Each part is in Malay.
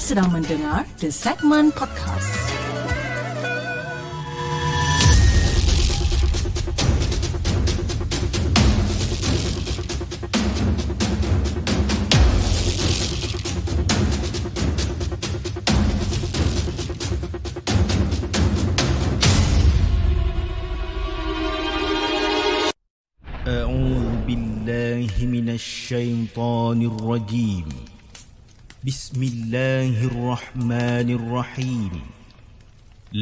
Sedang mendengar The Segment Podcast.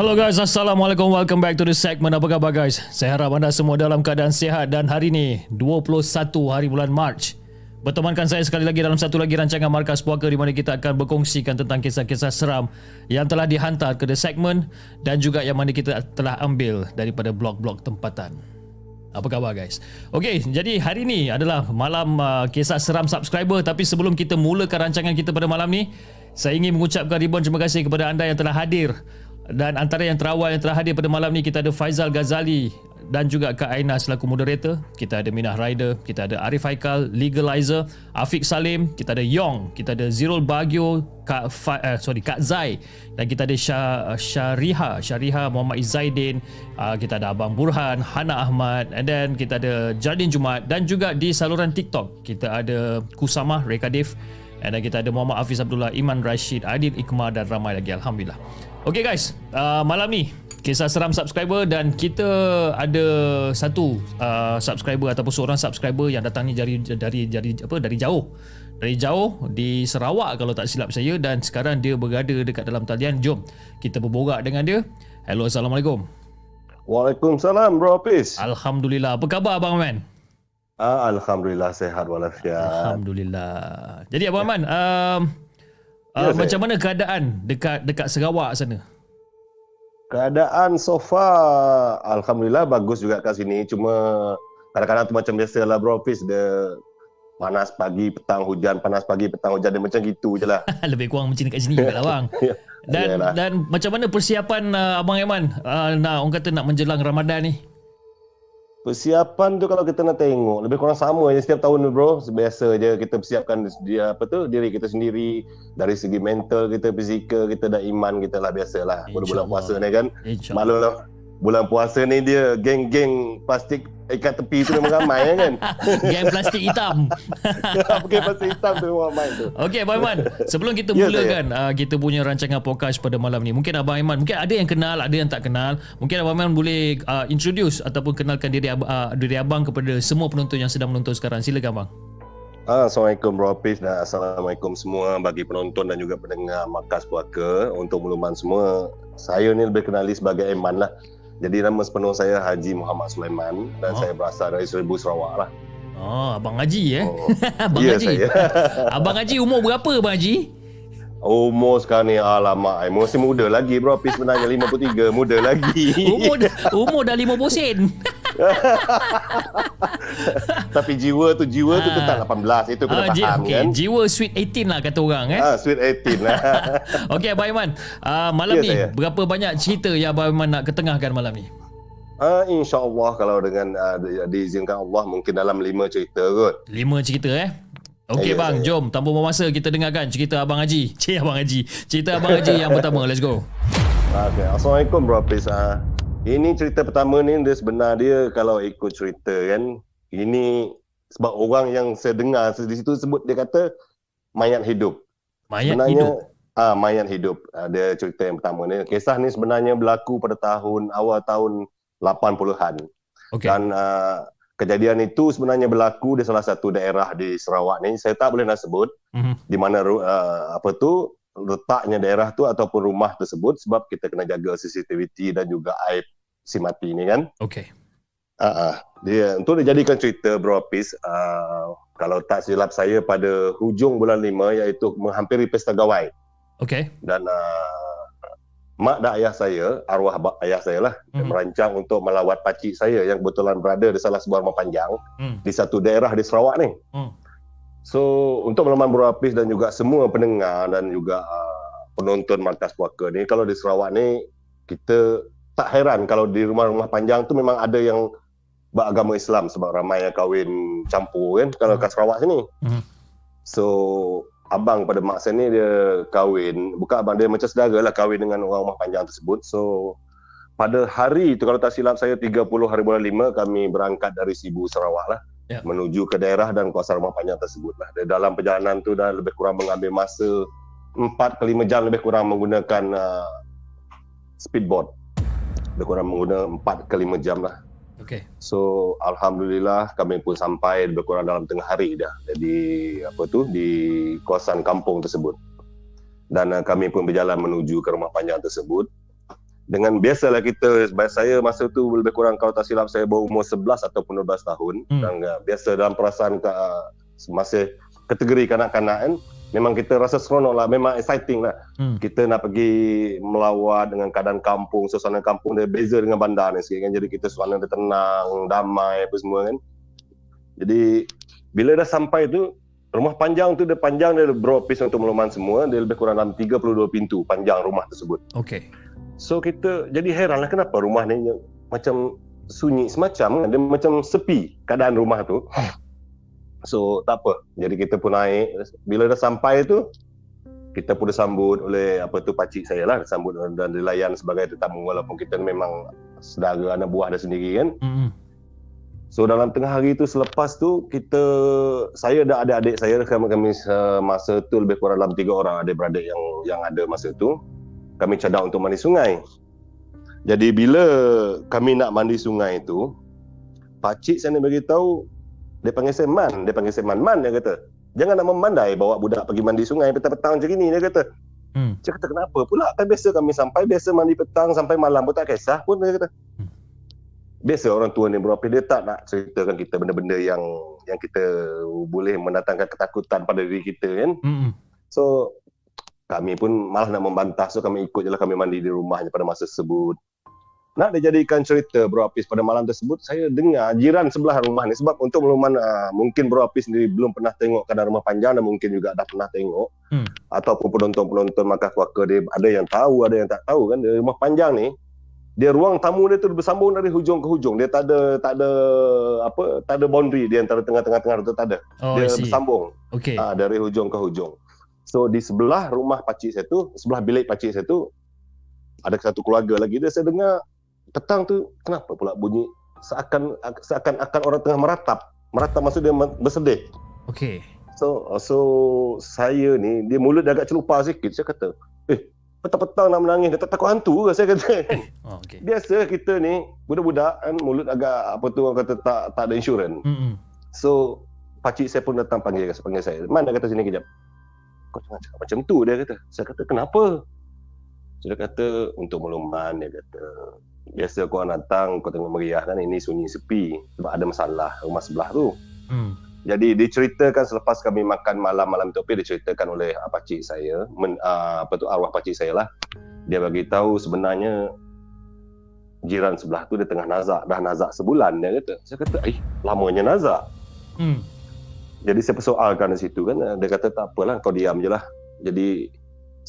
Hello guys, Assalamualaikum. Welcome back to the segment. Apa khabar guys? Saya harap anda semua dalam keadaan sihat dan hari ini 21 hari bulan March. Bertemankan saya sekali lagi dalam satu lagi rancangan Markas Puaka di mana kita akan berkongsikan tentang kisah-kisah seram yang telah dihantar ke the segment dan juga yang mana kita telah ambil daripada blog-blog tempatan. Apa khabar guys? Okey, jadi hari ini adalah malam uh, kisah seram subscriber tapi sebelum kita mulakan rancangan kita pada malam ni, saya ingin mengucapkan ribuan terima kasih kepada anda yang telah hadir dan antara yang terawal yang telah hadir pada malam ni kita ada Faizal Ghazali dan juga Kak Aina selaku moderator. Kita ada Minah Rider, kita ada Arif Haikal, Legalizer, Afiq Salim, kita ada Yong, kita ada Zirul Bagio, Kak Fa, uh, sorry Kak Zai dan kita ada Syah, Syariha, Syariha Muhammad Izzaidin, uh, kita ada Abang Burhan, Hana Ahmad and then kita ada Jardin Jumat dan juga di saluran TikTok kita ada Kusama Rekadif dan kita ada Muhammad Hafiz Abdullah, Iman Rashid, Adil Ikmar dan ramai lagi Alhamdulillah. Okay guys, uh, malam ni kisah seram subscriber dan kita ada satu uh, subscriber ataupun seorang subscriber yang datang ni dari dari dari apa dari jauh. Dari jauh di Sarawak kalau tak silap saya dan sekarang dia berada dekat dalam talian. Jom kita berborak dengan dia. Hello, Assalamualaikum. Waalaikumsalam bro Apis. Alhamdulillah. Apa khabar Abang Man? Ah, Alhamdulillah sehat walafiat. Alhamdulillah. Jadi Abang Man, um, Ya, uh, saya- macam mana keadaan dekat dekat Sarawak sana? Keadaan so far Alhamdulillah bagus juga kat sini. Cuma kadang-kadang tu macam biasa lah bro Apis. Dia panas pagi, petang hujan, panas pagi, petang hujan. Dia macam gitu je lah. Lebih kurang macam dekat sini juga lah bang. Ya, Dan yalah. dan macam mana persiapan uh, Abang Eman uh, nak orang kata nak menjelang Ramadan ni? Persiapan tu kalau kita nak tengok lebih kurang sama je setiap tahun bro. Biasa je kita persiapkan dia apa tu diri kita sendiri dari segi mental kita, fizikal kita dan iman kita lah biasalah. Pada bulan InsyaAllah. puasa ni kan. Malu lah. Bulan puasa ni dia geng-geng plastik ikat tepi tu memang ramai kan. Geng plastik hitam. Pakai plastik hitam tu memang ramai tu. Okey Abang Eman, sebelum kita Ya, mulakan uh, kita punya rancangan podcast pada malam ni. Mungkin Abang Eman, mungkin ada yang kenal, ada yang tak kenal. Mungkin Abang Eman boleh uh, introduce ataupun kenalkan diri uh, diri abang kepada semua penonton yang sedang menonton sekarang. Silakan bang. Ah, Assalamualaikum Bro Hafiz dan Assalamualaikum semua bagi penonton dan juga pendengar Markas Puaka. Untuk muluman semua, saya ni lebih kenali sebagai Eman lah. Jadi nama sepenuh saya Haji Muhammad Sulaiman dan Oh. saya berasal dari Seribu Sarawak lah. Oh, Abang Haji eh. Oh. Abang ya Haji. saya. Abang Haji umur berapa Abang Haji? Umur sekarang ni alamak, eh, masih muda lagi Bro Hafiz sebenarnya 53, muda lagi. Umur umur dah 50 sen. Tapi jiwa tu, jiwa tu Ah. tetap 18. Itu kena ji- faham okey, kan. Jiwa sweet 18 lah kata orang eh. Ah, sweet 18 lah. Okey Abang Iman, uh, malam Ya, ni saya. berapa banyak cerita yang Abang Iman nak ketengahkan malam ni? Ah, InsyaAllah kalau dengan uh, di- diizinkan Allah mungkin dalam lima cerita kot. Lima cerita eh. Okey bang, saya. jom tanpa masa kita dengarkan cerita Abang Haji. Cik Abang Haji. Cerita Abang Haji yang pertama. Let's go. Okay. Assalamualaikum bro Hafiz. Ah, ini cerita pertama ni dia sebenar dia kalau ikut cerita kan. Ini sebab orang yang saya dengar di situ sebut dia kata mayat hidup. Mayat sebenarnya hidup. ah mayat hidup. Ah, dia cerita yang pertama ni. Kisah ni sebenarnya berlaku pada tahun awal tahun 80-an. Okey. Dan uh, kejadian itu sebenarnya berlaku di salah satu daerah di Sarawak ni. Saya tak boleh nak sebut Mhm. di mana uh, apa tu letaknya daerah tu ataupun rumah tersebut sebab kita kena jaga CCTV dan juga aib si mati ni kan. Okey. Uh, uh, dia untuk dijadikan cerita Bro Apis, uh, kalau tak silap saya pada hujung bulan 5 iaitu menghampiri pesta gawai Okey. dan uh, mak dan ayah saya, arwah ayah saya lah, Mhm. merancang untuk melawat pakcik saya yang kebetulan berada di salah sebuah rumah panjang Hmm. di satu daerah di Sarawak ni. Hmm. So untuk melaman Bro Apis dan juga semua pendengar dan juga uh, penonton Markas Puaka ni kalau di Sarawak ni kita tak heran kalau di rumah-rumah panjang tu memang ada yang beragama Islam sebab ramai yang kahwin campur kan kalau Hmm. kat Sarawak sini. Hmm. So abang pada mak saya ni dia kahwin bukan abang dia macam saudara lah kahwin dengan orang rumah panjang tersebut. So pada hari tu kalau tak silap saya 30 hari bulan 5 kami berangkat dari Sibu Sarawak lah Ya. menuju ke daerah dan kawasan rumah panjang tersebut lah. Dan dalam perjalanan tu dah lebih kurang mengambil masa 4 ke 5 jam lebih kurang menggunakan uh, speedboat. Lebih kurang menggunakan 4 ke 5 jam lah. Okey. So alhamdulillah kami pun sampai lebih kurang dalam tengah hari dah. Jadi apa tu di kawasan kampung tersebut. Dan uh, kami pun berjalan menuju ke rumah panjang tersebut. Dengan biasalah kita saya masa tu lebih kurang kalau tak silap saya berumur 11 ataupun 12 tahun Hmm. dan uh, biasa dalam perasaan uh, masa kategori kanak-kanak kan memang kita rasa seronok lah memang exciting lah Hmm. kita nak pergi melawat dengan keadaan kampung, suasana kampung dia beza dengan bandar ni sikit kan. Jadi kita suasana dia tenang, damai apa semua kan. Jadi bila dah sampai tu rumah panjang tu dia panjang dia berapa pis untuk meluman semua, dia lebih kurang dalam 32 pintu panjang rumah tersebut. Okey. So kita jadi heran lah kenapa rumah ni macam sunyi semacam kan dia macam sepi keadaan rumah tu. So tak apa. Jadi kita pun naik bila dah sampai tu kita pun disambut oleh apa tu pakcik saya lah disambut dan dilayan sebagai tetamu walaupun kita memang saudara anak buah dia sendiri kan. Hmm. So dalam tengah hari tu selepas tu kita saya dan adik-adik saya kami kami uh, masa tu lebih kurang dalam tiga orang adik-beradik yang yang ada masa tu kami cadang untuk mandi sungai. Jadi bila kami nak mandi sungai tu pakcik saya ni bagi tahu dia panggil saya Man, dia panggil saya Man. Man dia kata, jangan nak memandai bawa budak pergi mandi sungai petang-petang macam ni dia kata. Hmm. Saya kata kenapa pula kan biasa kami sampai biasa mandi petang sampai malam pun tak kisah pun dia kata. Hmm. Biasa orang tua ni berapa dia tak nak ceritakan kita benda-benda yang yang kita boleh mendatangkan ketakutan pada diri kita kan. Hmm. So kami pun malah nak membantah so kami ikut je lah kami mandi di rumahnya pada masa tersebut. Nak dijadikan cerita Bro Apis pada malam tersebut saya dengar jiran sebelah rumah ni. Sebab untuk meluman uh, mungkin Bro Apis sendiri belum pernah tengok keadaan rumah panjang dan mungkin juga dah pernah tengok. Hmm. ataupun penonton-penonton Makas Waka dia ada yang tahu ada yang tak tahu kan. Di rumah panjang ni dia ruang tamu dia tu bersambung dari hujung ke hujung. Dia tak ada tak ada apa tak ada boundary di antara tengah-tengah-tengah tu tak ada. Oh, dia bersambung. Okey. Ah, dari hujung ke hujung. So di sebelah rumah pakcik saya tu, sebelah bilik pakcik saya tu ada satu keluarga lagi. Dia saya dengar petang tu kenapa pula bunyi seakan seakan akan orang tengah meratap. Meratap maksud dia bersedih. Okey. So so saya ni dia mulut dia agak celupa sikit. Saya kata, "Eh, petang-petang nak menangis, dia tak takut hantu ke?" Saya kata. Oh, okey. Biasa kita ni budak-budak kan mulut agak apa tu orang kata tak tak ada insurans. Hmm. So pakcik saya pun datang panggil saya panggil saya. Man dia kata sini kejap. Kau jangan cakap macam tu dia kata. Saya kata kenapa? Dia kata untuk meluman dia kata. Biasa kau datang kau tengok meriah kan ini sunyi sepi sebab ada masalah rumah sebelah tu. Hmm. Jadi diceritakan selepas kami makan malam-malam tu diceritakan oleh uh, pakcik saya, men, uh, apa tu arwah pakcik saya lah. Dia bagi tahu sebenarnya jiran sebelah tu dia tengah nazak, dah nazak sebulan dia kata. Saya kata, "Eh, lamanya nazak." Hmm. Jadi saya persoalkan di situ kan dia kata tak apalah kau diam je lah. Jadi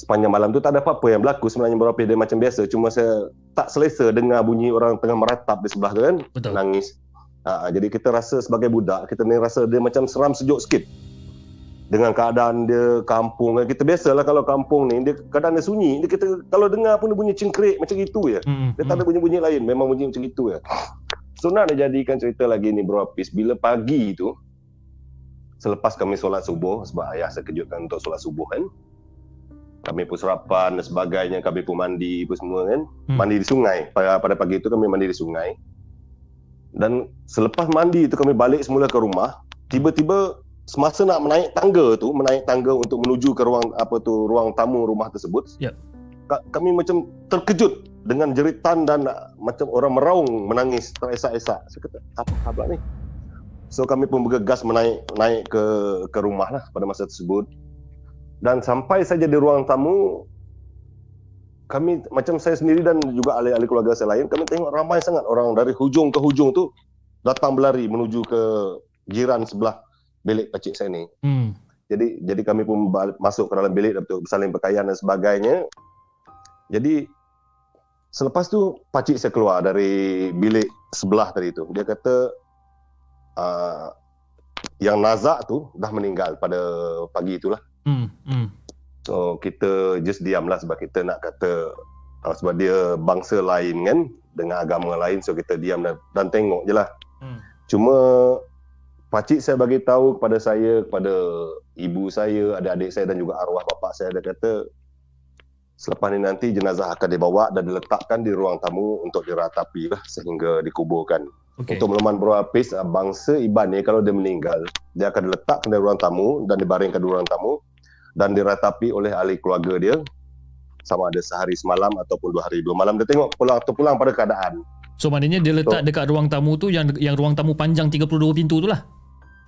sepanjang malam tu tak ada apa-apa yang berlaku sebenarnya berapa dia macam biasa cuma saya tak selesa dengar bunyi orang tengah meratap di sebelah tu kan Betul. nangis. Ha, jadi kita rasa sebagai budak kita ni rasa dia macam seram sejuk sikit. Dengan keadaan dia kampung kan kita biasalah kalau kampung ni dia keadaan dia sunyi dia kita kalau dengar pun dia bunyi cengkrik macam itu ya. Hmm. Dia tak ada bunyi-bunyi lain, memang bunyi macam itu ya. So nak dijadikan cerita lagi ni Bro Apis, bila pagi tu selepas kami solat subuh sebab ayah saya kejutkan untuk solat subuh kan. Kami pun sarapan dan sebagainya, kami pun mandi pun semua kan. Hmm. Mandi di sungai. Pada, pada pagi itu kami mandi di sungai. Dan selepas mandi itu kami balik semula ke rumah. Tiba-tiba semasa nak menaik tangga tu, menaik tangga untuk menuju ke ruang apa tu ruang tamu rumah tersebut. Yep. ka- Kami macam terkejut dengan jeritan dan macam orang meraung menangis teresak-esak. Saya kata apa khabar ni? So kami pun bergegas menaik naik ke ke rumah lah pada masa tersebut. Dan sampai saja di ruang tamu kami macam saya sendiri dan juga ahli-ahli keluarga saya lain kami tengok ramai sangat orang dari hujung ke hujung tu datang berlari menuju ke jiran sebelah bilik pakcik saya ni. Hmm. Jadi jadi kami pun balik, masuk ke dalam bilik untuk bersaling berkaian dan sebagainya. Jadi selepas tu pakcik saya keluar dari bilik sebelah tadi tu. Dia kata uh, yang Nazak tu dah meninggal pada pagi itulah. Hmm. Hmm. So kita just diamlah sebab kita nak kata uh, sebab dia bangsa lain kan dengan agama lain so kita diam dan, dan tengok je lah. Hmm. Cuma pakcik saya bagi tahu kepada saya, kepada ibu saya, adik-adik saya dan juga arwah bapa saya dia kata selepas ni nanti jenazah akan dibawa dan diletakkan di ruang tamu untuk diratapi lah sehingga dikuburkan. Okay. Untuk meleman berapis uh, bangsa Iban ni kalau dia meninggal, dia akan diletakkan di ruang tamu dan dibaringkan di ruang tamu dan diratapi oleh ahli keluarga dia sama ada sehari semalam ataupun dua hari dua malam dia tengok pulang atau pulang pada keadaan. So maknanya dia letak dekat ruang tamu tu yang yang ruang tamu panjang 32 pintu tu lah.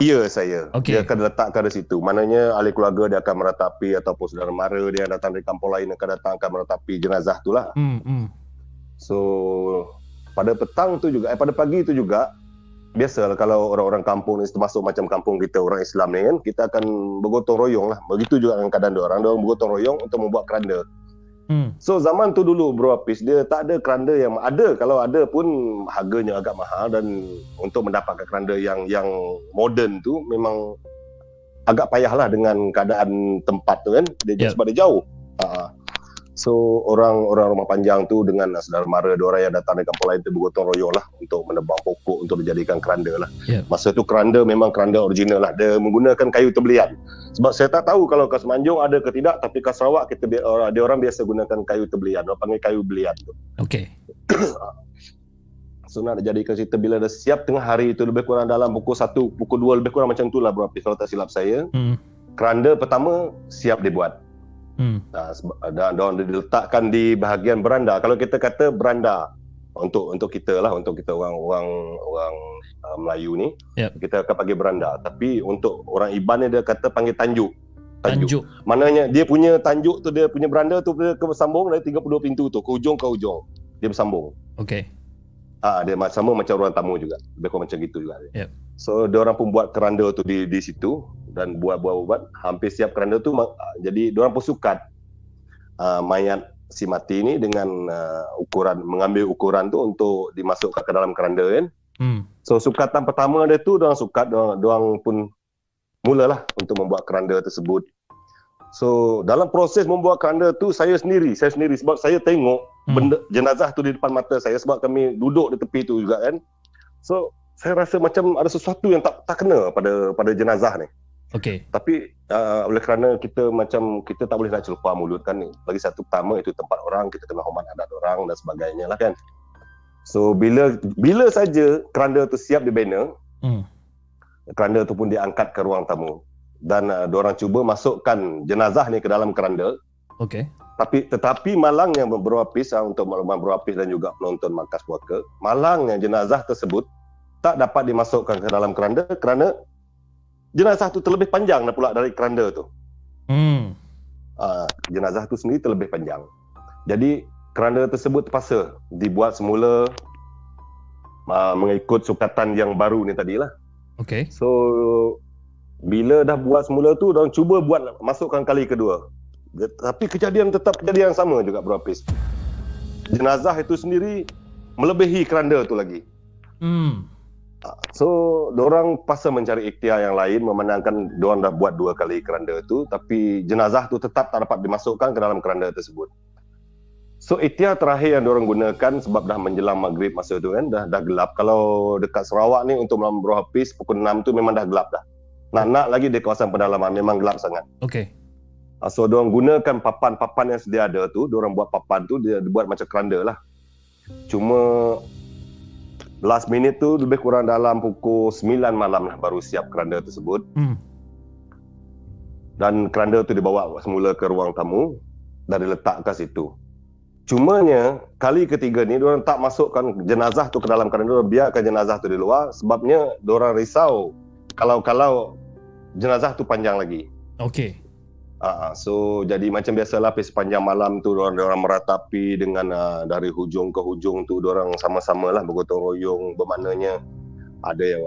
Ya saya. Okey. Dia akan diletakkan di situ. Maknanya ahli keluarga dia akan meratapi ataupun saudara mara dia yang datang dari kampung lain akan datang akan meratapi jenazah tu lah. Hmm. Hmm. So pada petang tu juga, eh pada pagi tu juga biasa kalau orang-orang kampung ni termasuk macam kampung kita orang Islam ni kan kita akan bergotong royong lah. Begitu juga dengan keadaan orang. Dia orang bergotong royong untuk membuat keranda. Hmm. so zaman tu dulu bro Hafiz dia tak ada keranda yang ada. Kalau ada pun harganya agak mahal dan untuk mendapatkan keranda yang yang moden tu memang agak payah lah dengan keadaan tempat tu kan. Dia Yep. sebab dia jauh uh, so orang orang rumah panjang tu dengan saudara mara dia orang yang datang dari kampung lain tu bergotong royong lah untuk menebang pokok untuk dijadikan keranda lah. Yep. masa tu keranda memang keranda original lah. Dia menggunakan kayu terbelian. Sebab saya tak tahu kalau ke Semenanjung ada ke tidak tapi ke Sarawak kita bi- orang dia orang biasa gunakan kayu terbelian. Orang panggil kayu belian tu. Okay. so nak dijadikan cerita bila dah siap tengah hari itu lebih kurang dalam pukul 1 pukul 2 lebih kurang macam tu lah bro Hafiz, kalau tak silap saya. Hmm. keranda pertama siap dibuat Hmm. Dan dan diletakkan di bahagian beranda. Kalau kita kata beranda untuk untuk kita lah untuk kita orang orang orang uh, Melayu ni Yep. kita akan panggil beranda. Tapi untuk orang Iban ni dia kata panggil tanjuk. Tanjuk. Tanjuk. Maknanya dia punya tanjuk tu dia punya beranda tu dia bersambung dari 32 pintu tu ke hujung ke hujung. Dia bersambung. Okay. Ah dia ma- sama macam ruang tamu juga. Lebih kurang macam gitu juga. Yep. So dia orang pun buat keranda tu di di situ dan buat buat hampir siap keranda tu ah, jadi orang pun sukat uh, mayat si mati ni dengan uh, ukuran mengambil ukuran tu untuk dimasukkan ke dalam keranda kan. Hmm. So sukatan pertama dia tu orang sukat orang pun mulalah untuk membuat keranda tersebut. So dalam proses membuat keranda tu saya sendiri, saya sendiri sebab saya tengok Hmm. benda jenazah tu di depan mata saya sebab kami duduk di tepi tu juga kan. So saya rasa macam ada sesuatu yang tak tak kena pada pada jenazah ni. Okay. Tapi uh, oleh kerana kita macam kita tak boleh nak celupar mulut kan ni. Bagi satu pertama itu tempat orang, kita kena hormat adat orang dan sebagainya lah kan. So bila bila saja keranda tu siap dibina, Hmm. keranda tu pun diangkat ke ruang tamu dan uh, orang cuba masukkan jenazah ni ke dalam keranda Okay. tapi tetapi malangnya berapis uh, untuk makluman berapis dan juga penonton markas puaka malangnya jenazah tersebut tak dapat dimasukkan ke dalam keranda kerana jenazah tu terlebih panjang dah pula dari keranda tu Hmm. uh, jenazah tu sendiri terlebih panjang jadi keranda tersebut terpaksa dibuat semula uh, mengikut sukatan yang baru ni tadilah Okay. So bila dah buat semula tu orang cuba buat masukkan kali kedua. Tapi kejadian tetap kejadian yang sama juga Bro Hafiz. Jenazah itu sendiri melebihi keranda tu lagi. Hmm. So, orang pasal mencari ikhtiar yang lain memandangkan orang dah buat dua kali keranda tu tapi jenazah tu tetap tak dapat dimasukkan ke dalam keranda tersebut. So ikhtiar terakhir yang orang gunakan sebab dah menjelang maghrib masa tu kan dah dah gelap. Kalau dekat Sarawak ni untuk malam Bro Hafiz pukul 6 tu memang dah gelap dah. Nak nak lagi di kawasan pedalaman memang gelap sangat. Okay. Ah, So diorang gunakan papan-papan yang sedia ada tu, diorang buat papan tu dia buat macam keranda lah. Cuma last minute tu lebih kurang dalam pukul 9 malam lah baru siap keranda tersebut Hmm. dan keranda tu dibawa semula ke ruang tamu dan diletakkan situ. Cumanya kali ketiga ni diorang tak masukkan jenazah tu ke dalam keranda, diorang biarkan jenazah tu di luar sebabnya diorang risau kalau-kalau jenazah tu panjang lagi. Okey. Ah, so jadi macam biasalah sepanjang malam tu orang orang meratapi dengan uh, dari hujung ke hujung tu orang sama-sama lah bergotong royong bermaknanya ada yang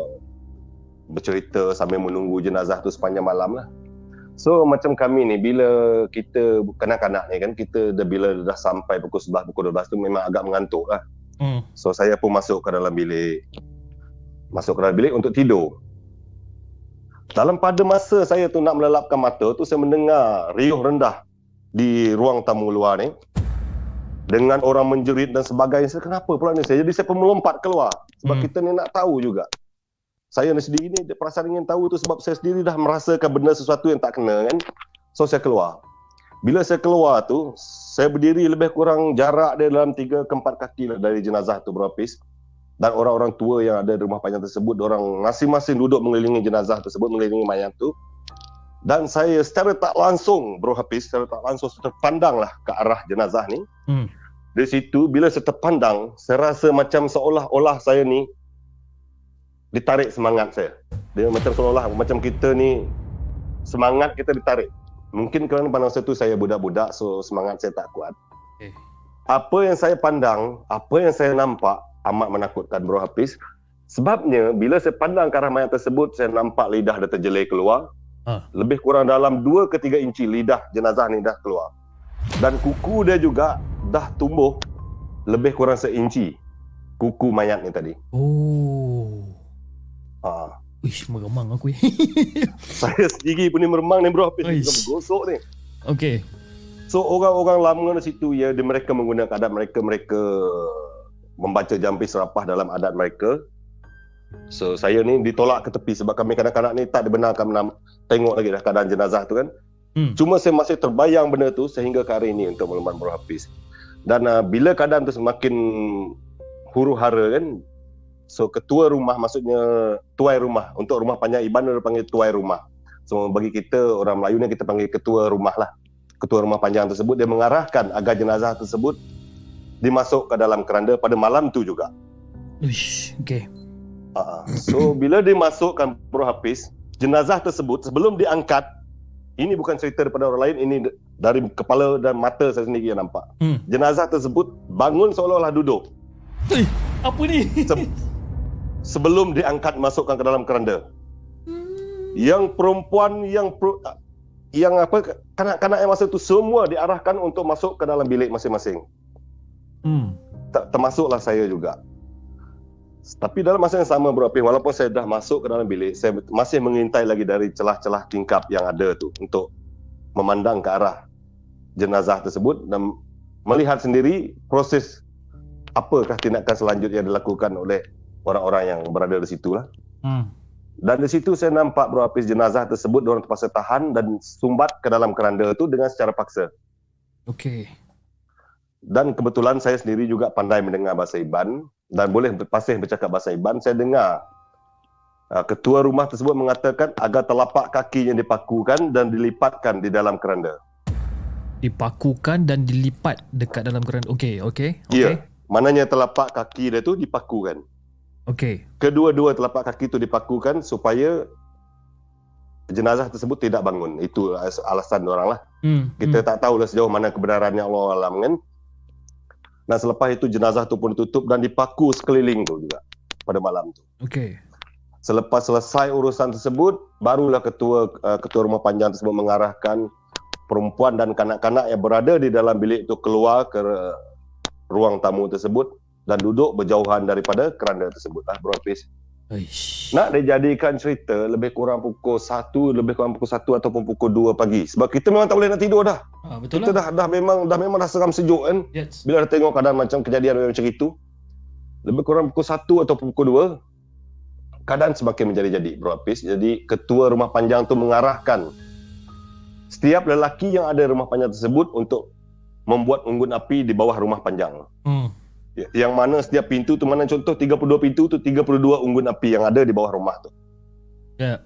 bercerita sambil menunggu jenazah tu sepanjang malam lah. So macam kami ni bila kita kanak-kanak ni kan kita dah bila dah sampai pukul 11 pukul 12 tu memang agak mengantuk lah. Hmm. So saya pun masuk ke dalam bilik masuk ke dalam bilik untuk tidur. Dalam pada masa saya tu nak melelapkan mata tu saya mendengar riuh rendah di ruang tamu luar ni dengan orang menjerit dan sebagainya. Saya kenapa pula ni saya? Jadi saya pun melompat keluar sebab Hmm. kita ni nak tahu juga. Saya ni sendiri ni perasaan ingin tahu tu sebab saya sendiri dah merasakan benda sesuatu yang tak kena kan. So saya keluar. Bila saya keluar tu, saya berdiri lebih kurang jarak dia dalam 3 ke 4 kaki lah dari jenazah tu berlapis. Dan orang-orang tua yang ada di rumah panjang tersebut, orang masing-masing duduk mengelilingi jenazah tersebut, mengelilingi mayat tu. Dan saya secara tak langsung, bro Hafiz, secara tak langsung saya terpandanglah ke arah jenazah ni. Hmm. Dari situ, bila saya terpandang, saya rasa macam seolah-olah saya ni ditarik semangat saya. Dia macam seolah-olah macam kita ni semangat kita ditarik. Mungkin kerana pada masa tu saya budak-budak so semangat saya tak kuat. Okey. Apa yang saya pandang, apa yang saya nampak amat menakutkan Bro Hafiz. Sebabnya bila saya pandang ke arah mayat tersebut saya nampak lidah dia terjelai keluar. Ha. Lebih kurang dalam 2 ke 3 inci lidah jenazah ni dah keluar. Dan kuku dia juga dah tumbuh lebih kurang seinci kuku mayat ni tadi. Oh. Ha. Uish, meremang aku. Saya sendiri pun ni meremang ni bro Hafiz bergosok ni. Okey. So orang-orang lama di situ ya, dia mereka menggunakan adat mereka mereka membaca jampi serapah dalam adat mereka. So saya ni ditolak ke tepi sebab kami kanak-kanak ni tak dibenarkan menam, tengok lagi dah keadaan jenazah tu kan. Hmm. Cuma saya masih terbayang benda tu sehingga ke hari ini untuk maklumat Bro Hafiz. Dan uh, bila keadaan tu semakin huru hara kan, so ketua rumah maksudnya tuai rumah untuk rumah panjang Iban dia panggil tuai rumah. So bagi kita orang Melayu ni kita panggil ketua rumah lah. Ketua rumah panjang tersebut dia mengarahkan agar jenazah tersebut dimasuk ke dalam keranda pada malam tu juga. Uish, okey. Uh, so bila dimasukkan Bro Hafiz, jenazah tersebut sebelum diangkat, ini bukan cerita daripada orang lain, ini dari kepala dan mata saya sendiri yang nampak. Hmm. Jenazah tersebut bangun seolah-olah duduk Eh, apa ni? Se- sebelum diangkat masukkan ke dalam keranda. Yang perempuan yang per, yang apa kanak-kanak yang masa itu semua diarahkan untuk masuk ke dalam bilik masing-masing. Hmm. Ter- termasuklah saya juga. Tapi dalam masa yang sama Bro Apif, walaupun saya dah masuk ke dalam bilik, saya masih mengintai lagi dari celah-celah tingkap yang ada tu untuk memandang ke arah jenazah tersebut dan melihat sendiri proses apakah tindakan selanjutnya yang dilakukan oleh orang-orang yang berada di situ lah. Hmm. Dan di situ saya nampak Bro Hafiz jenazah tersebut diorang terpaksa tahan dan sumbat ke dalam keranda tu dengan secara paksa. Okey. Dan kebetulan saya sendiri juga pandai mendengar bahasa Iban dan boleh fasih bercakap bahasa Iban. Saya dengar uh, ketua rumah tersebut mengatakan agar telapak kakinya dipakukan dan dilipatkan di dalam keranda. Dipakukan dan dilipat dekat dalam keranda. Okey, okey. Ya. Okey. Mananya telapak kaki dia tu dipakukan. Okey. Kedua-dua telapak kaki itu dipakukan supaya jenazah tersebut tidak bangun. Itu alasan orang lah. Hmm. Kita hmm. tak tahulah sejauh mana kebenarannya Allah alam kan. Dan selepas itu jenazah tu pun ditutup dan dipaku sekeliling tu juga pada malam tu. Okey. Selepas selesai urusan tersebut, barulah ketua uh, ketua rumah panjang tersebut mengarahkan perempuan dan kanak-kanak yang berada di dalam bilik itu keluar ke uh, ruang tamu tersebut dan duduk berjauhan daripada keranda tersebut. Ah, Bro Hafiz. Aish. Nak dijadikan cerita lebih kurang pukul 1, lebih kurang pukul 1 ataupun pukul 2 pagi. Sebab kita memang tak boleh nak tidur dah. Ah, betul Kita lah. dah dah memang dah memang dah seram sejuk kan. Yes. Bila dah tengok keadaan macam kejadian macam itu, lebih kurang pukul 1 atau pukul 2, keadaan semakin menjadi-jadi, Bro Hafiz. Jadi ketua rumah panjang tu mengarahkan setiap lelaki yang ada rumah panjang tersebut untuk membuat unggun api di bawah rumah panjang. Hmm. Ya- Yang mana setiap pintu tu mana contoh 32 pintu tu 32 unggun api yang ada di bawah rumah tu. Ya.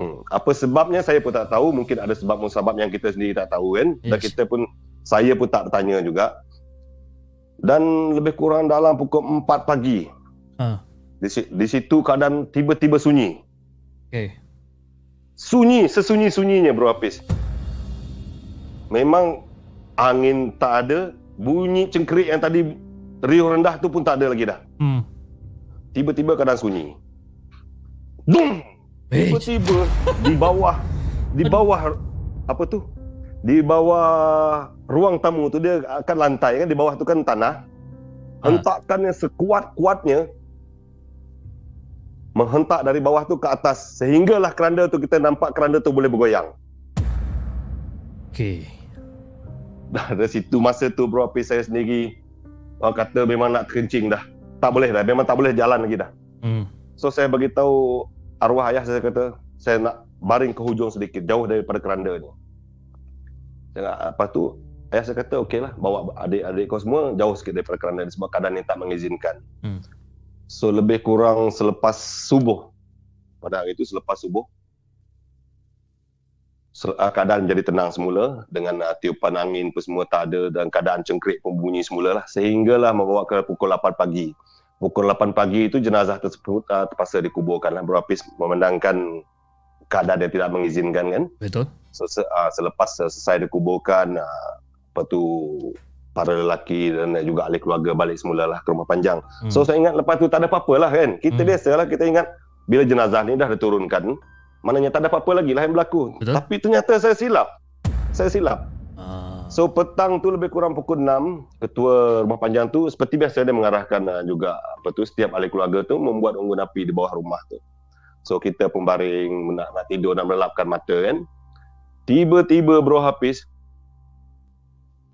Hmm. Apa sebabnya saya pun tak tahu, mungkin ada sebab musabab yang kita sendiri tak tahu kan. Dan Yes. kita pun saya pun tak bertanya juga. Dan lebih kurang dalam pukul 4 pagi. Ha. Di, di situ keadaan tiba-tiba sunyi. Okay. Sunyi, sesunyi-sunyinya bro Hafiz. Memang angin tak ada, bunyi cengkerik yang tadi riuh rendah tu pun tak ada lagi dah. Hmm. Tiba-tiba keadaan sunyi. Dung! Eh, Tiba-tiba di bawah di bawah apa tu? Di bawah ruang tamu tu dia akan lantai kan di bawah tu kan tanah. Hentakannya sekuat-kuatnya menghentak dari bawah tu ke atas sehinggalah keranda tu kita nampak keranda tu boleh bergoyang. okay. Dah dari situ masa tu bro Hafiz saya sendiri orang kata memang nak kencing dah. Tak boleh dah, memang tak boleh jalan lagi dah. Hmm. So saya bagi tahu arwah ayah saya kata saya nak baring ke hujung sedikit jauh daripada keranda ni. Saya nak, apa tu ayah saya kata okeylah bawa adik-adik kau semua jauh sikit daripada keranda ni sebab keadaan ni tak mengizinkan. Hmm. So lebih kurang selepas subuh pada hari itu selepas subuh ah, keadaan menjadi tenang semula dengan uh, tiupan angin pun semua tak ada dan keadaan cengkerik pun bunyi semula lah sehinggalah membawa ke pukul 8 pagi pukul 8 pagi itu jenazah tersebut uh, terpaksa dikuburkan lah berapis memandangkan keadaan yang tidak mengizinkan kan Betul. so, se, uh, selepas selesai dikuburkan uh, apa tu para lelaki dan juga ahli keluarga balik semula lah ke rumah panjang Hmm. So saya ingat lepas tu tak ada apa-apa lah kan. Kita Hmm. biasalah kita ingat bila jenazah ni dah diturunkan, maknanya tak ada apa-apa lagi lah yang berlaku. Betul. Tapi ternyata saya silap. Saya silap. Ah. So petang tu lebih kurang pukul 6, ketua rumah panjang tu seperti biasa dia mengarahkan uh, juga apa tu setiap ahli keluarga tu membuat unggun api di bawah rumah tu. So kita pun baring nak, nak tidur nak melapkan mata kan. Tiba-tiba bro Hafiz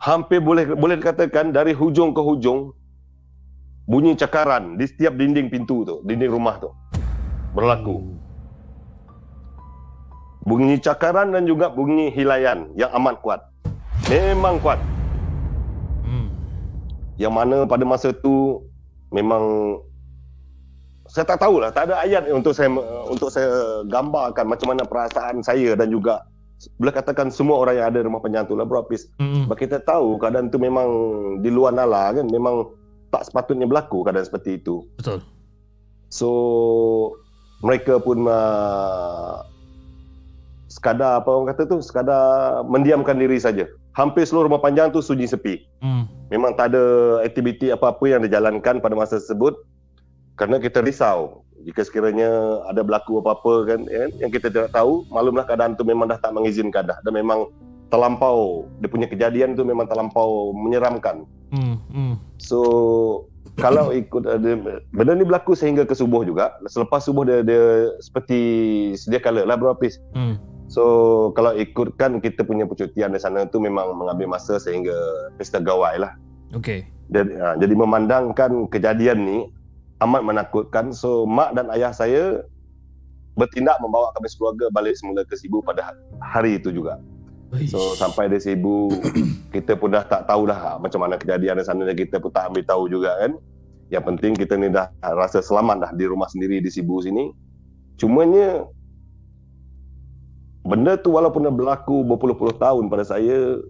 hampir boleh boleh dikatakan dari hujung ke hujung bunyi cakaran di setiap dinding pintu tu, dinding rumah tu berlaku. Bunyi cakaran dan juga bunyi hilayan yang amat kuat. Memang kuat. Hmm. Yang mana pada masa tu memang saya tak tahulah, tak ada ayat untuk saya untuk saya gambarkan macam mana perasaan saya dan juga boleh katakan semua orang yang ada rumah panjang tu lah bro Hafiz. Hmm. Sebab kita tahu keadaan tu memang di luar nalar kan, memang tak sepatutnya berlaku keadaan seperti itu. Betul. So mereka pun uh, sekadar apa orang kata tu sekadar mendiamkan diri saja. Hampir seluruh rumah panjang tu sunyi sepi. Hmm. Memang tak ada aktiviti apa-apa yang dijalankan pada masa tersebut kerana kita risau jika sekiranya ada berlaku apa-apa kan ya, yang kita tidak tahu maklumlah keadaan tu memang dah tak mengizinkan dah dan memang terlampau dia punya kejadian tu memang terlampau menyeramkan Hmm. Hmm. So kalau ikut ada benda ni berlaku sehingga ke subuh juga. Selepas subuh dia dia seperti sedia kala lah Hafiz. Hmm. So kalau ikutkan kita punya percutian di sana tu memang mengambil masa sehingga pesta gawai lah. Okay. Jadi, ha, jadi memandangkan kejadian ni amat menakutkan. So mak dan ayah saya bertindak membawa kami sekeluarga balik semula ke Sibu pada hari itu juga. So sampai di Sibu kita pun dah tak tahu dah macam mana kejadian di sana dan kita pun tak ambil tahu juga kan. Yang penting kita ni dah rasa selamat dah di rumah sendiri di Sibu sini. Cumanya benda tu walaupun dah berlaku berpuluh-puluh tahun pada saya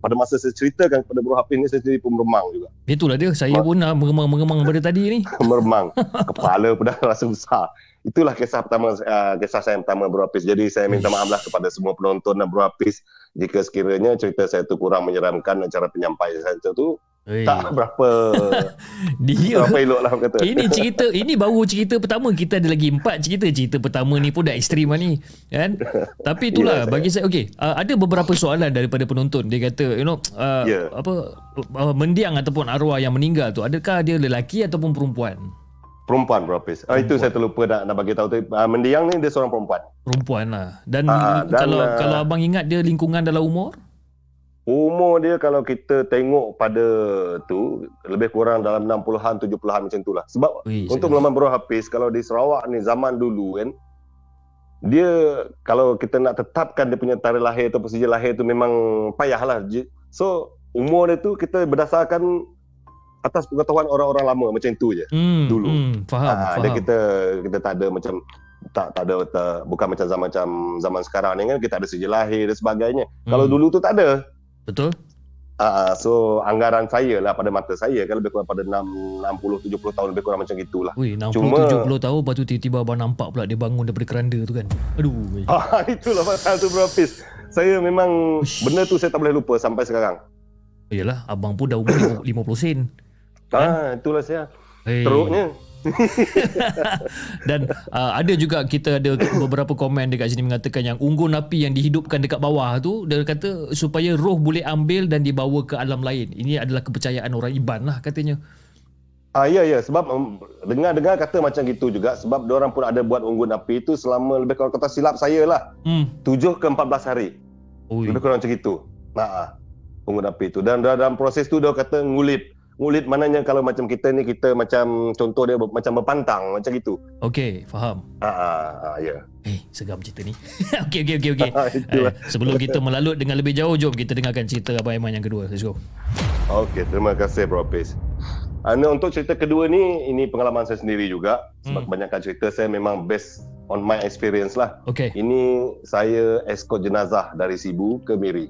pada masa saya ceritakan kepada Bro Hafiz ni saya sendiri pun meremang juga. Itulah dia. Saya pun nak mengemang-mengemang pada tadi ni. meremang. Kepala pun dah rasa besar. Itulah kisah pertama uh, kisah saya yang pertama Bro Hafiz. Jadi saya minta maaf lah kepada semua penonton dan Bro Hafiz jika sekiranya cerita saya tu kurang menyeramkan dan cara penyampaian saya tu Ui. tak berapa Dia. berapa elok lah kata. Ini cerita ini baru cerita pertama kita ada lagi empat cerita cerita pertama ni pun dah ekstrim lah ni kan tapi itulah saya- bagi saya okey uh, ada beberapa soalan daripada penonton dia kata you know uh, Ya. apa uh, mendiang ataupun arwah yang meninggal tu adakah dia lelaki ataupun perempuan Perempuan Bro Hafiz. Ah, itu saya terlupa nak, nak bagi tahu tu. Uh, mendiang ni dia seorang perempuan. perempuan lah dan, Ah, dan, kalau ah, kalau abang ingat dia lingkungan dalam umur Umur dia kalau kita tengok pada tu lebih kurang dalam 60-an 70-an macam tu lah. Sebab Ui, Untuk melaman Bro Hafiz, kalau di Sarawak ni zaman dulu kan, dia kalau kita nak tetapkan dia punya tarikh lahir atau sijil lahir tu memang payahlah. So umur dia tu kita berdasarkan atas pengetahuan orang-orang lama macam tu je. Hmm, Dulu. Hmm, faham, Ah, faham. dia kita kita tak ada macam tak tak ada tak, bukan macam zaman macam zaman sekarang ni kan kita ada sijil lahir dan sebagainya. Hmm. Kalau dulu tu tak ada. Betul? Ah, so anggaran saya lah pada mata saya kan lebih kurang pada 6 60 70 tahun lebih kurang macam gitulah. Ui, 60 Cuma- 70 tahun lepas tu tiba-tiba abang nampak pula dia bangun daripada keranda tu kan. Aduh. Ah, itulah pasal tu Bro Hafiz. Saya memang Ush. benda tu saya tak boleh lupa sampai sekarang. Yalah, abang pun dah umur 50 sen. Ah, itulah saya. Hey. Teruknya. Dan uh, ada juga kita ada beberapa komen dekat sini mengatakan yang unggun api yang dihidupkan dekat bawah tu dia kata supaya roh boleh ambil dan dibawa ke alam lain. Ini adalah kepercayaan orang Iban lah katanya. Ah ya ya sebab um, dengar-dengar kata macam gitu juga sebab orang pun ada buat unggun api itu selama lebih kurang kata silap saya lah Hmm. 7 ke 14 hari. Ui. Lebih kurang macam gitu. Nah, unggun api itu dan dalam proses tu dia kata ngulit. Ngulit maknanya kalau macam kita ni kita macam contoh dia macam berpantang macam gitu. Okey, faham. Ha ah, ya. Eh, seram cerita ni. okey, okey, okey, okey. Itulah. Eh, sebelum kita melalut dengan lebih jauh, jom kita dengarkan cerita Abang Aiman yang kedua. Let's go. Okey, terima kasih Bro Hafiz. Anu untuk cerita kedua ni ini pengalaman saya sendiri juga sebab Hmm. kebanyakan cerita saya memang based on my experience lah. Okey. Ini saya escort jenazah dari Sibu ke Miri.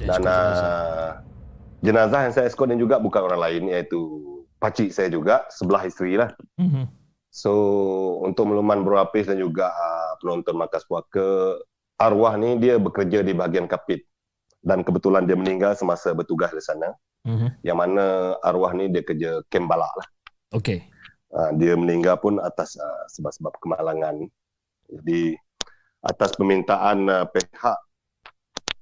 Dan uh, jenazah yang saya escort ni juga bukan orang lain iaitu pakcik saya juga, sebelah isteri lah. Mhm. So untuk meluman Bro Hafiz dan juga uh, penonton Markas Puaka, arwah ni dia bekerja di bahagian kapit. Dan kebetulan dia meninggal semasa bertugas di sana. Mhm. Yang mana arwah ni dia kerja kem balak lah. Okey. Uh, dia meninggal pun atas uh, sebab-sebab kemalangan. Jadi atas permintaan uh, pihak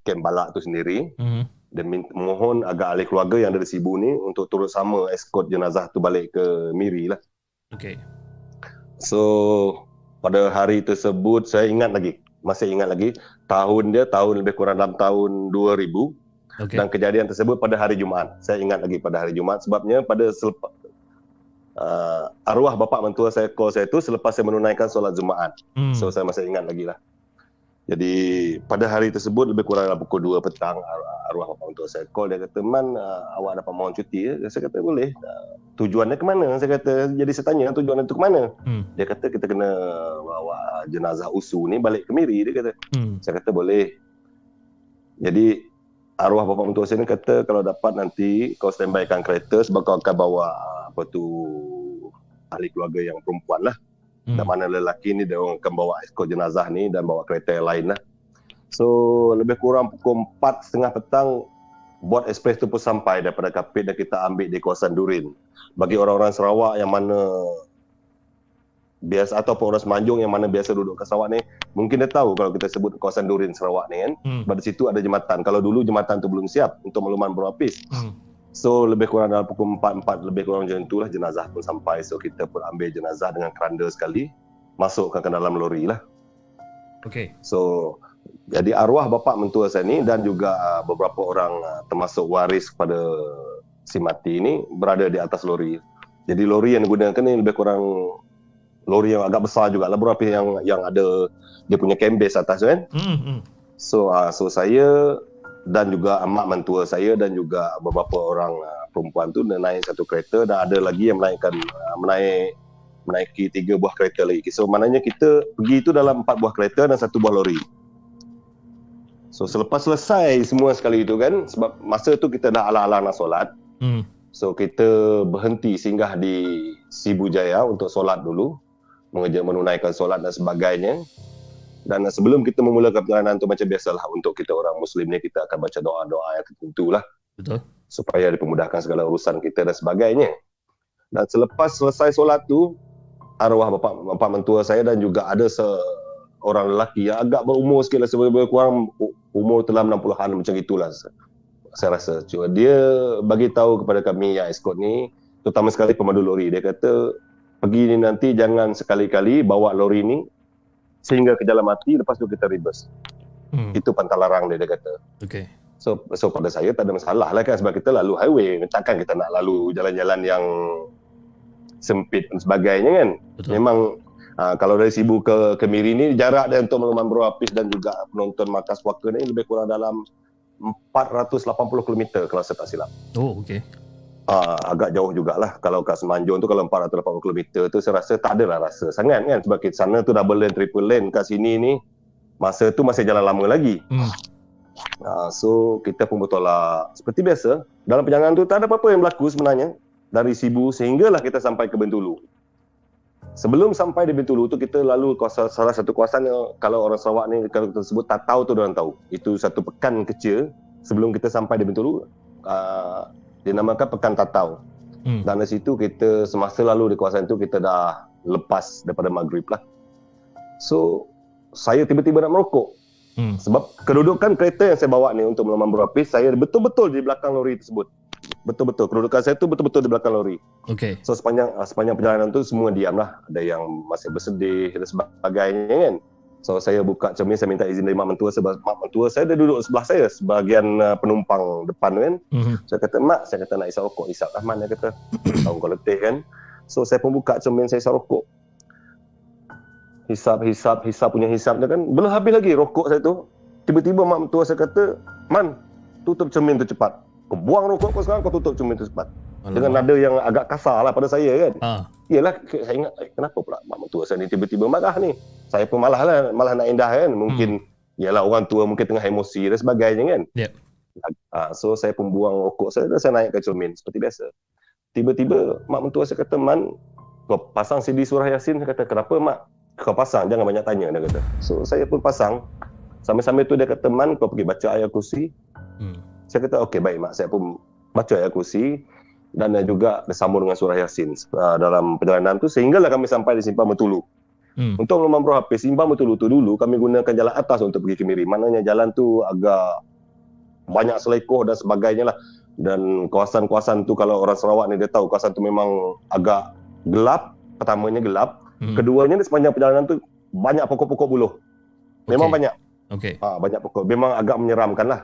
kem balak tu sendiri, Mhm. Dan mohon agak ahli keluarga yang ada di Sibu ni untuk turut sama escort jenazah tu balik ke Miri lah. Okey. So pada hari tersebut saya ingat lagi, masih ingat lagi tahun dia tahun lebih kurang dalam tahun 2000 Okey. dan kejadian tersebut pada hari Jumaat. Saya ingat lagi pada hari Jumaat sebabnya pada selepas uh, arwah bapa mentua saya call saya tu selepas saya menunaikan solat Jumaat. Hmm. So saya masih ingat lagi lah. Jadi pada hari tersebut lebih kurang dalam pukul 2 petang ar- arwah bapa mentua saya call dia kata man uh, awak dapat mohon cuti ya? Saya kata boleh. Uh, tujuannya ke mana? Saya kata jadi saya tanya tujuan itu ke mana? Hmm. Dia kata kita kena bawa jenazah usu ni balik ke Miri dia kata. Hmm. Saya kata boleh. Jadi arwah bapa mentua saya ni kata kalau dapat nanti kau standbykan kereta sebab kau akan bawa apa tu ahli keluarga yang perempuan lah. Hmm. Dan mana lelaki ni dia orang akan bawa escort jenazah ni dan bawa kereta yang lain lah. So lebih kurang pukul 4 setengah petang bot ekspres tu pun sampai daripada Kapit dan kita ambil di kawasan Durin. Bagi orang-orang Sarawak yang mana biasa ataupun orang Semanjung yang mana biasa duduk kat Sarawak ni mungkin dia tahu kalau kita sebut kawasan Durin Sarawak ni kan Hmm. di situ ada jembatan kalau dulu jembatan tu belum siap untuk meluman berlapis Hmm. so lebih kurang dalam pukul 4 4 lebih kurang macam itulah jenazah pun sampai so kita pun ambil jenazah dengan keranda sekali masukkan ke dalam lori lah Okey. So jadi arwah bapa mentua saya ni dan juga uh, beberapa orang uh, termasuk waris kepada si mati ini berada di atas lori. Jadi lori yang digunakan ni lebih kurang lori yang agak besar juga lah berapa yang yang ada dia punya canvas atas tu kan. Hmm. hmm. So uh, so saya dan juga mak mentua saya dan juga beberapa orang uh, perempuan tu naik satu kereta dan ada lagi yang menaikkan uh, menaik menaiki tiga buah kereta lagi. So maknanya kita pergi tu dalam empat buah kereta dan satu buah lori. So selepas selesai semua sekali itu kan sebab masa tu kita dah ala-ala nak solat. Hmm. So kita berhenti singgah di Sibu Jaya untuk solat dulu. Mengejar menunaikan solat dan sebagainya. Dan sebelum kita memulakan perjalanan tu macam biasalah untuk kita orang Muslim ni kita akan baca doa-doa yang tertentu lah Betul. supaya dipermudahkan segala urusan kita dan sebagainya. Dan selepas selesai solat tu, arwah bapa bapa mentua saya dan juga ada seorang lelaki yang agak berumur sikit lah sebab kurang umur dalam 60-an macam itulah saya rasa. Cuma dia bagi tahu kepada kami yang escort ni, terutama sekali pemandu lori, dia kata pergi ni nanti jangan sekali-kali bawa lori ni sehingga ke jalan mati lepas tu kita reverse. Hmm. Itu pantang larang dia dia kata. Okey. So, so pada saya tak ada masalah lah kan sebab kita lalu highway. Takkan kita nak lalu jalan-jalan yang sempit dan sebagainya kan. Betul. Memang Uh, kalau dari Sibu ke ke Miri ni jarak dia untuk Melumang Berapis dan juga penonton Markas Puaka ni lebih kurang dalam 480 km kalau saya tak silap. Oh, okey. Uh, agak jauh jugalah kalau kat Semanjung tu kalau 480 km tu saya rasa tak adalah rasa sangat kan sebab kat sana tu double lane triple lane kat sini ni masa tu masih jalan lama lagi. Hmm. Uh, so kita pun bertolak seperti biasa dalam perjalanan tu tak ada apa-apa yang berlaku sebenarnya dari Sibu sehinggalah kita sampai ke Bentulu. Sebelum sampai di Bintulu tu kita lalu kawasan, salah satu kawasan yang kalau orang Sarawak ni kalau kita sebut tak tahu tu orang tahu. Itu satu pekan kecil sebelum kita sampai di Bintulu uh, dinamakan pekan Tatau. Hmm. Dan dari situ kita semasa lalu di kawasan itu kita dah lepas daripada maghrib lah. So saya tiba-tiba nak merokok. Hmm. Sebab kedudukan kereta yang saya bawa ni untuk melaman berapis saya betul-betul di belakang lori tersebut. Betul-betul kedudukan saya tu betul-betul di belakang lori. Okey. So sepanjang uh, sepanjang perjalanan tu semua diam lah. Ada yang masih bersedih dan sebagainya kan. So saya buka cermin, saya minta izin dari mak mentua sebab mak mentua saya dia duduk sebelah saya sebahagian uh, penumpang depan kan. Mhm. Saya kata, mak, saya kata nak isap rokok. Isap Rahman, dia kata. Tahu kau letih kan. So saya pun buka cermin, saya isap rokok. Hisap, hisap, hisap punya hisap dia kan. Belum habis lagi rokok saya tu. Tiba-tiba mak mentua saya kata, Man, tutup cermin tu cepat. Kau buang rokok kau sekarang, kau tutup cermin tu cepat. Dengan nada yang agak kasar lah pada saya kan. Ah. Yelah, saya ingat, eh, kenapa pula mak mentua saya ni tiba-tiba marah ni? Saya pun malah lah, malah nak indah kan. Mungkin, yalah orang tua mungkin tengah emosi dan sebagainya kan. Yep. Ah, so saya pun buang rokok saya dan saya naik ke cermin seperti biasa. Tiba-tiba mak mentua saya kata, Man, kau pasang CD surah Yasin. Saya kata, kenapa mak? Kau pasang, jangan banyak tanya, dia kata. So saya pun pasang. Sambil-sambil tu dia kata, Man, kau pergi baca ayat kursi. Hmm. Saya kata, okey baik mak. Saya pun baca ayat kursi dan juga bersambung dengan surah Yasin uh, dalam perjalanan tu sehinggalah kami sampai di Simpang Betulu. Hmm. Untuk Melumang Berhapis, Simpang Betulu tu dulu kami gunakan jalan atas untuk pergi ke Miri. Maknanya jalan tu agak banyak selekoh dan sebagainya lah. Dan kawasan-kawasan tu kalau orang Sarawak ni dia tahu kawasan tu memang agak gelap. Pertamanya gelap. Hmm. Keduanya di sepanjang perjalanan tu banyak pokok-pokok buluh. Memang Okey. banyak. Okey. Ha, banyak pokok. Memang agak menyeramkan lah.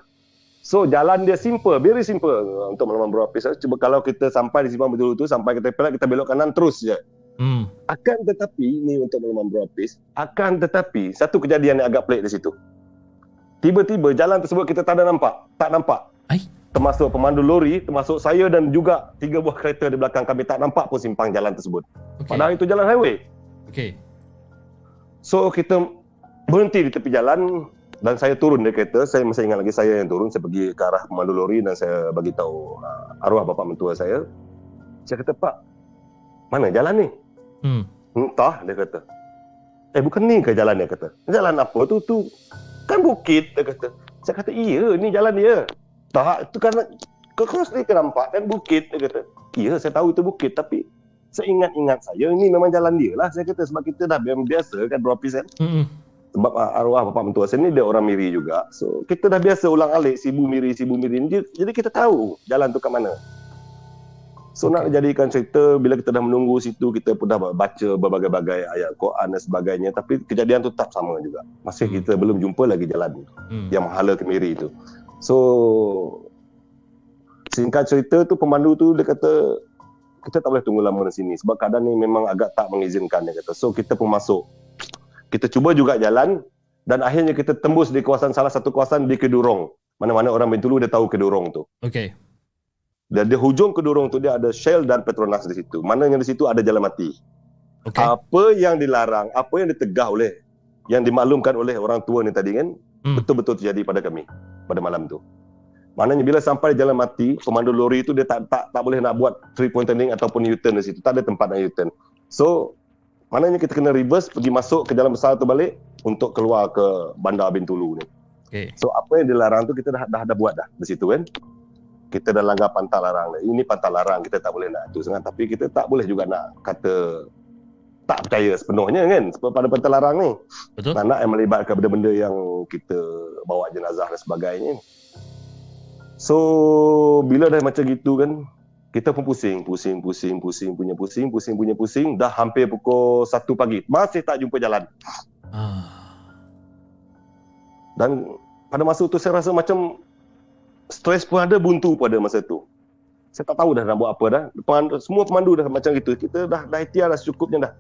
So jalan dia simple, very simple untuk melawan berapis. Cuba kalau kita sampai di simpang betul tu sampai ke Tepelat kita belok kanan terus je. Hmm. Akan tetapi ni untuk melawan berapis, akan tetapi satu kejadian yang agak pelik di situ. Tiba-tiba jalan tersebut kita tak ada nampak, tak nampak. Ai? Termasuk pemandu lori, termasuk saya dan juga tiga buah kereta di belakang kami tak nampak pun simpang jalan tersebut. Okey. Padahal itu jalan highway. Okey. So kita berhenti di tepi jalan dan saya turun dari kereta. Saya masih ingat lagi saya yang turun. Saya pergi ke arah pemandu lori dan saya bagi tahu uh, arwah bapa mentua saya. Saya kata, "Pak, mana jalan ni?" Hmm. Entah, dia kata. Eh, bukan ni ke jalan dia kata. Jalan apa tu? Tu kan bukit, dia kata. Saya kata, iya, ni jalan dia. Tak, itu kan kau kau sendiri kan nampak kan bukit, dia kata. Iya, saya tahu itu bukit, tapi seingat-ingat saya, ini memang jalan dia lah. Saya kata, sebab kita dah biasa kan, berapis kan. Hmm. Sebab uh, arwah bapa mentua saya ni dia orang Miri juga. So kita dah biasa ulang alik Sibu Miri, Sibu Miri. Jadi, jadi kita tahu jalan tu kat mana. So okay. nak jadikan cerita bila kita dah menunggu situ kita pun dah baca berbagai-bagai ayat Quran dan sebagainya tapi kejadian tu tetap sama juga. Masih Hmm. kita belum jumpa lagi jalan Hmm. yang menghala ke Miri tu. So singkat cerita tu pemandu tu dia kata kita tak boleh tunggu lama di sini sebab keadaan ni memang agak tak mengizinkan dia kata. So kita pun masuk. Kita cuba juga jalan dan akhirnya kita tembus di kawasan salah satu kawasan di Kedurong. Mana-mana orang Bintulu dia tahu Kedurong tu. Okey. Dan di hujung Kedurong tu dia ada Shell dan Petronas di situ. Mananya di situ ada jalan mati. Okey. Apa yang dilarang, apa yang ditegah oleh yang dimaklumkan oleh orang tua ni tadi kan, Hmm. betul-betul terjadi pada kami pada malam tu. Maknanya bila sampai di jalan mati, pemandu lori itu dia tak tak tak boleh nak buat three point turning ataupun U-turn di situ. Tak ada tempat nak U-turn. So, maknanya kita kena reverse pergi masuk ke jalan besar tu balik untuk keluar ke Bandar Bintulu ni. Okey. So apa yang dilarang tu kita dah dah, dah buat dah di situ kan. Kita dah langgar pantang larang. Ini pantang larang kita tak boleh nak tu sangat tapi kita tak boleh juga nak kata tak percaya sepenuhnya kan sebab pada pantang larang ni. Betul? Nak nak yang melibatkan benda-benda yang kita bawa jenazah dan sebagainya. So bila dah macam gitu kan kita pun pusing, pusing, pusing, pusing, punya pusing, pusing, punya pusing. Dah hampir pukul 1 pagi. Masih tak jumpa jalan. Ah. Dan pada masa tu saya rasa macam stres pun ada, buntu pun ada masa tu. Saya tak tahu dah nak buat apa dah. Pemandu, semua pemandu dah macam gitu. Kita dah dah ikhtiar dah secukupnya dah.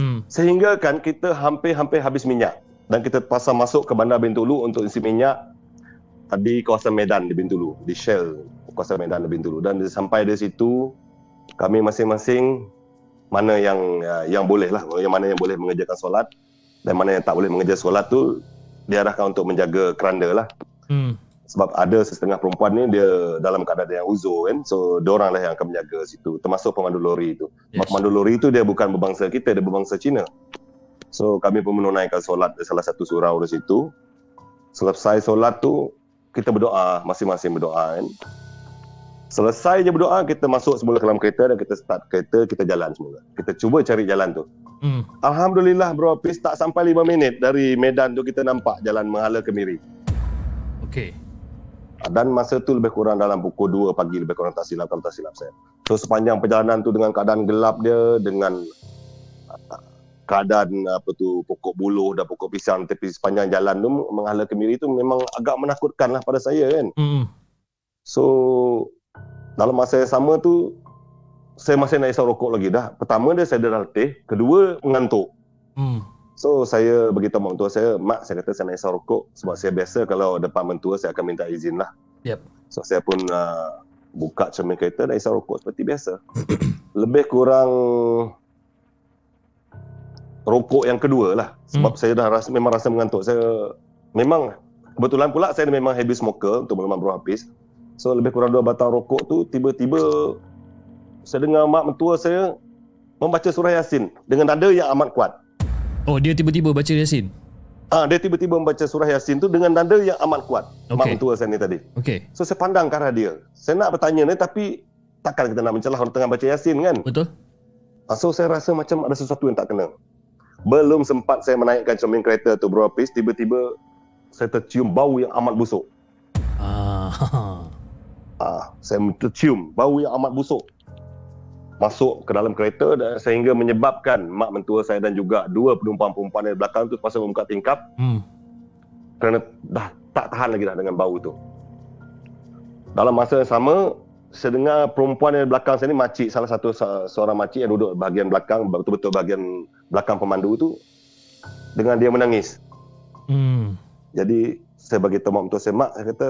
Hmm. Sehingga kan kita hampir-hampir habis minyak dan kita pasang masuk ke bandar Bintulu untuk isi minyak di kawasan Medan di Bintulu, di Shell kawasan Medan di Bintulu dan sampai di situ kami masing-masing mana yang uh, yang boleh lah, yang mana yang boleh mengerjakan solat dan mana yang tak boleh mengerjakan solat tu diarahkan untuk menjaga keranda lah. Hmm. Sebab ada setengah perempuan ni dia dalam keadaan yang uzur kan. So diorang lah yang akan menjaga situ. Termasuk pemandu lori tu. Yes. Pemandu lori tu dia bukan berbangsa kita, dia berbangsa Cina. So kami pun menunaikan solat di salah satu surau di situ. Selesai solat tu kita berdoa, masing-masing berdoa kan. Selesai je berdoa, kita masuk semula ke dalam kereta dan kita start kereta, kita jalan semula. Kita cuba cari jalan tu. Hmm. Alhamdulillah bro, Hafiz tak sampai 5 minit dari Medan tu kita nampak jalan Menghala ke Miri. Okay. Dan masa tu lebih kurang dalam pukul 2 pagi lebih kurang tak silap tak silap saya. So sepanjang perjalanan tu dengan keadaan gelap dia dengan keadaan apa tu pokok buluh dan pokok pisang tepi sepanjang jalan tu menghala kemiri tu memang agak menakutkan lah pada saya kan. Hmm. So dalam masa yang sama tu saya masih nak isap rokok lagi dah. Pertama dia saya dah letih, kedua mengantuk. Hmm. So saya beritahu mak mentua saya, mak saya kata saya nak isap rokok sebab saya biasa kalau depan mentua saya akan minta izin lah. Yep. So saya pun uh, buka cermin kereta dan isap rokok seperti biasa. Lebih kurang rokok yang kedua lah. Sebab Hmm. saya dah rasa, memang rasa mengantuk. Saya memang kebetulan pula saya memang habis smoker untuk menemani Bro Hafiz. So lebih kurang dua batang rokok tu tiba-tiba saya dengar mak mentua saya membaca surah Yasin dengan nada yang amat kuat. Oh, dia tiba-tiba baca Yasin. Ah, dia tiba-tiba membaca surah Yasin tu dengan nada yang amat kuat. Mak Okey. mentua saya ni tadi. Okay. So saya pandang ke arah dia. Saya nak bertanya ni tapi takkan kita nak mencelah orang tengah baca Yasin kan? Betul? Ah, So saya rasa macam ada sesuatu yang tak kena. Belum sempat saya menaikkan cermin kereta tu bro Hafiz, tiba-tiba saya tercium bau yang amat busuk. Ah. Ah, saya tercium bau yang amat busuk. Masuk ke dalam kereta dan sehingga menyebabkan mak mentua saya dan juga dua penumpang perempuan di belakang tu terpaksa membuka tingkap Hmm. kerana dah tak tahan lagi dah dengan bau tu. Dalam masa yang sama, saya dengar perempuan yang di belakang saya ni makcik, salah satu se- seorang makcik yang duduk bahagian belakang, betul-betul bahagian belakang pemandu tu, dengan dia menangis. Hmm. Jadi saya bagi tahu mak mentua saya, mak, saya kata,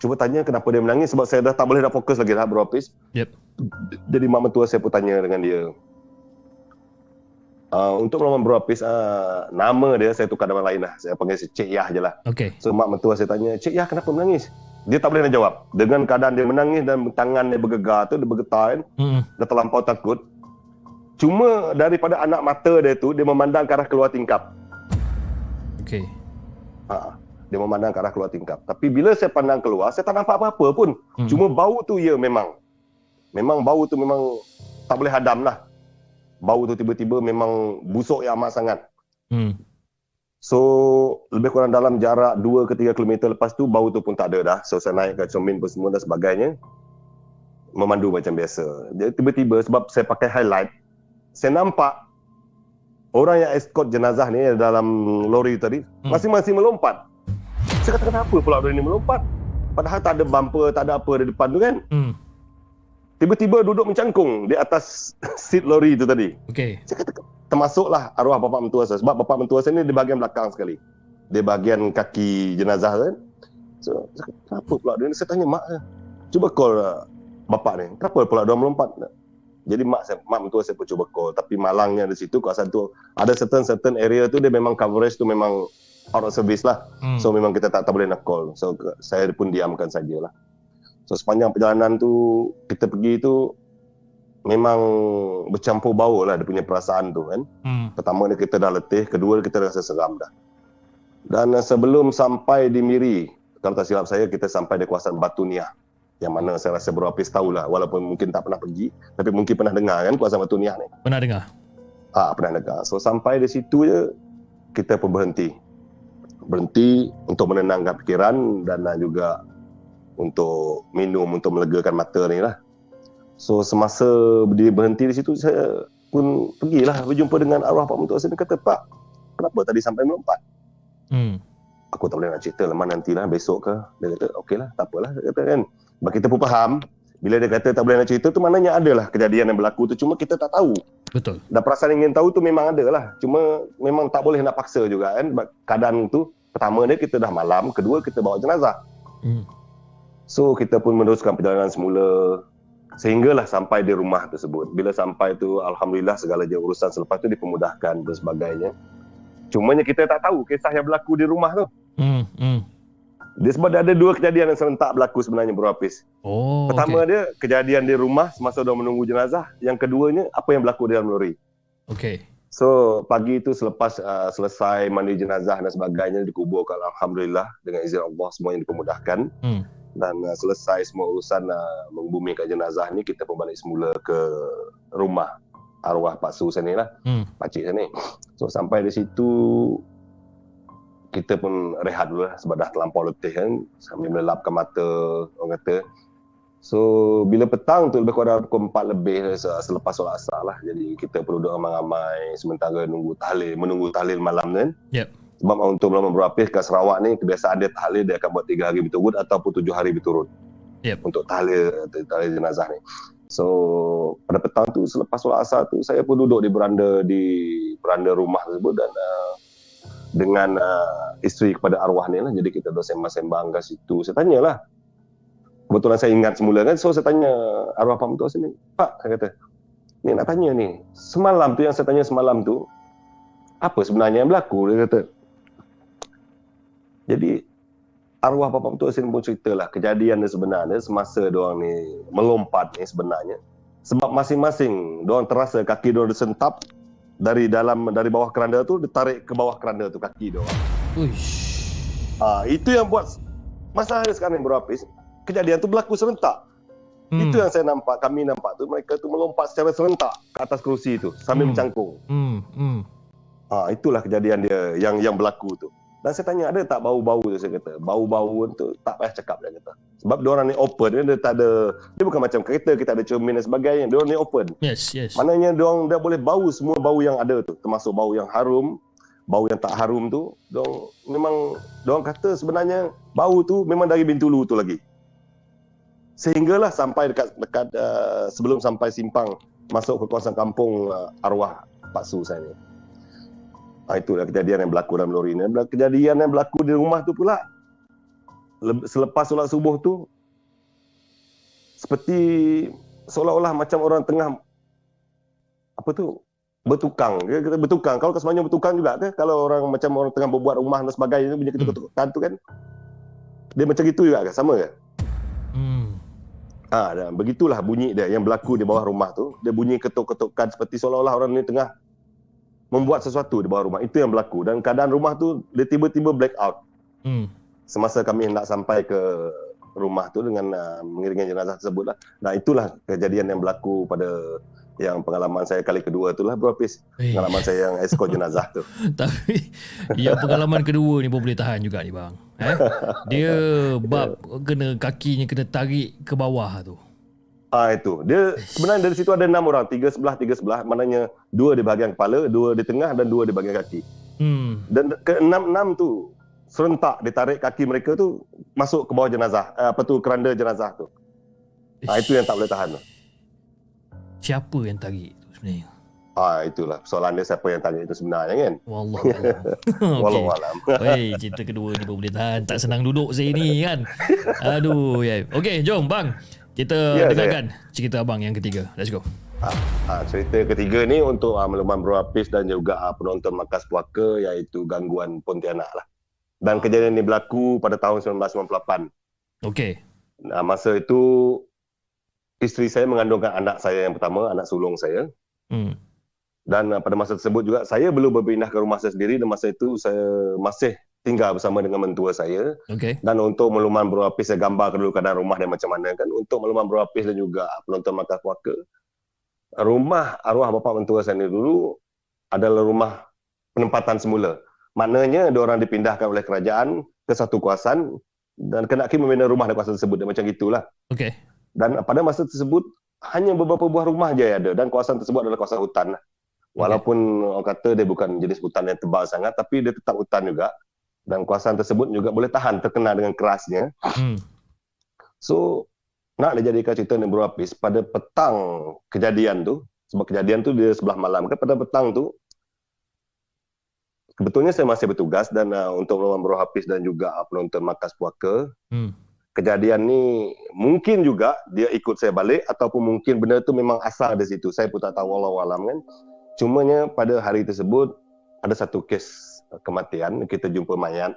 cuba tanya kenapa dia menangis sebab saya dah tak boleh nak fokus lagi dah bro Hafiz. Yep. Jadi mak mentua saya pun tanya dengan dia, Uh, untuk melawan Bro uh, nama dia saya tukar nama lain lah. Saya panggil si Cik Yah je lah. Okay. So mak mentua saya tanya, Cik Yah kenapa menangis? Dia tak boleh nak jawab. Dengan keadaan dia menangis dan tangan dia bergegar tu, dia bergetar kan. Hmm. Dah terlampau takut. Cuma daripada anak mata dia tu, dia memandang ke arah keluar tingkap. Okay. Ha, dia memandang ke arah keluar tingkap. Tapi bila saya pandang keluar, saya tak nampak apa-apa pun. Hmm. Cuma bau tu ya memang. Memang bau tu memang tak boleh hadam lah. Bau tu tiba-tiba memang busuk yang amat sangat. Hmm. So lebih kurang dalam jarak 2 ke 3 km lepas tu bau tu pun tak ada dah. So saya naik ke cermin pun semua dan sebagainya. Memandu macam biasa. Jadi tiba-tiba sebab saya pakai highlight, saya nampak orang yang escort jenazah ni dalam lori tadi Hmm. masing-masing melompat. Saya kata kenapa pula orang ni melompat? Padahal tak ada bumper, tak ada apa di depan tu kan. Hmm. Tiba-tiba duduk mencangkung di atas seat lori tu tadi. Okay. Saya kata termasuklah arwah bapa mentua saya sebab bapa mentua saya ni di bahagian belakang sekali. Di bahagian kaki jenazah kan. So, saya kata, kenapa pula dia ni? Saya tanya mak. Cuba call uh, bapa ni. Kenapa pula dia melompat? Jadi mak saya, mak mentua saya pun cuba call. Tapi malangnya di situ kawasan tu ada certain certain area tu dia memang coverage tu memang out of service lah. Hmm. So memang kita tak, tak boleh nak call. So saya pun diamkan sajalah. So sepanjang perjalanan tu kita pergi tu memang bercampur bau lah dia punya perasaan tu kan. Hmm. Pertama ni kita dah letih, kedua kita rasa seram dah. Dan eh, sebelum sampai di Miri, kalau tak silap saya kita sampai di kawasan Batu Niah. Yang mana saya rasa Hafiz tahulah walaupun mungkin tak pernah pergi tapi mungkin pernah dengar kan kawasan Batu Niah ni. Pernah dengar? Ah pernah dengar. So sampai di situ je kita pun berhenti. Berhenti untuk menenangkan fikiran dan juga untuk minum untuk melegakan mata ni lah. So semasa dia berhenti di situ saya pun pergilah berjumpa dengan arwah Pak Mentua saya kata Pak kenapa tadi sampai melompat? Hmm. Aku tak boleh nak cerita lemah nantilah besok ke. Dia kata okey lah tak apalah dia kata kan. Sebab kita pun faham Bila dia kata tak boleh nak cerita tu maknanya adalah kejadian yang berlaku tu cuma kita tak tahu. Betul. Dan perasaan ingin tahu tu memang ada lah. Cuma memang tak boleh nak paksa juga kan. Sebab Keadaan tu pertama dia kita dah malam, kedua kita bawa jenazah. Hmm. So kita pun meneruskan perjalanan semula sehinggalah sampai di rumah tersebut. Bila sampai tu alhamdulillah segala je urusan selepas tu dipermudahkan dan sebagainya. Cumanya kita tak tahu kisah yang berlaku di rumah tu. Hmm. Hmm. Dia sebab dia ada dua kejadian yang serentak berlaku sebenarnya Bro Hafiz. Oh, Pertama okay. dia kejadian di rumah semasa dia menunggu jenazah. Yang keduanya apa yang berlaku di dalam lori. Okay. So pagi itu selepas uh, selesai mandi jenazah dan sebagainya dikuburkan alhamdulillah dengan izin Allah semuanya dipermudahkan. Hmm. Dan uh, selesai semua urusan uh, membumikan jenazah ni kita pun balik semula ke rumah arwah Pak Su sini lah, Hmm. pakcik sini. So sampai di situ kita pun rehat dulu lah sebab dah terlampau letih kan. Sambil melelapkan mata orang kata. So bila petang tu lebih kurang pukul 4 lebih se- selepas solat asar lah. Jadi kita perlu duduk ramai-ramai sementara nunggu tahlil menunggu tahlil malam kan. Yep. sebab untuk malam berapis kat Sarawak ni kebiasaan dia tahlil dia akan buat 3 hari berturut ataupun 7 hari berturut. Yep. untuk tahlil tahlil jenazah ni. So pada petang tu selepas solat asar tu saya pun duduk di beranda di beranda rumah tersebut dan uh, dengan uh, isteri kepada arwah ni lah. Jadi kita dah sembang-sembang kat situ. Saya tanyalah. Kebetulan saya ingat semula kan. So saya tanya arwah Pak Mentua sini. Pak, saya kata. Ni nak tanya ni. Semalam tu yang saya tanya semalam tu. Apa sebenarnya yang berlaku? Dia kata. Jadi arwah Pak Mentua sini pun ceritalah. Kejadian dia sebenarnya semasa diorang ni melompat ni sebenarnya. Sebab masing-masing diorang terasa kaki diorang disentap dari dalam dari bawah keranda tu ditarik ke bawah keranda tu kaki dia orang. Uish. Ah itu yang buat masalah dia sekarang Bro Hafiz. Kejadian tu berlaku serentak. Hmm. Itu yang saya nampak, kami nampak tu mereka tu melompat secara serentak ke atas kerusi tu sambil Hmm. mencangkung. Hmm. Hmm. Ah itulah kejadian dia yang yang berlaku tu. Dan saya tanya ada tak bau-bau tu saya kata. Bau-bau tu tak payah cakap dia kata. Sebab dia orang ni open dia, dia tak ada dia bukan macam kereta kita ada cermin dan sebagainya. Dia orang ni open. Yes, yes. Maknanya dia orang dia boleh bau semua bau yang ada tu, termasuk bau yang harum, bau yang tak harum tu. Dia orang memang dia orang kata sebenarnya bau tu memang dari Bintulu tu lagi. Sehinggalah sampai dekat dekat uh, sebelum sampai simpang masuk ke kawasan kampung uh, arwah Pak Su saya ni. Ha, itulah kejadian yang berlaku dalam lori ni. Kejadian yang berlaku di rumah tu pula le- selepas solat subuh tu seperti seolah-olah macam orang tengah apa tu bertukang kata bertukang. Kalau sebenarnya bertukang juga ke? Kalau orang macam orang tengah berbuat rumah dan sebagainya bunyi ketuk-ketukan tu kan? Dia macam gitu juga ke? Sama ke? Hmm. ha dan begitulah bunyi dia yang berlaku di bawah rumah tu. Dia bunyi ketuk-ketukan seperti seolah-olah orang ni tengah membuat sesuatu di bawah rumah itu yang berlaku dan keadaan rumah tu dia tiba-tiba black out Hmm. semasa kami hendak sampai ke rumah tu dengan uh, mengiringi jenazah tersebut lah. Nah itulah kejadian yang berlaku pada yang pengalaman saya kali kedua tu lah Bro Hafiz. Eh, Pengalaman saya yang escort jenazah tu. tapi yang pengalaman kedua ni pun boleh tahan juga ni bang. Eh? Dia bab kena kakinya kena tarik ke bawah tu. Ah itu. Dia sebenarnya dari situ ada enam orang, tiga sebelah, tiga sebelah. Maknanya dua di bahagian kepala, dua di tengah dan dua di bahagian kaki. Hmm. Dan ke enam-enam tu serentak ditarik kaki mereka tu masuk ke bawah jenazah. Eh, apa tu keranda jenazah tu. Ah itu yang tak boleh tahan. Siapa yang tarik tu sebenarnya? Ah itulah soalan dia siapa yang tanya itu sebenarnya kan. Wallah. Alam. Hei, cerita kedua ni pun boleh tahan. Tak senang duduk saya ni kan. Aduh, ya. Okey, jom bang. Kita Ya, dengarkan cerita abang yang ketiga. Let's go. Ha, cerita ketiga ni untuk uh, Meluman Bro Hafiz dan juga uh, penonton Markas Puaka iaitu gangguan Pontianak lah. Dan kejadian ini berlaku pada tahun 1998. Okey. Nah, masa itu isteri saya mengandungkan anak saya yang pertama, anak sulung saya. Hmm. Dan uh, pada masa tersebut juga saya belum berpindah ke rumah saya sendiri dan masa itu saya masih tinggal bersama dengan mentua saya. Okey. Dan untuk Meluman Bro Hafiz saya gambarkan dulu keadaan rumah dia macam mana kan. Untuk Meluman Bro Hafiz dan juga penonton Markas Puaka, rumah arwah bapa mentua saya ni dulu adalah rumah penempatan semula. Maknanya dia orang dipindahkan oleh kerajaan ke satu kawasan dan kenaki membina rumah di kawasan tersebut. Dia macam gitulah. Okey. Dan pada masa tersebut hanya beberapa buah rumah je ada dan kawasan tersebut adalah kawasan hutan. Walaupun orang kata dia bukan jenis hutan yang tebal sangat tapi dia tetap hutan juga. Dan kawasan tersebut juga boleh tahan terkena dengan kerasnya. Hmm. So nak dijadikan cerita yang berlapis pada petang kejadian tu sebab kejadian tu dia sebelah malam kan pada petang tu Sebetulnya saya masih bertugas dan uh, untuk melawan Bro Hafiz dan juga uh, penonton Markas Puaka. Hmm. Kejadian ni mungkin juga dia ikut saya balik ataupun mungkin benda tu memang asal dari situ. Saya pun tak tahu walau alam kan. Cumanya pada hari tersebut ada satu kes kematian. Kita jumpa mayat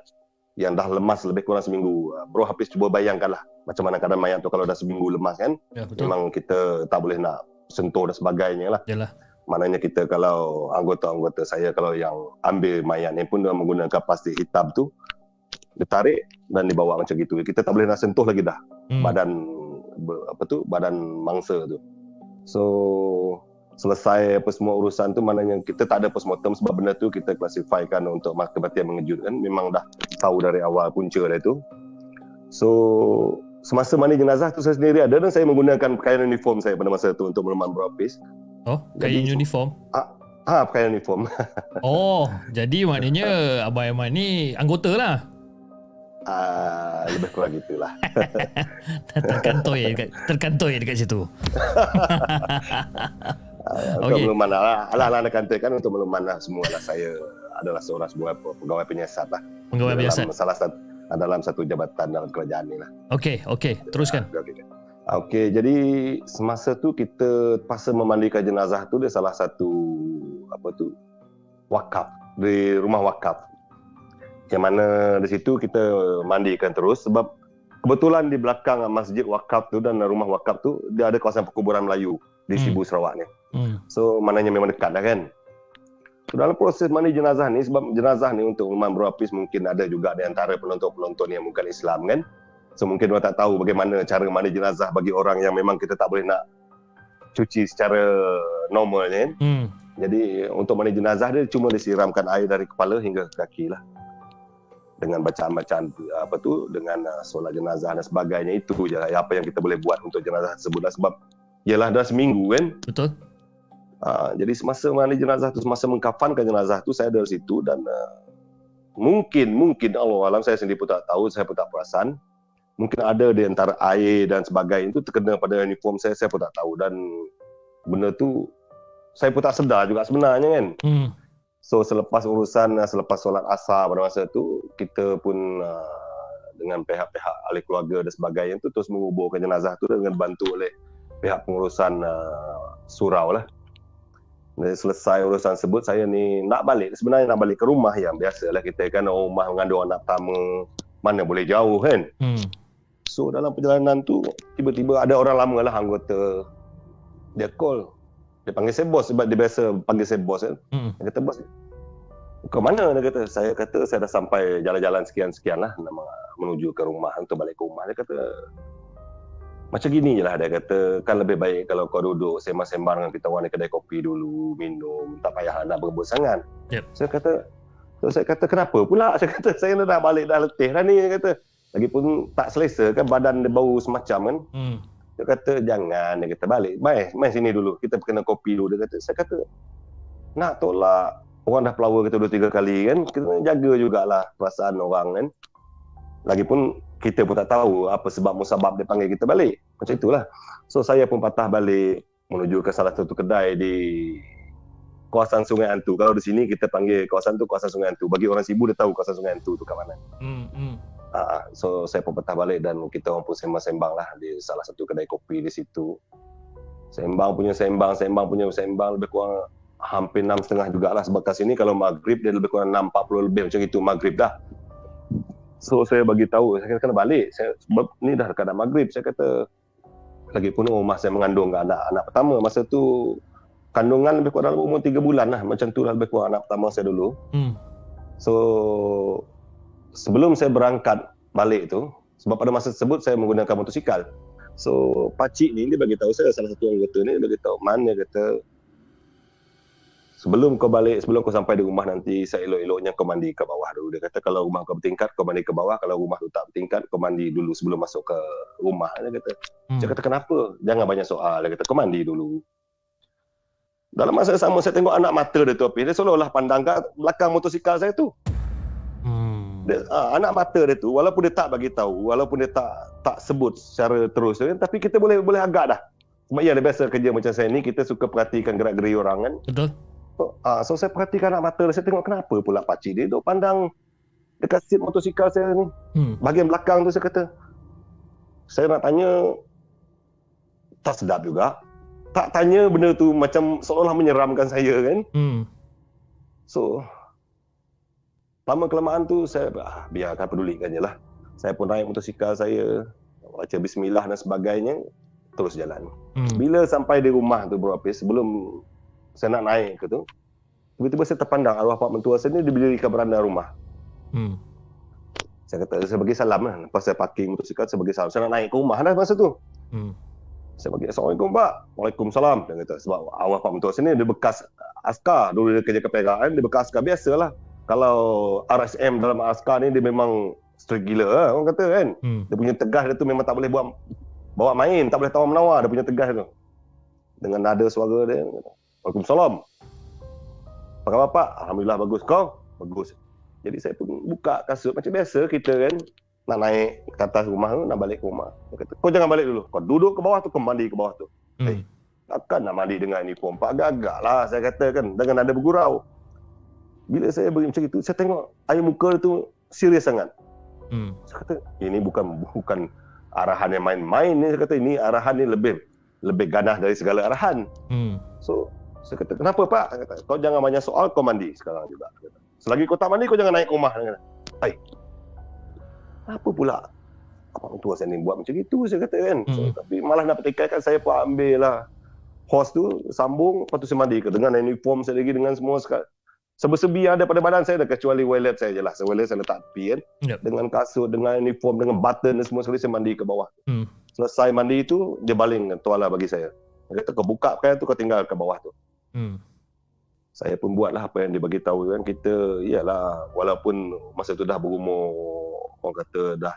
yang dah lemas lebih kurang seminggu. Uh, Bro Hafiz cuba bayangkanlah macam mana keadaan mayat tu kalau dah seminggu lemas kan. Ya, betul. Memang kita tak boleh nak sentuh dan sebagainya lah. Yalah. Maknanya kita kalau anggota-anggota saya kalau yang ambil mayat ni pun dia menggunakan plastik hitam tu dia tarik dan dibawa macam gitu. Kita tak boleh nak sentuh lagi dah Hmm. badan apa tu badan mangsa tu. So selesai apa semua urusan tu maknanya kita tak ada postmortem sebab benda tu kita klasifikasikan untuk kematian mengejutkan memang dah tahu dari awal punca dia tu. So semasa mandi jenazah tu saya sendiri ada dan saya menggunakan pakaian uniform saya pada masa tu untuk meleman berapis. Oh, kain uniform. Ah, pakaian uniform. Oh, jadi maknanya Abang Aiman ni anggota lah. Ah, lebih kurang gitulah. terkantoi dekat terkantoi dekat situ. Uh, Okey. Untuk meluman lah. Alah, alah, nak katakan untuk meluman lah semua lah. Saya adalah seorang sebuah pe- pegawai penyiasat lah. Pegawai biasa. Dalam salah satu, dalam satu jabatan dalam kerajaan ni lah. Okey, okey, teruskan. Okey, okey. Okey, jadi semasa tu kita pasal memandikan jenazah tu dia salah satu apa tu wakaf di rumah wakaf. Yang mana di situ kita mandikan terus sebab kebetulan di belakang masjid wakaf tu dan rumah wakaf tu dia ada kawasan perkuburan Melayu di Hmm. Sibu Sarawak ni. Hmm. So maknanya memang dekat dah kan. So, dalam proses mandi jenazah ni sebab jenazah ni untuk Imam berlapis mungkin ada juga di antara penonton-penonton yang bukan Islam kan. So mungkin mereka tak tahu bagaimana cara mandi jenazah bagi orang yang memang kita tak boleh nak cuci secara normal kan. Hmm. Jadi untuk mandi jenazah dia cuma disiramkan air dari kepala hingga ke kaki lah. Dengan bacaan-bacaan apa tu dengan uh, solat jenazah dan sebagainya itu je lah apa yang kita boleh buat untuk jenazah tersebut lah sebab ialah dah seminggu kan Betul? Uh, jadi semasa mandi jenazah tu, semasa mengkafankan jenazah tu, saya ada di situ dan uh, mungkin, mungkin Allah alam saya sendiri pun tak tahu, saya pun tak perasan. Mungkin ada di antara air dan sebagainya itu terkena pada uniform saya, saya pun tak tahu. Dan benda tu, saya pun tak sedar juga sebenarnya kan. Hmm. So selepas urusan, uh, selepas solat asar pada masa tu, kita pun uh, dengan pihak-pihak ahli keluarga dan sebagainya tu terus menguburkan jenazah tu dengan dibantu oleh pihak pengurusan uh, surau lah. Selesai urusan sebut saya ni nak balik sebenarnya nak balik ke rumah yang biasalah kita kan rumah mengandung anak pertama mana boleh jauh kan. Hmm. So dalam perjalanan tu tiba-tiba ada orang lama lah anggota dia call. Dia panggil saya bos sebab dia biasa panggil saya bos kan. Hmm. Dia kata bos ke mana dia kata saya kata saya dah sampai jalan-jalan sekian-sekian lah menuju ke rumah untuk balik ke rumah dia kata macam gini je lah dia kata kan lebih baik kalau kau duduk sembang-sembang dengan kita orang di kedai kopi dulu minum tak payah nak berebut sangat. Yep. saya kata so saya kata kenapa pula? Saya kata saya dah balik dah letih dah ni dia kata. Lagipun tak selesa kan badan dia bau semacam kan. Hmm. dia kata jangan dia kata balik mai mai sini dulu kita kena kopi dulu. Dia kata saya kata nak tolak orang dah pelawar kita dua tiga kali kan kita jaga jugalah perasaan orang kan lagipun kita pun tak tahu apa sebab musabab dia panggil kita balik macam itulah so saya pun patah balik menuju ke salah satu kedai di kawasan Sungai Antu kalau di sini kita panggil kawasan tu kawasan Sungai Antu bagi orang Sibu dia tahu kawasan Sungai Antu tu kat mana Hmm. Hmm. Ah, so saya pun patah balik dan kita orang pun sembang-sembang lah di salah satu kedai kopi di situ. Sembang punya sembang, sembang punya sembang lebih kurang hampir enam setengah jugalah sebab kat sini kalau maghrib dia lebih kurang enam empat puluh lebih macam itu maghrib dah. So saya bagi tahu saya kata kena balik. Saya sebab ni dah dekat nak maghrib. Saya kata lagipun rumah saya mengandung anak anak pertama masa tu kandungan lebih kurang dalam umur tiga bulan lah macam tu lah lebih kurang anak pertama saya dulu. Hmm. So sebelum saya berangkat balik tu sebab pada masa tersebut saya menggunakan motosikal. So pakcik ni dia bagi tahu saya salah satu anggota ni dia bagi tahu man dia kata sebelum kau balik sebelum kau sampai di rumah nanti saya elok-eloknya kau mandi ke bawah dulu. Dia kata kalau rumah kau bertingkat kau mandi ke bawah kalau rumah tu tak bertingkat kau mandi dulu sebelum masuk ke rumah dia kata. Hmm. Saya kata kenapa? Jangan banyak soal. Dia kata kau mandi dulu. Dalam masa yang sama saya tengok anak mata dia tu. Dia seolah-olah pandang ke belakang motosikal saya tu. Hmm. dia, ah, anak mata dia tu walaupun dia tak bagi tahu walaupun dia tak tak sebut secara terus kan tapi kita boleh boleh agak dah sebab ya dia biasa kerja macam saya ni kita suka perhatikan gerak-geri orang kan Betul? So, ah, so saya perhatikan anak mata saya tengok kenapa pula pakcik dia duk pandang dekat seat motosikal saya ni Hmm. bahagian belakang tu saya kata saya nak tanya tak sedap juga tak tanya benda tu macam seolah menyeramkan saya kan Hmm. So lama kelamaan tu saya ah, biarkan pedulikan je lah. Saya pun naik motosikal saya, baca bismillah dan sebagainya, terus jalan. Hmm. Bila sampai di rumah tu Bro Hafiz, sebelum saya nak naik ke tu, tiba-tiba saya terpandang arwah Pak Mentua saya ni dia berdiri kat beranda rumah. Hmm. Saya kata, saya bagi salam lah. Lepas saya parking motosikal, saya bagi salam. Saya nak naik ke rumah dah masa tu. Hmm. Saya bagi Assalamualaikum Pak. Waalaikumsalam. Dia kata, sebab arwah Pak Mentua saya ni dia bekas askar. Dulu dia kerja kepegaan, dia bekas askar. Biasalah. Kalau RSM dalam askar ni dia memang strict gila lah, orang kata kan. Hmm. Dia punya tegas dia tu memang tak boleh buat bawa main, tak boleh tawar menawar dia punya tegas tu. Dengan nada suara dia. dia kata, Waalaikumsalam. Apa khabar Pak? Alhamdulillah bagus. Kau? Bagus. Jadi saya pun buka kasut macam biasa kita kan nak naik ke atas rumah tu, nak balik ke rumah. Dia kata, kau jangan balik dulu. Kau duduk ke bawah tu, kau mandi ke bawah tu. Hmm. Takkan nak mandi dengan uniform. Pak agak-agak lah saya kata kan. Dengan ada bergurau. Bila saya beri macam itu, saya tengok air muka tu serius sangat. Hmm. Saya kata, ini bukan bukan arahan yang main-main ni. Saya kata, ini arahan ni lebih lebih ganas dari segala arahan. Hmm. So, saya kata, kenapa Pak? Saya kata, kau jangan banyak soal, kau mandi sekarang juga. Kata, Selagi kau tak mandi, kau jangan naik rumah. Saya kata, Hai, apa pula? Apa tua saya ni buat macam itu, saya kata kan. So, Hmm. tapi malah nak petikaikan, saya pun ambil lah. Hos tu, sambung, lepas tu saya mandi ke. Dengan uniform saya lagi, dengan semua sekali. Sebesebi yang ada pada badan saya dah kecuali wallet saya je lah. So, wallet saya letak tepi kan. Yep. Dengan kasut, dengan uniform, dengan button dan semua sekali saya mandi ke bawah. Hmm. Selesai mandi itu, dia baling tuala bagi saya. Dia kata, kau buka pakaian tu, kau tinggal ke bawah tu. Hmm. Saya pun buatlah apa yang dia bagi tahu kan. Kita, iyalah, walaupun masa tu dah berumur, orang kata dah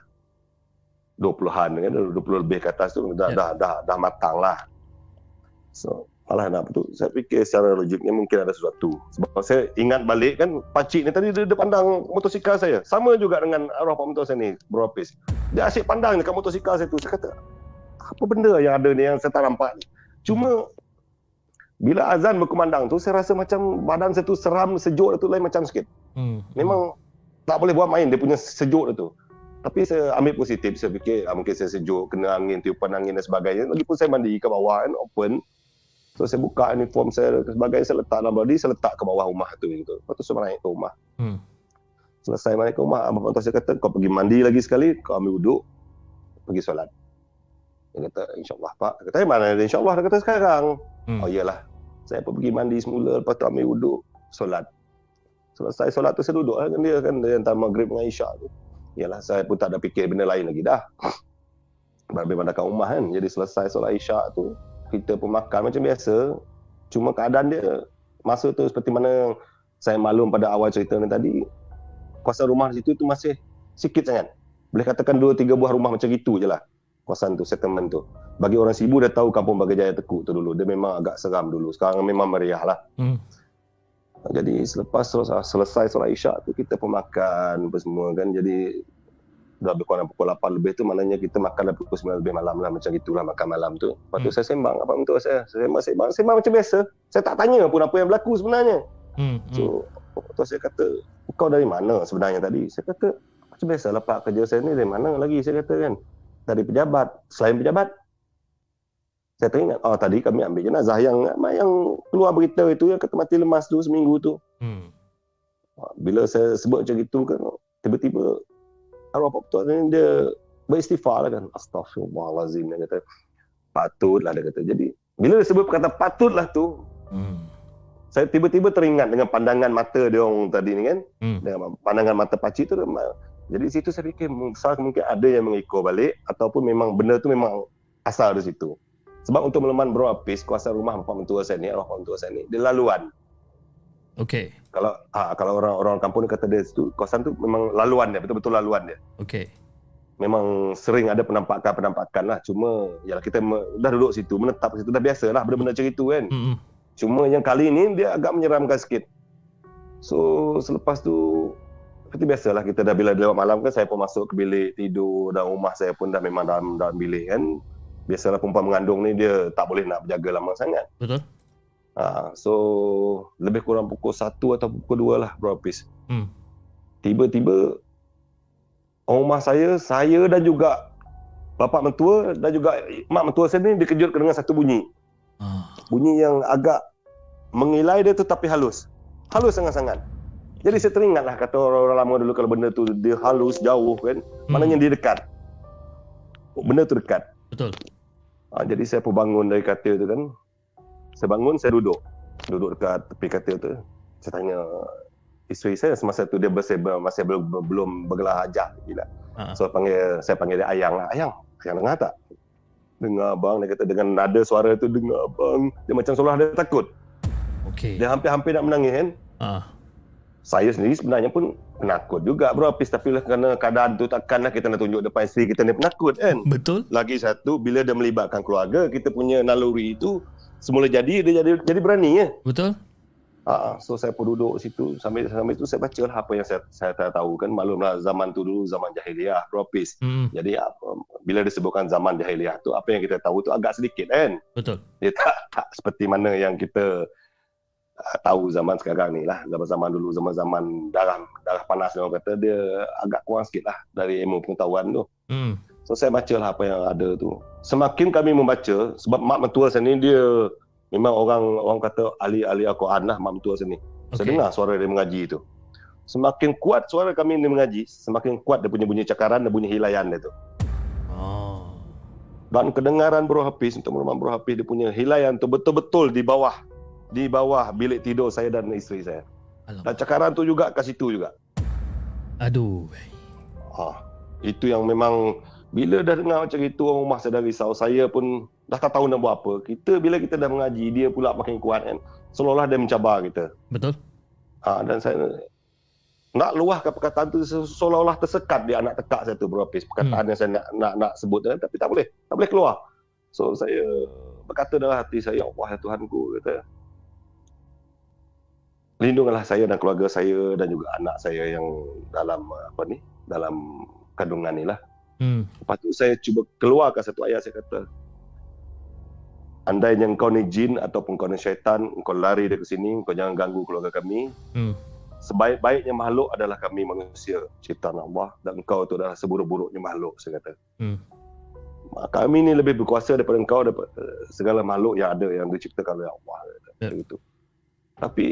20-an kan, 20 lebih ke atas tu, dah, Ya. dah, dah, dah matang lah. So, malah nak tu, saya fikir secara logiknya mungkin ada sesuatu. Sebab saya ingat balik kan, pakcik ni tadi dia, dia pandang motosikal saya. Sama juga dengan arwah Pak Mentua saya ni, Bro Hafiz. Dia asyik pandang dekat motosikal saya tu. Saya kata, apa benda yang ada ni yang saya tak nampak ni? Cuma, bila azan berkumandang tu, saya rasa macam badan saya tu seram, sejuk tu lain macam sikit. Hmm. Memang tak boleh buat main, dia punya sejuk tu. Tapi saya ambil positif, saya fikir ah, mungkin saya sejuk, kena angin, tiupan angin dan sebagainya. Lagipun saya mandi ke bawah kan, open. So saya buka uniform saya dan sebagainya, saya letak dalam body, saya letak ke bawah rumah tu. Gitu. Lepas tu saya naik ke rumah. Hmm. Selesai naik ke rumah, abang Tuan saya kata, kau pergi mandi lagi sekali, kau ambil wuduk, pergi solat. Dia kata, insyaAllah Pak. Dia kata, "Eh, mana ada insyaAllah? Dia kata, sekarang. Hmm. Oh iyalah. Saya pun pergi mandi semula, lepas tu ambil wuduk, solat. Selesai solat tu saya duduk lah dengan dia kan, dia antara maghrib dengan isyak tu. Yalah, saya pun tak ada fikir benda lain lagi dah. Habis mandangkan rumah kan. Jadi selesai solat isyak tu, kita pun makan macam biasa. Cuma keadaan dia, masa tu seperti mana saya maklum pada awal cerita ni tadi, kuasa rumah di situ tu masih sikit sangat. Boleh katakan dua tiga buah rumah macam itu je lah. Kawasan tu, settlement tu. Bagi orang Sibu dia tahu kampung Bagai Jaya Tekuk tu dulu. Dia memang agak seram dulu. Sekarang memang meriah lah. Hmm. Jadi selepas selesai, selesai solat isyak tu kita pun makan apa semua kan. Jadi dah lebih kurang pukul 8 lebih tu maknanya kita makan dah pukul 9 lebih malam lah macam itulah makan malam tu. Lepas tu Hmm. saya sembang apa untuk saya. Saya sembang, sembang, sembang macam biasa. Saya tak tanya pun apa yang berlaku sebenarnya. Hmm. Hmm. So, tu saya kata, kau dari mana sebenarnya tadi? Saya kata, macam biasa lah Pak, kerja saya ni dari mana lagi? Saya kata kan, dari pejabat. Selain pejabat, saya teringat, oh tadi kami ambil jenazah yang yang keluar berita itu yang kata mati lemas tu seminggu tu. Hmm. Bila saya sebut macam itu kan, tiba-tiba arwah Pak Ketua ni dia beristighfar lah kan. Astaghfirullahalazim dia kata. Patutlah dia kata. Jadi bila dia sebut perkata patutlah tu, Hmm. saya tiba-tiba teringat dengan pandangan mata dia orang tadi ni kan. Hmm. Dengan pandangan mata pakcik tu. Jadi situ saya fikir besar mungkin ada yang mengikut balik ataupun memang benda tu memang asal dari situ. Sebab untuk meleman bro Apis, kuasa rumah Pak Mentua saya ni, arwah Mentua saya ni, dia laluan. Okay. Kalau ha, kalau orang orang kampung ni kata dia tu kawasan tu memang laluan dia, betul-betul laluan dia. Okay. Memang sering ada penampakan-penampakan lah. Cuma yalah kita me, dah duduk situ, menetap situ dah biasa lah benda-benda macam itu kan. Hmm. hmm. Cuma yang kali ni dia agak menyeramkan sikit. So selepas tu seperti biasalah kita dah bila lewat malam kan saya pun masuk ke bilik tidur dan rumah saya pun dah memang dalam dalam bilik kan. Biasalah perempuan mengandung ni dia tak boleh nak berjaga lama sangat. Betul? Ha, so lebih kurang pukul 1 atau pukul 2 lah Bro Hafiz. Hmm. Tiba-tiba rumah saya, saya dan juga bapak mentua dan juga mak mentua saya ni dikejutkan dengan satu bunyi. Ah. Bunyi yang agak mengilai dia tu tapi halus. Halus sangat-sangat. Jadi saya teringat lah kata orang-orang lama dulu kalau benda tu dia halus jauh kan. Hmm. Maknanya dia dekat. Benda tu dekat. Betul. Ha, jadi saya pun bangun dari katil tu kan. Saya bangun, saya duduk. Duduk dekat tepi katil tu. Saya tanya isteri saya semasa tu dia masih, masih belum, belum bergelar hajah. Gila. Ha. So panggil, saya panggil dia Ayang lah. Ayang, Ayang dengar tak? Dengar abang. Dia kata dengan nada suara tu dengar abang. Dia macam seolah dia takut. Okey. Dia hampir-hampir nak menangis kan. Ah. Saya sendiri sebenarnya pun penakut juga bro Hafiz. Tapi lah kerana keadaan tu takkanlah kita nak tunjuk depan isteri kita ni penakut kan. Betul? Lagi satu, bila dia melibatkan keluarga, kita punya naluri itu semula jadi, dia jadi jadi berani ya. Betul? Ha, so saya pun duduk situ sambil sambil itu saya baca lah apa yang saya saya tak tahu kan maklumlah zaman tu dulu zaman jahiliah bro. Hmm. Jadi apa, bila disebutkan zaman jahiliah tu apa yang kita tahu tu agak sedikit kan. Betul. Dia tak tak seperti mana yang kita uh, tahu zaman sekarang ni lah. Zaman-zaman dulu zaman-zaman darah darah panas dia orang kata dia agak kurang sikit lah dari ilmu pengetahuan tu. Hmm. So saya baca lah apa yang ada tu. Semakin kami membaca sebab mak mentua saya ni dia memang orang orang kata ahli-ahli Al-Quran lah mak mentua saya ni. Saya Okey. dengar suara dia mengaji tu. Semakin kuat suara kami dia mengaji, semakin kuat dia punya bunyi cakaran dan bunyi hilayan dia tu. Oh. Dan kedengaran Bro Hafiz, untuk merumah Bro Hafiz, dia punya hilayan tu betul-betul di bawah di bawah bilik tidur saya dan isteri saya. Dan Alamak. cakaran tu juga kat situ juga. Aduh. Ha, itu yang memang bila dah dengar macam itu orang rumah saya dah risau. Saya pun dah tak tahu nak buat apa. Kita bila kita dah mengaji, dia pula makin kuat kan. Seolah-olah dia mencabar kita. Betul? Ha, dan saya nak luahkan perkataan tu se- seolah-olah tersekat di anak tekak saya tu Hafiz. Perkataan Hmm. yang saya nak nak, nak sebut eh, tapi tak boleh. Tak boleh keluar. So saya berkata dalam hati saya, "Ya Allah ya Tuhanku," kata. Lindungilah saya dan keluarga saya dan juga anak saya yang dalam uh, apa ni? Dalam kandungan ni lah. Hmm. Lepas tu saya cuba keluarkan satu ayat saya kata Andainya kau ni jin ataupun kau ni syaitan, kau lari dari sini, kau jangan ganggu keluarga kami. Hmm. Sebaik-baiknya makhluk adalah kami manusia, ciptaan Allah dan engkau itu adalah seburuk-buruknya makhluk, saya kata. Hmm. Kami ni lebih berkuasa daripada engkau daripada eh, segala makhluk yang ada yang diciptakan oleh Allah. Kata. Ya. Tapi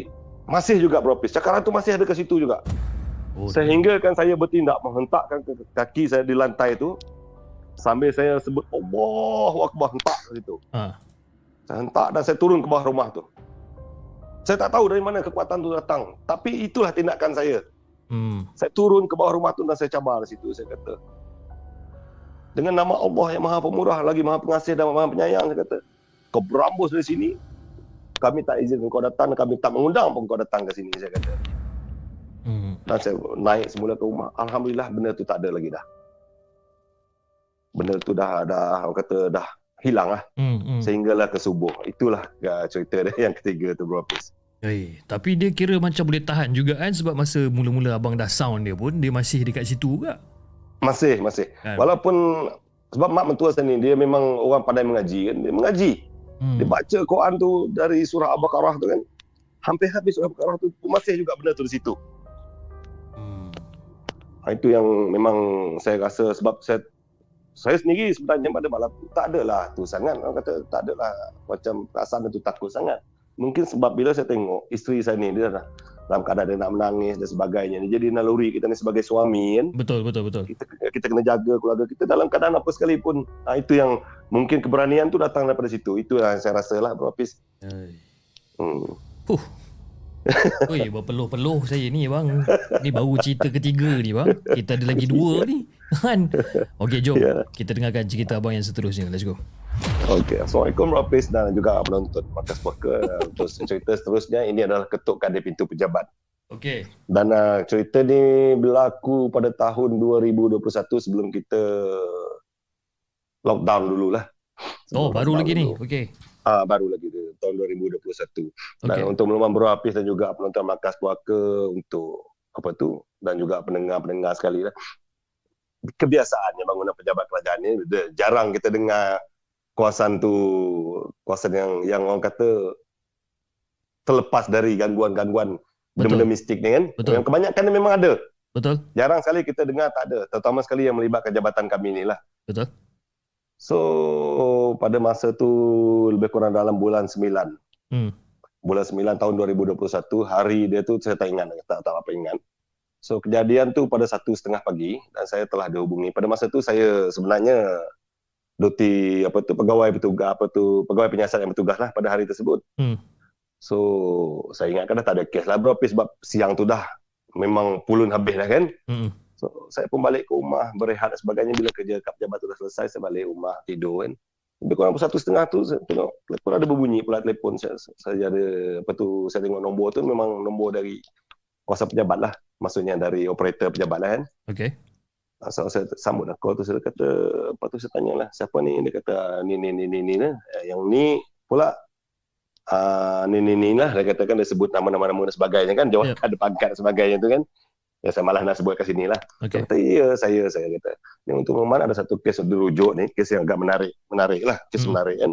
masih juga beropis. Cakaran tu masih ada ke situ juga. Oh, Sehingga kan saya bertindak menghentakkan kaki saya di lantai tu sambil saya sebut Allahu Akbar hentak ke situ. Ha. Saya hentak dan saya turun ke bawah rumah tu. Saya tak tahu dari mana kekuatan tu datang. Tapi itulah tindakan saya. Hmm. Saya turun ke bawah rumah tu dan saya cabar di situ. Saya kata, dengan nama Allah yang maha pemurah, lagi maha pengasih dan maha penyayang, saya kata, kau berambus dari sini, kami tak izin kau datang, kami tak mengundang pun kau datang ke sini, saya kata. Hmm. Dan saya naik semula ke rumah. Alhamdulillah benda tu tak ada lagi dah. Benda tu dah, dah orang kata dah hilang lah. Hmm. hmm. Sehinggalah ke subuh. Itulah uh, cerita dia yang ketiga tu bro Hafiz. Eh, tapi dia kira macam boleh tahan juga kan sebab masa mula-mula abang dah sound dia pun dia masih dekat situ juga. Masih, masih. Kan? Walaupun sebab mak mentua saya ni dia memang orang pandai mengaji kan. Dia mengaji. Hmm. Dia baca Quran tu dari surah Al-Baqarah tu kan. Hampir habis surah Al-Baqarah tu masih juga benda tu di situ. Hmm. Ha, itu yang memang saya rasa sebab saya saya sendiri sebenarnya pada malam tu tak adalah tu sangat orang kata tak adalah macam perasaan tu takut sangat. Mungkin sebab bila saya tengok isteri saya ni dia dah dalam keadaan dia nak menangis dan sebagainya. Jadi naluri kita ni sebagai suami kan. Betul betul betul. Kita kita kena jaga keluarga kita dalam keadaan apa sekalipun. Ha, itu yang mungkin keberanian tu datang daripada situ. Itu yang saya rasa lah Bro Hafiz. Hmm. Oi, berpeluh-peluh saya ni bang. Ni baru cerita ketiga ni bang. Kita ada lagi dua ni. Kan? Okey, jom. Ya. Kita dengarkan cerita abang yang seterusnya. Let's go. Okey, Assalamualaikum Hafiz dan juga penonton Markas Poker. Untuk cerita seterusnya, ini adalah ketuk kadir pintu pejabat. Okey. Dan uh, cerita ni berlaku pada tahun 2021 sebelum kita lockdown dululah. Oh, Sebelum baru lockdown lagi ni. dulu. Okey. Ah, baru lagi tu, tahun 2021. Dan Okey. untuk meluman Bro Hafiz dan juga penonton Markas Puaka untuk apa tu dan juga pendengar-pendengar sekali lah. Kebiasaannya bangunan pejabat kerajaan ni jarang kita dengar kawasan tu kawasan yang yang orang kata terlepas dari gangguan-gangguan benda-benda mistik ni kan. Betul. Yang kebanyakan memang ada. Betul? Jarang sekali kita dengar tak ada. Terutama sekali yang melibatkan jabatan kami ni lah. Betul? So pada masa tu lebih kurang dalam bulan 9. Hmm. Bulan 9 tahun 2021 hari dia tu saya tak ingat tak tak apa ingat. So kejadian tu pada satu setengah pagi dan saya telah dihubungi. Pada masa tu saya sebenarnya duti apa tu pegawai petugas apa tu pegawai penyiasat yang bertugas lah pada hari tersebut. Hmm. So saya ingatkan dah tak ada kes lah bro sebab siang tu dah memang pulun habis dah kan. Hmm. So, saya pun balik ke rumah, berehat dan sebagainya. Bila kerja kat pejabat tu dah selesai, saya balik rumah, tidur kan. Lebih kurang satu setengah tu, saya tengok, telefon ada berbunyi pula telefon. Saya, saya ada, apa tu, saya tengok nombor tu memang nombor dari kuasa pejabat lah. Maksudnya dari operator pejabat lah kan. Okay. So, saya sambut lah call tu, saya kata, apa tu saya tanya lah, siapa ni? Dia kata, ni, ni, ni, ni, ni lah. Yang ni pula, uh, ni, ni, ni lah. Dia katakan, dia sebut nama-nama nama dan sebagainya kan. Jawab Yep. ada pangkat dan sebagainya tu kan. Ya, saya malah nak sebut kat sini lah. Okay. Saya kata, ya saya, saya kata. Ni untuk Muhammad ada satu kes yang dirujuk ni, kes yang agak menarik, menarik lah, kes Hmm. menarik kan.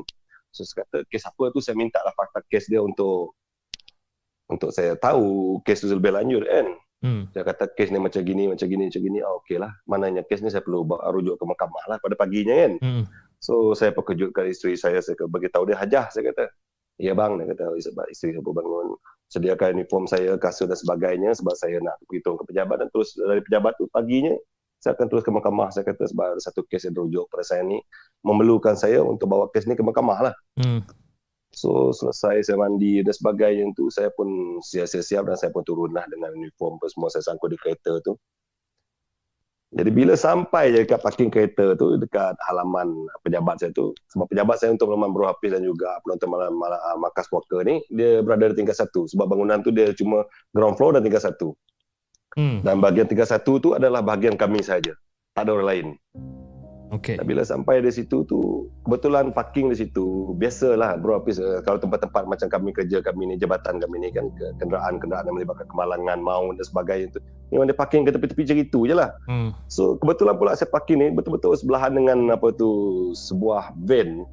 So saya kata, kes apa tu saya minta lah fakta kes dia untuk untuk saya tahu kes tu lebih lanjut kan. Hmm. Dia kata kes ni macam gini, macam gini, macam gini. Ah, okey lah. Mananya kes ni saya perlu bawa- rujuk ke mahkamah lah pada paginya kan. Hmm. So saya perkejutkan isteri saya, saya bagi tahu dia hajah, saya kata. Ya bang, dia kata sebab isteri saya bangun sediakan uniform saya, kasut dan sebagainya sebab saya nak berhitung ke pejabat dan terus dari pejabat tu paginya saya akan terus ke mahkamah saya kata sebab ada satu kes yang dirujuk pada saya ni memerlukan saya untuk bawa kes ni ke mahkamah lah. Hmm. So selesai saya mandi dan sebagainya tu saya pun siap-siap dan saya pun turun lah dengan uniform apa semua saya sangkut di kereta tu. Jadi bila sampai je dekat parking kereta tu dekat halaman pejabat saya tu sebab pejabat saya untuk Malam Bro Hafiz dan juga penonton malam, malam ah, Markas Walker ni dia berada di tingkat satu sebab bangunan tu dia cuma ground floor dan tingkat satu Hmm. dan bahagian tingkat satu tu adalah bahagian kami saja tak ada orang lain. Okay. Bila sampai di situ tu kebetulan parking di situ biasalah bro Hafiz eh, kalau tempat-tempat macam kami kerja kami ni jabatan kami ni kan ke- kenderaan-kenderaan yang melibatkan kemalangan maut dan sebagainya tu memang dia parking ke tepi-tepi macam itu je lah Hmm. so kebetulan pula saya parking ni betul-betul sebelahan dengan apa tu sebuah van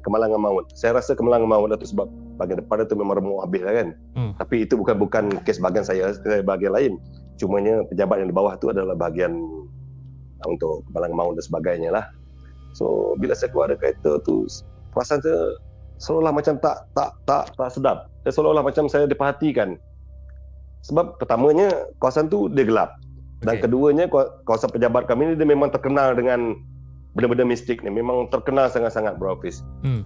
kemalangan maut saya rasa kemalangan maut lah tu sebab bahagian depan tu memang remuk habis lah kan Hmm. tapi itu bukan bukan kes bahagian saya saya bahagian lain cumanya pejabat yang di bawah tu adalah bahagian uh, untuk kemalangan maut dan sebagainya lah. So bila saya keluar dari kereta tu perasaan saya seolah macam tak tak tak tak sedap. Saya seolah-olah macam saya diperhatikan. Sebab pertamanya kawasan tu dia gelap. Dan Okay. keduanya kaw- kawasan pejabat kami ni dia memang terkenal dengan benda-benda mistik ni. Memang terkenal sangat-sangat bro Hafiz Hmm.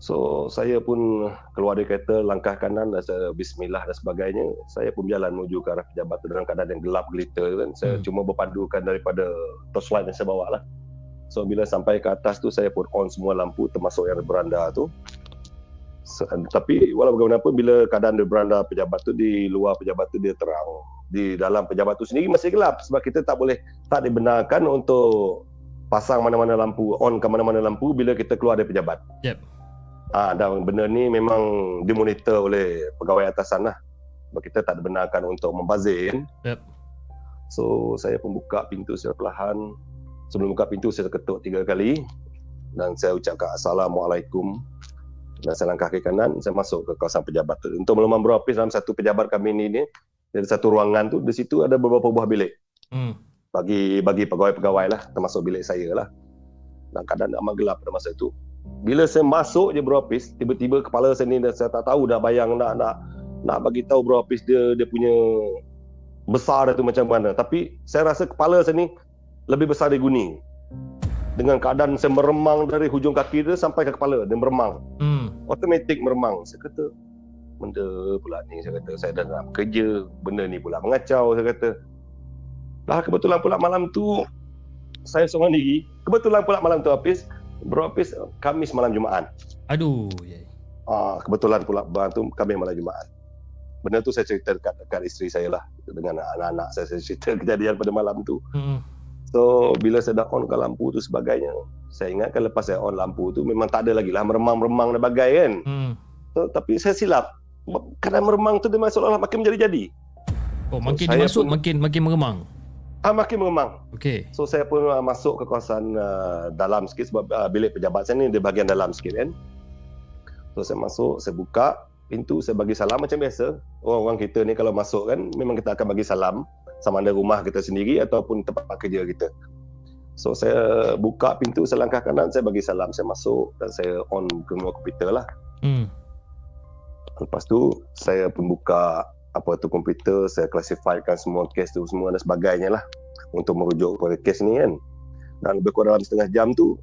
So saya pun keluar dari kereta langkah kanan dan saya bismillah dan sebagainya. Saya pun berjalan menuju ke arah pejabat dalam keadaan yang gelap gelita kan. Saya Hmm. cuma berpandukan daripada torchlight yang saya bawa lah. So bila sampai ke atas tu saya pun on semua lampu termasuk yang beranda tu. So, tapi walau bagaimanapun bila keadaan di beranda pejabat tu di luar pejabat tu dia terang. Di dalam pejabat tu sendiri masih gelap sebab kita tak boleh tak dibenarkan untuk pasang mana-mana lampu, on ke mana-mana lampu bila kita keluar dari pejabat. Ah, dan benda ni memang dimonitor oleh pegawai atasan lah. Sebab kita tak dibenarkan untuk membazir kan. Yep. So, saya pun buka pintu secara perlahan. Sebelum buka pintu, saya ketuk tiga kali. Dan saya ucapkan Assalamualaikum. Dan saya langkah ke kanan, saya masuk ke kawasan pejabat tu. Untuk melumah berapis dalam satu pejabat kami ni, ni ada satu ruangan tu, di situ ada beberapa buah bilik. Hmm. Bagi bagi pegawai-pegawai lah, termasuk bilik saya lah. Dan keadaan amat gelap pada masa itu. Bila saya masuk je bro Hafiz, tiba-tiba kepala saya ni dah saya tak tahu dah bayang nak nak nak bagi tahu bro Hafiz dia dia punya besar dia tu macam mana. Tapi saya rasa kepala saya ni lebih besar dari guni. Dengan keadaan saya meremang dari hujung kaki dia sampai ke kepala, dia meremang. Hmm. Automatik meremang. Saya kata, benda pula ni. Saya kata, saya dah nak kerja. Benda ni pula mengacau. Saya kata, dah kebetulan pula malam tu, saya seorang diri. Kebetulan pula malam tu Hafiz, Bro Hafiz, Kamis malam Jumaat. Aduh. ya. Ah, kebetulan pula malam tu kami malam Jumaat. Benda tu saya cerita dekat, dekat isteri saya lah. Dengan anak-anak saya, saya cerita kejadian pada malam tu. Hmm. So bila saya dah on ke lampu tu sebagainya Saya ingatkan lepas saya on lampu tu Memang tak ada lagi lah meremang-meremang dan bagai kan Hmm. so, Tapi saya silap Kadang meremang tu dia memang seolah-olah makin menjadi-jadi Oh, makin saya dimasuk pun- makin makin meremang. Ah makin memang. Okey. So saya pun uh, masuk ke kawasan uh, dalam sikit sebab uh, bilik pejabat saya ni di bahagian dalam sikit kan. So saya masuk, saya buka pintu, saya bagi salam macam biasa. Orang-orang kita ni kalau masuk kan memang kita akan bagi salam sama ada rumah kita sendiri ataupun tempat kerja kita. So saya buka pintu, saya langkah kanan, saya bagi salam, saya masuk dan saya on semua komputer lah. Hmm. Lepas tu saya pun buka apa tu komputer, saya classifykan semua kes tu semua dan sebagainya lah untuk merujuk kepada kes ni kan. Dan lebih kurang dalam setengah jam tu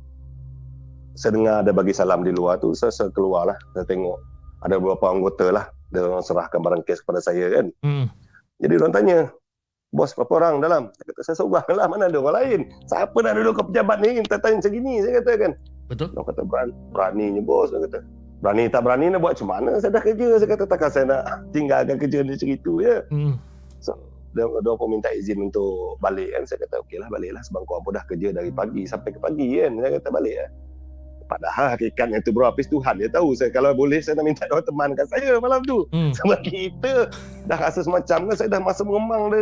saya dengar ada bagi salam di luar tu, saya, saya keluar lah, saya tengok ada beberapa anggota lah dia orang serahkan barang kes kepada saya kan. Hmm. Jadi orang tanya, bos berapa orang dalam? Saya kata, saya seorang lah, mana ada orang lain? Siapa nak duduk ke pejabat ni? Tanya macam gini, saya kata kan. Betul? Dia kata berani, beraninya bos dia kata. Berani tak berani nak buat macam mana? Saya dah kerja. Saya kata takkan saya nak tinggalkan kerja ni macam itu ya. Hmm. So dia, dia pun minta izin untuk balik kan. Saya kata okey lah balik lah sebab kau pun dah kerja dari pagi sampai ke pagi kan. Saya kata balik lah. Padahal hakikatnya tu berapis Tuhan dia tahu saya kalau boleh saya nak minta dia temankan saya malam tu. Hmm. Sebab kita dah rasa semacam kan saya dah masa meremang dia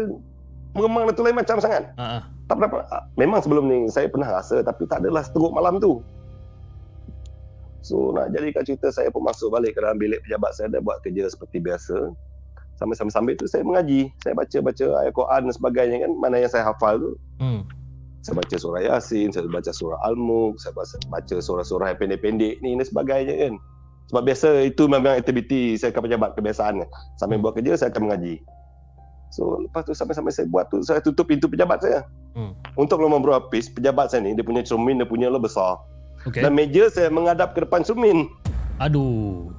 meremang dia tu lain macam sangat. Ah. Tak pernah ah, memang sebelum ni saya pernah rasa tapi tak adalah seteruk malam tu. So nak jadikan cerita saya pun masuk balik ke dalam bilik pejabat saya dan buat kerja seperti biasa. Sambil-sambil tu saya mengaji. Saya baca-baca ayat Quran dan sebagainya kan. Mana yang saya hafal tu. Hmm. Saya baca surah Yasin, saya baca surah Al-Mulk, saya baca, surah-surah yang pendek-pendek ni dan sebagainya kan. Sebab biasa itu memang aktiviti saya akan pejabat kebiasaan. Sambil buat kerja saya akan mengaji. So lepas tu sampai-sampai saya buat tu saya tutup pintu pejabat saya. Hmm. Untuk lomba berlapis, pejabat saya ni dia punya cermin dia punya lah besar. Okey. Dan meja saya menghadap ke depan cermin. Aduh.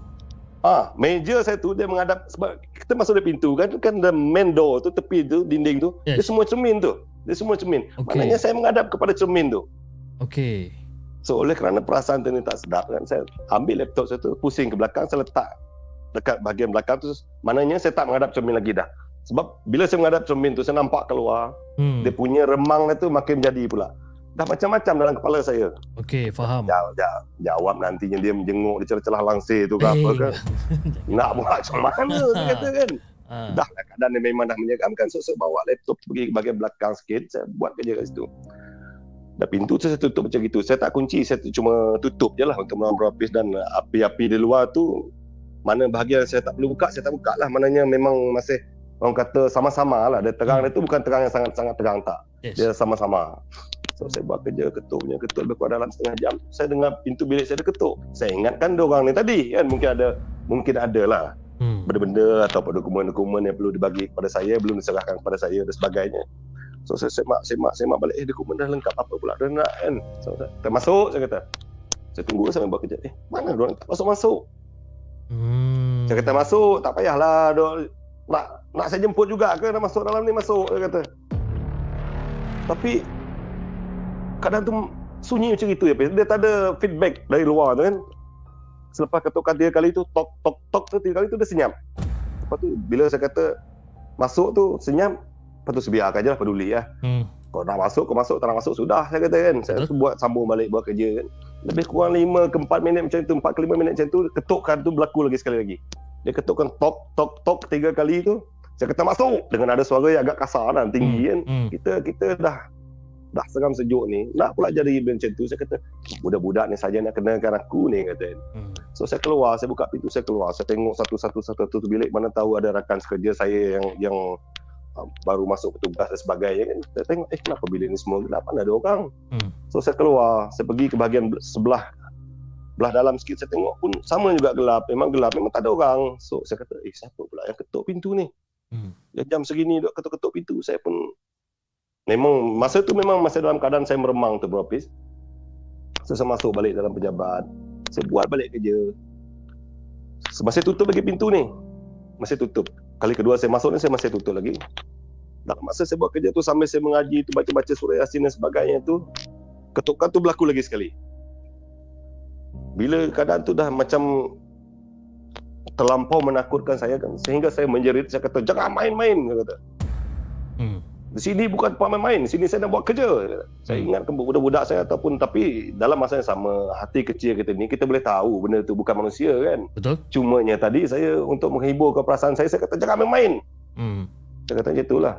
Ah, meja saya tu dia menghadap sebab kita masuk dari pintu kan kan the main door tu tepi tu dinding tu Yes. dia semua cermin tu. Dia semua cermin. Okey. Maknanya saya menghadap kepada cermin tu. Okey. So oleh kerana perasaan tu ni tak sedap kan saya ambil laptop saya tu pusing ke belakang saya letak dekat bahagian belakang tu maknanya saya tak menghadap cermin lagi dah. Sebab bila saya menghadap cermin tu saya nampak keluar Hmm. dia punya remang dia tu makin menjadi pula. Dah macam-macam dalam kepala saya. Okey, faham. Jawab, jawab, jawab nantinya dia menjenguk dia celah-celah langsir tu ke apa Eh. kan. Nak buat macam mana dia kata kan. Ah. Dah lah keadaan dia memang dah menyegamkan. So saya bawa laptop pergi ke bahagian belakang sikit. Saya buat kerja kat situ. Dan pintu tu saya tutup macam itu. Saya tak kunci. Saya cuma tutup je lah untuk melawan berlapis dan api-api di luar tu mana bahagian saya tak perlu buka, saya tak buka lah. Maknanya memang masih orang kata sama-sama lah. Dia terang dia tu bukan terang yang sangat-sangat terang tak. Yes. Dia sama-sama. So saya buat kerja ketuknya ketuk lebih kurang dalam setengah jam. Saya dengar pintu bilik saya ada ketuk. Saya ingatkan dia orang ni tadi kan mungkin ada mungkin ada lah Hmm. benda-benda atau dokumen-dokumen yang perlu dibagi kepada saya belum diserahkan kepada saya dan sebagainya. So saya semak semak semak balik eh dokumen dah lengkap apa pula dia nak kan. So saya termasuk saya kata. Saya tunggu sampai buat kerja. Eh mana dia orang tak masuk-masuk. Hmm. Saya kata masuk tak payahlah dia nak nak saya jemput juga ke nak masuk dalam ni masuk dia kata. Tapi kadang tu sunyi macam itu ya. Dia tak ada feedback dari luar tu kan. Selepas ketukan tiga kali tu tok tok tok tu tiga kali tu dia senyap. Lepas tu bila saya kata masuk tu senyap, lepas tu sebiarkan je lah peduli ya. Hmm. Kau nak masuk, kau masuk, tak nak masuk sudah saya kata kan. Saya tu buat sambung balik buat kerja kan. Lebih kurang 5 ke 4 minit macam tu, 4 ke 5 minit macam tu, ketukkan tu berlaku lagi sekali lagi. Dia ketukkan tok tok tok tiga kali tu. Saya kata masuk dengan ada suara yang agak kasar dan tinggi kan. Hmm. Kita kita dah dah seram sejuk ni. Nak pula jadi macam tu. Saya kata budak-budak ni saja nak kenakan aku ni kata. Hmm. So saya keluar, saya buka pintu, saya keluar. Saya tengok satu-satu satu-satu bilik mana tahu ada rakan sekerja saya yang yang uh, baru masuk petugas dan sebagainya kan. Saya tengok eh kenapa bilik ni semua gelap, mana ada orang. Hmm. So saya keluar, saya pergi ke bahagian bel- sebelah belah dalam sikit saya tengok pun sama juga gelap. Memang gelap, memang tak ada orang. So saya kata, eh siapa pula yang ketuk pintu ni? Hmm. Jam segini duk ketuk-ketuk pintu. Saya pun memang masa tu memang masih dalam keadaan saya meremang tu beropis. So saya masuk balik dalam pejabat. Saya buat balik kerja. Masih tutup lagi pintu ni. Masih tutup. Kali kedua saya masuk ni saya masih tutup lagi. Dalam masa saya buat kerja tu sambil saya mengaji tu baca-baca surah Yasin dan sebagainya tu ketukan tu berlaku lagi sekali. Bila keadaan tu dah macam terlampau menakutkan saya kan sehingga saya menjerit saya kata jangan main-main saya kata. Hmm. Di sini bukan tempat main-main, di sini saya nak buat kerja. Saya Hmm. ingatkan budak-budak saya ataupun tapi dalam masa yang sama hati kecil kita ni kita boleh tahu benda tu bukan manusia kan. Betul? Cumanya tadi saya untuk menghibur ke perasaan saya saya kata jangan main-main. Hmm. Saya kata macam itulah.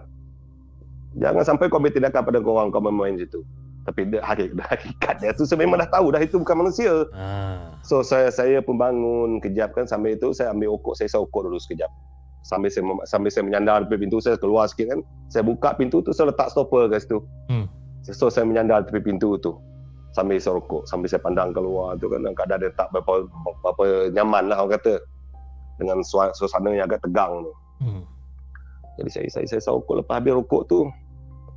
Jangan sampai kau ambil tindakan pada korang kau main situ. Tapi hakikatnya tu saya memang dah tahu dah itu bukan manusia. Ah. So saya saya pun bangun kejap kan sambil itu saya ambil okok saya sokok dulu sekejap. Sambil saya sambil saya menyandar tepi pintu saya keluar sikit kan. Saya buka pintu tu saya letak stopper kat situ. Hmm. So saya menyandar tepi pintu tu. Sambil saya rokok, sambil saya pandang keluar tu kan kadang dia tak berapa, berapa nyaman lah orang kata. Dengan sua- suasana yang agak tegang tu. Hmm. Jadi saya saya saya sokok lepas habis rokok tu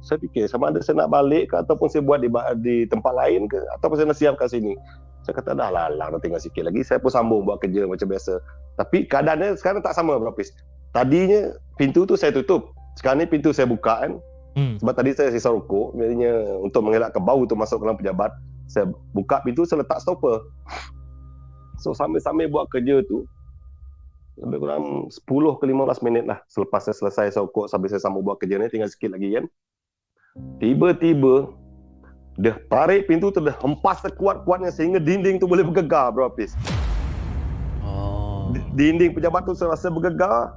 saya fikir sama ada saya nak balik ke ataupun saya buat di di tempat lain ke ataupun saya nak siap kat sini. Saya kata dah lah lah tinggal sikit lagi saya pun sambung buat kerja macam biasa. Tapi keadaannya sekarang tak sama berapis. Tadinya pintu tu saya tutup. Sekarang ni pintu saya buka kan. Hmm. Sebab tadi saya sisa rokok, jadinya untuk mengelakkan bau tu masuk ke dalam pejabat, saya buka pintu saya letak stopper. So sambil-sambil buat kerja tu lebih kurang 10 ke 15 minit lah selepas saya selesai sokok sambil saya sambung buat kerja ni tinggal sikit lagi kan. Tiba-tiba dia tarik pintu tu dia hempas sekuat-kuatnya sehingga dinding tu boleh bergegar bro Hafiz. Oh. Dinding pejabat tu saya rasa bergegar.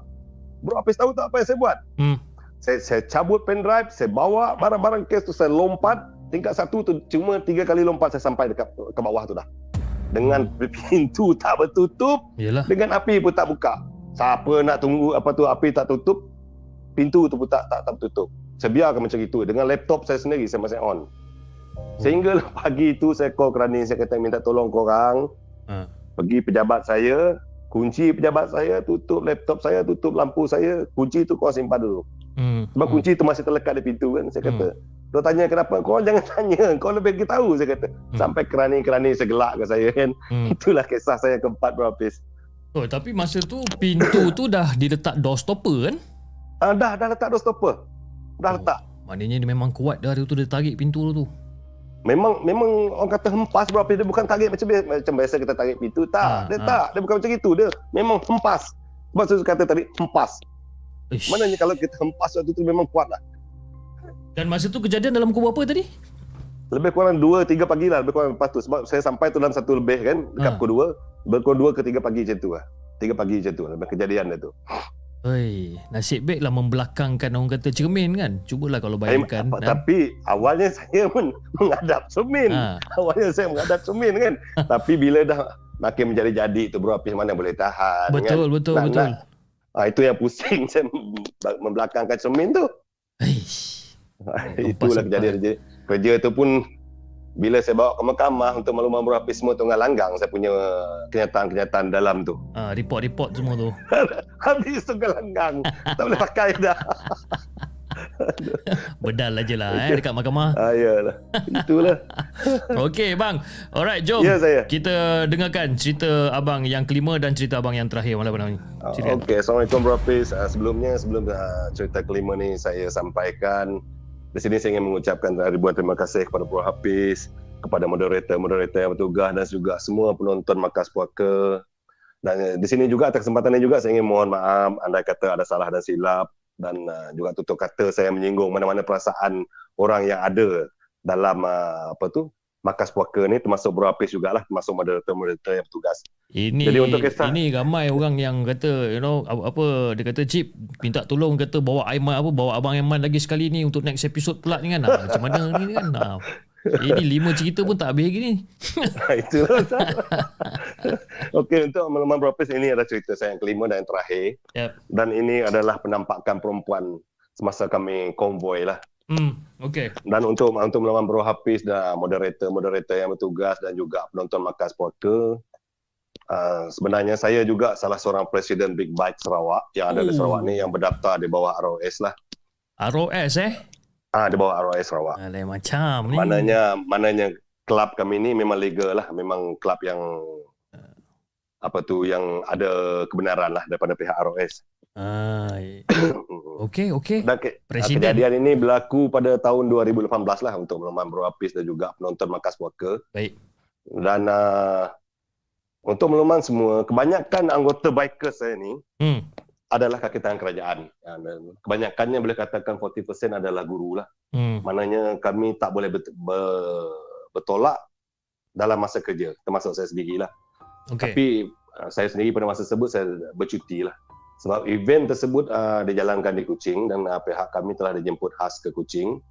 Bro Hafiz tahu tak apa yang saya buat? Hmm. Saya, saya cabut pendrive, saya bawa barang-barang kes tu, saya lompat. Tingkat satu tu cuma tiga kali lompat saya sampai dekat ke bawah tu dah. Dengan pintu tak bertutup, Yalah. dengan api pun tak buka. Siapa nak tunggu apa tu api tak tutup, pintu tu pun tak tak, tak bertutup. Saya biarkan macam itu. Dengan laptop saya sendiri saya masih on. Sehingga pagi tu saya call kerani saya kata minta tolong korang Ha. pergi pejabat saya, kunci pejabat saya, tutup laptop saya, tutup lampu saya, kunci tu kau simpan dulu. Hmm. Sebab kunci tu masih terlekat di pintu kan. Saya kata, Kau tanya kenapa? Kau jangan tanya. Kau lebih lagi tahu saya kata. Sampai kerani-kerani segelak ke saya kan. Hmm. Itulah kisah saya keempat bro Hafiz. Oh, tapi masa tu pintu tu dah diletak door stopper kan? Ah, dah, dah letak door stopper. Dah letak. Maknanya dia memang kuat dah hari tu dia tarik pintu tu. Memang memang orang kata hempas Hafiz. Dia bukan tarik macam biasa, macam biasa kita tarik pintu. Tak, Ah, dia ah. tak. Dia bukan macam itu. Dia memang hempas. Sebab saya kata tadi hempas. Ish. Maknanya kalau kita hempas waktu tu memang kuat lah. Dan masa tu kejadian dalam pukul berapa tadi? Lebih kurang 2 3 pagi lah lebih kurang lepas tu sebab saya sampai tu dalam satu lebih kan dekat Ha. pukul 2 berkurang 2 ke 3 pagi macam tu lah. 3 pagi macam tu lebih kejadian dia tu. Oi, nasib baik lah membelakangkan orang kata cermin kan. Cubalah kalau bayangkan. Apa, kan? tapi awalnya saya pun menghadap cermin. Ha. Awalnya saya menghadap cermin kan. tapi bila dah makin menjadi-jadi tu bro Hafiz mana boleh tahan Betul, betul, Nak- betul. nak- kan. Ah, itu yang pusing saya membelakangkan cermin tu. Aish. Itulah kejadian kerja. Kerja tu pun bila saya bawa ke mahkamah untuk makluman bro Hafiz semua tengah langgang saya punya kenyataan-kenyataan dalam tu. Ah, report-report semua tu. Habis tu gelanggang. tak boleh pakai dah. Bedal aja lah eh dekat mahkamah. Ah, yalah. Itulah. Okey bang. Alright, jom. Ya saya. Kita dengarkan cerita abang yang kelima dan cerita abang yang terakhir malam ni. Ah. Okey, Assalamualaikum Bro Hafiz. Ah, sebelumnya sebelum ah, cerita kelima ni saya sampaikan di sini saya ingin mengucapkan ribuan terima kasih kepada Bro Hafiz, kepada moderator-moderator yang bertugas dan juga semua penonton Markas Puaka. Dan eh, di sini juga atas kesempatan ini juga saya ingin mohon maaf andai kata ada salah dan silap dan ah, juga tutur kata saya menyinggung mana-mana perasaan orang yang ada dalam ah, apa tu Markas Puaka ni termasuk Bro Hafiz jugalah termasuk moderator-moderator yang bertugas. Ini Jadi untuk kisah- ini ramai orang yang kata you know apa, apa dia kata Cip minta tolong kata bawa Aiman apa bawa abang Aiman lagi sekali ni untuk next episode pula ni kan. Ha, macam mana ni kan. Ha. Ini lima cerita pun tak habis lagi ni. Itulah. Okey, untuk Bro Hafiz ini adalah cerita saya yang kelima dan yang terakhir. Yep. Dan ini adalah penampakan perempuan semasa kami konvoy lah. Hmm, okey. Dan untuk untuk melawan Bro Hafiz dan moderator-moderator yang bertugas dan juga penonton Markas Porter, uh, sebenarnya saya juga salah seorang presiden Big Bike Sarawak yang ada di Oh. Sarawak ni yang berdaftar di bawah ROS lah. ROS eh. Ah di bawah ROS Sarawak. Lain macam ni. Maknanya maknanya kelab kami ni memang legal lah, memang kelab yang apa tu yang ada kebenaran lah daripada pihak ROS. Ah, okey okey. Dan ke, Presiden. kejadian ini berlaku pada tahun 2018 lah untuk Melaman Bro Hafiz dan juga penonton Markas Puaka. Baik. Dan uh, untuk Melaman semua, kebanyakan anggota bikers saya ni Hmm. adalah kaki tangan kerajaan. Ya, kebanyakannya boleh katakan 40% adalah guru lah. Hmm. Maknanya kami tak boleh bet- ber- bertolak dalam masa kerja, termasuk saya sendiri lah. Okey. Tapi uh, saya sendiri pada masa tersebut saya bercuti lah. Sebab event tersebut uh, dijalankan di Kuching dan uh, pihak kami telah dijemput khas ke Kuching.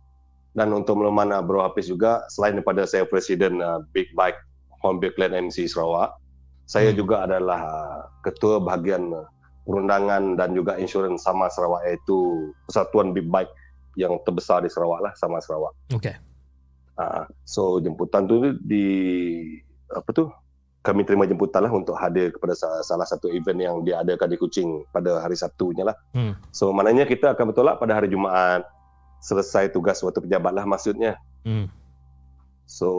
Dan untuk makluman uh, Bro Hafiz juga, selain daripada saya Presiden uh, Big Bike Hornbill Clan MC Sarawak, saya Hmm. juga adalah uh, ketua bahagian uh, perundangan dan juga insurans Sama Sarawak iaitu Persatuan Big Bike yang terbesar di Sarawak lah, Sama Sarawak. Okey. Uh, so jemputan tu di apa tu kami terima jemputan lah untuk hadir kepada sa- salah satu event yang diadakan di Kuching pada hari Sabtunya lah. Hmm. So maknanya kita akan bertolak pada hari Jumaat selesai tugas waktu pejabat lah maksudnya. Hmm. So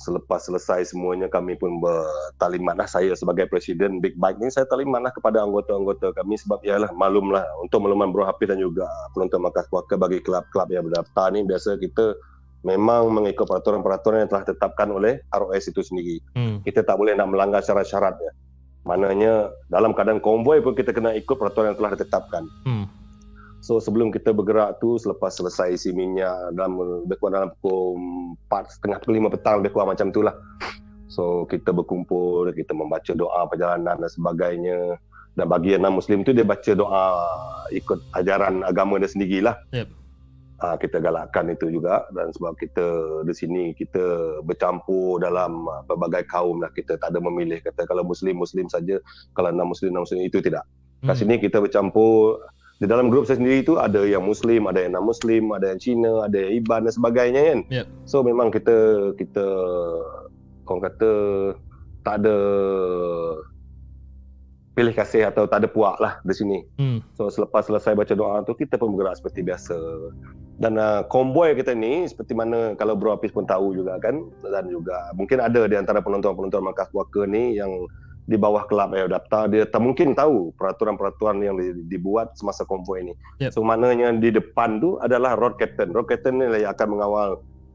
selepas selesai semuanya kami pun bertalimat lah saya sebagai presiden Big Bike ni saya talimat lah kepada anggota-anggota kami sebab ialah malum lah untuk makluman Bro Hafiz dan juga penonton markas puaka bagi kelab-kelab yang berdaftar ni biasa kita memang mengikut peraturan-peraturan yang telah ditetapkan oleh ROS itu sendiri. Hmm. Kita tak boleh nak melanggar syarat-syaratnya. Maknanya dalam keadaan konvoi pun kita kena ikut peraturan yang telah ditetapkan. Hmm. So sebelum kita bergerak tu selepas selesai isi minyak dalam lebih kurang dalam pukul 4 setengah pukul 5 petang lebih kurang macam tu lah. So kita berkumpul, kita membaca doa perjalanan dan sebagainya. Dan bagi yang non-Muslim tu dia baca doa ikut ajaran agama dia sendirilah. Yep. Ah, kita galakkan itu juga dan sebab kita di sini kita bercampur dalam ah, pelbagai kaum lah kita tak ada memilih kata kalau muslim muslim saja kalau non muslim non muslim itu tidak Kat Hmm. sini kita bercampur di dalam grup saya sendiri itu ada yang muslim, ada yang non-muslim, ada yang Cina, ada yang Iban dan sebagainya kan. Yep. So memang kita kita orang kata tak ada pilih kasih atau tak ada puak lah di sini. Hmm. So selepas selesai baca doa tu kita pun bergerak seperti biasa. Dan uh, konvoy kita ni seperti mana kalau Bro Hafiz pun tahu juga kan dan juga mungkin ada di antara penonton-penonton markas puaka ni yang di bawah kelab yang daftar dia tak mungkin tahu peraturan-peraturan yang di- dibuat semasa konvoy ni. Yep. So maknanya di depan tu adalah road captain. Road captain ni lah yang akan mengawal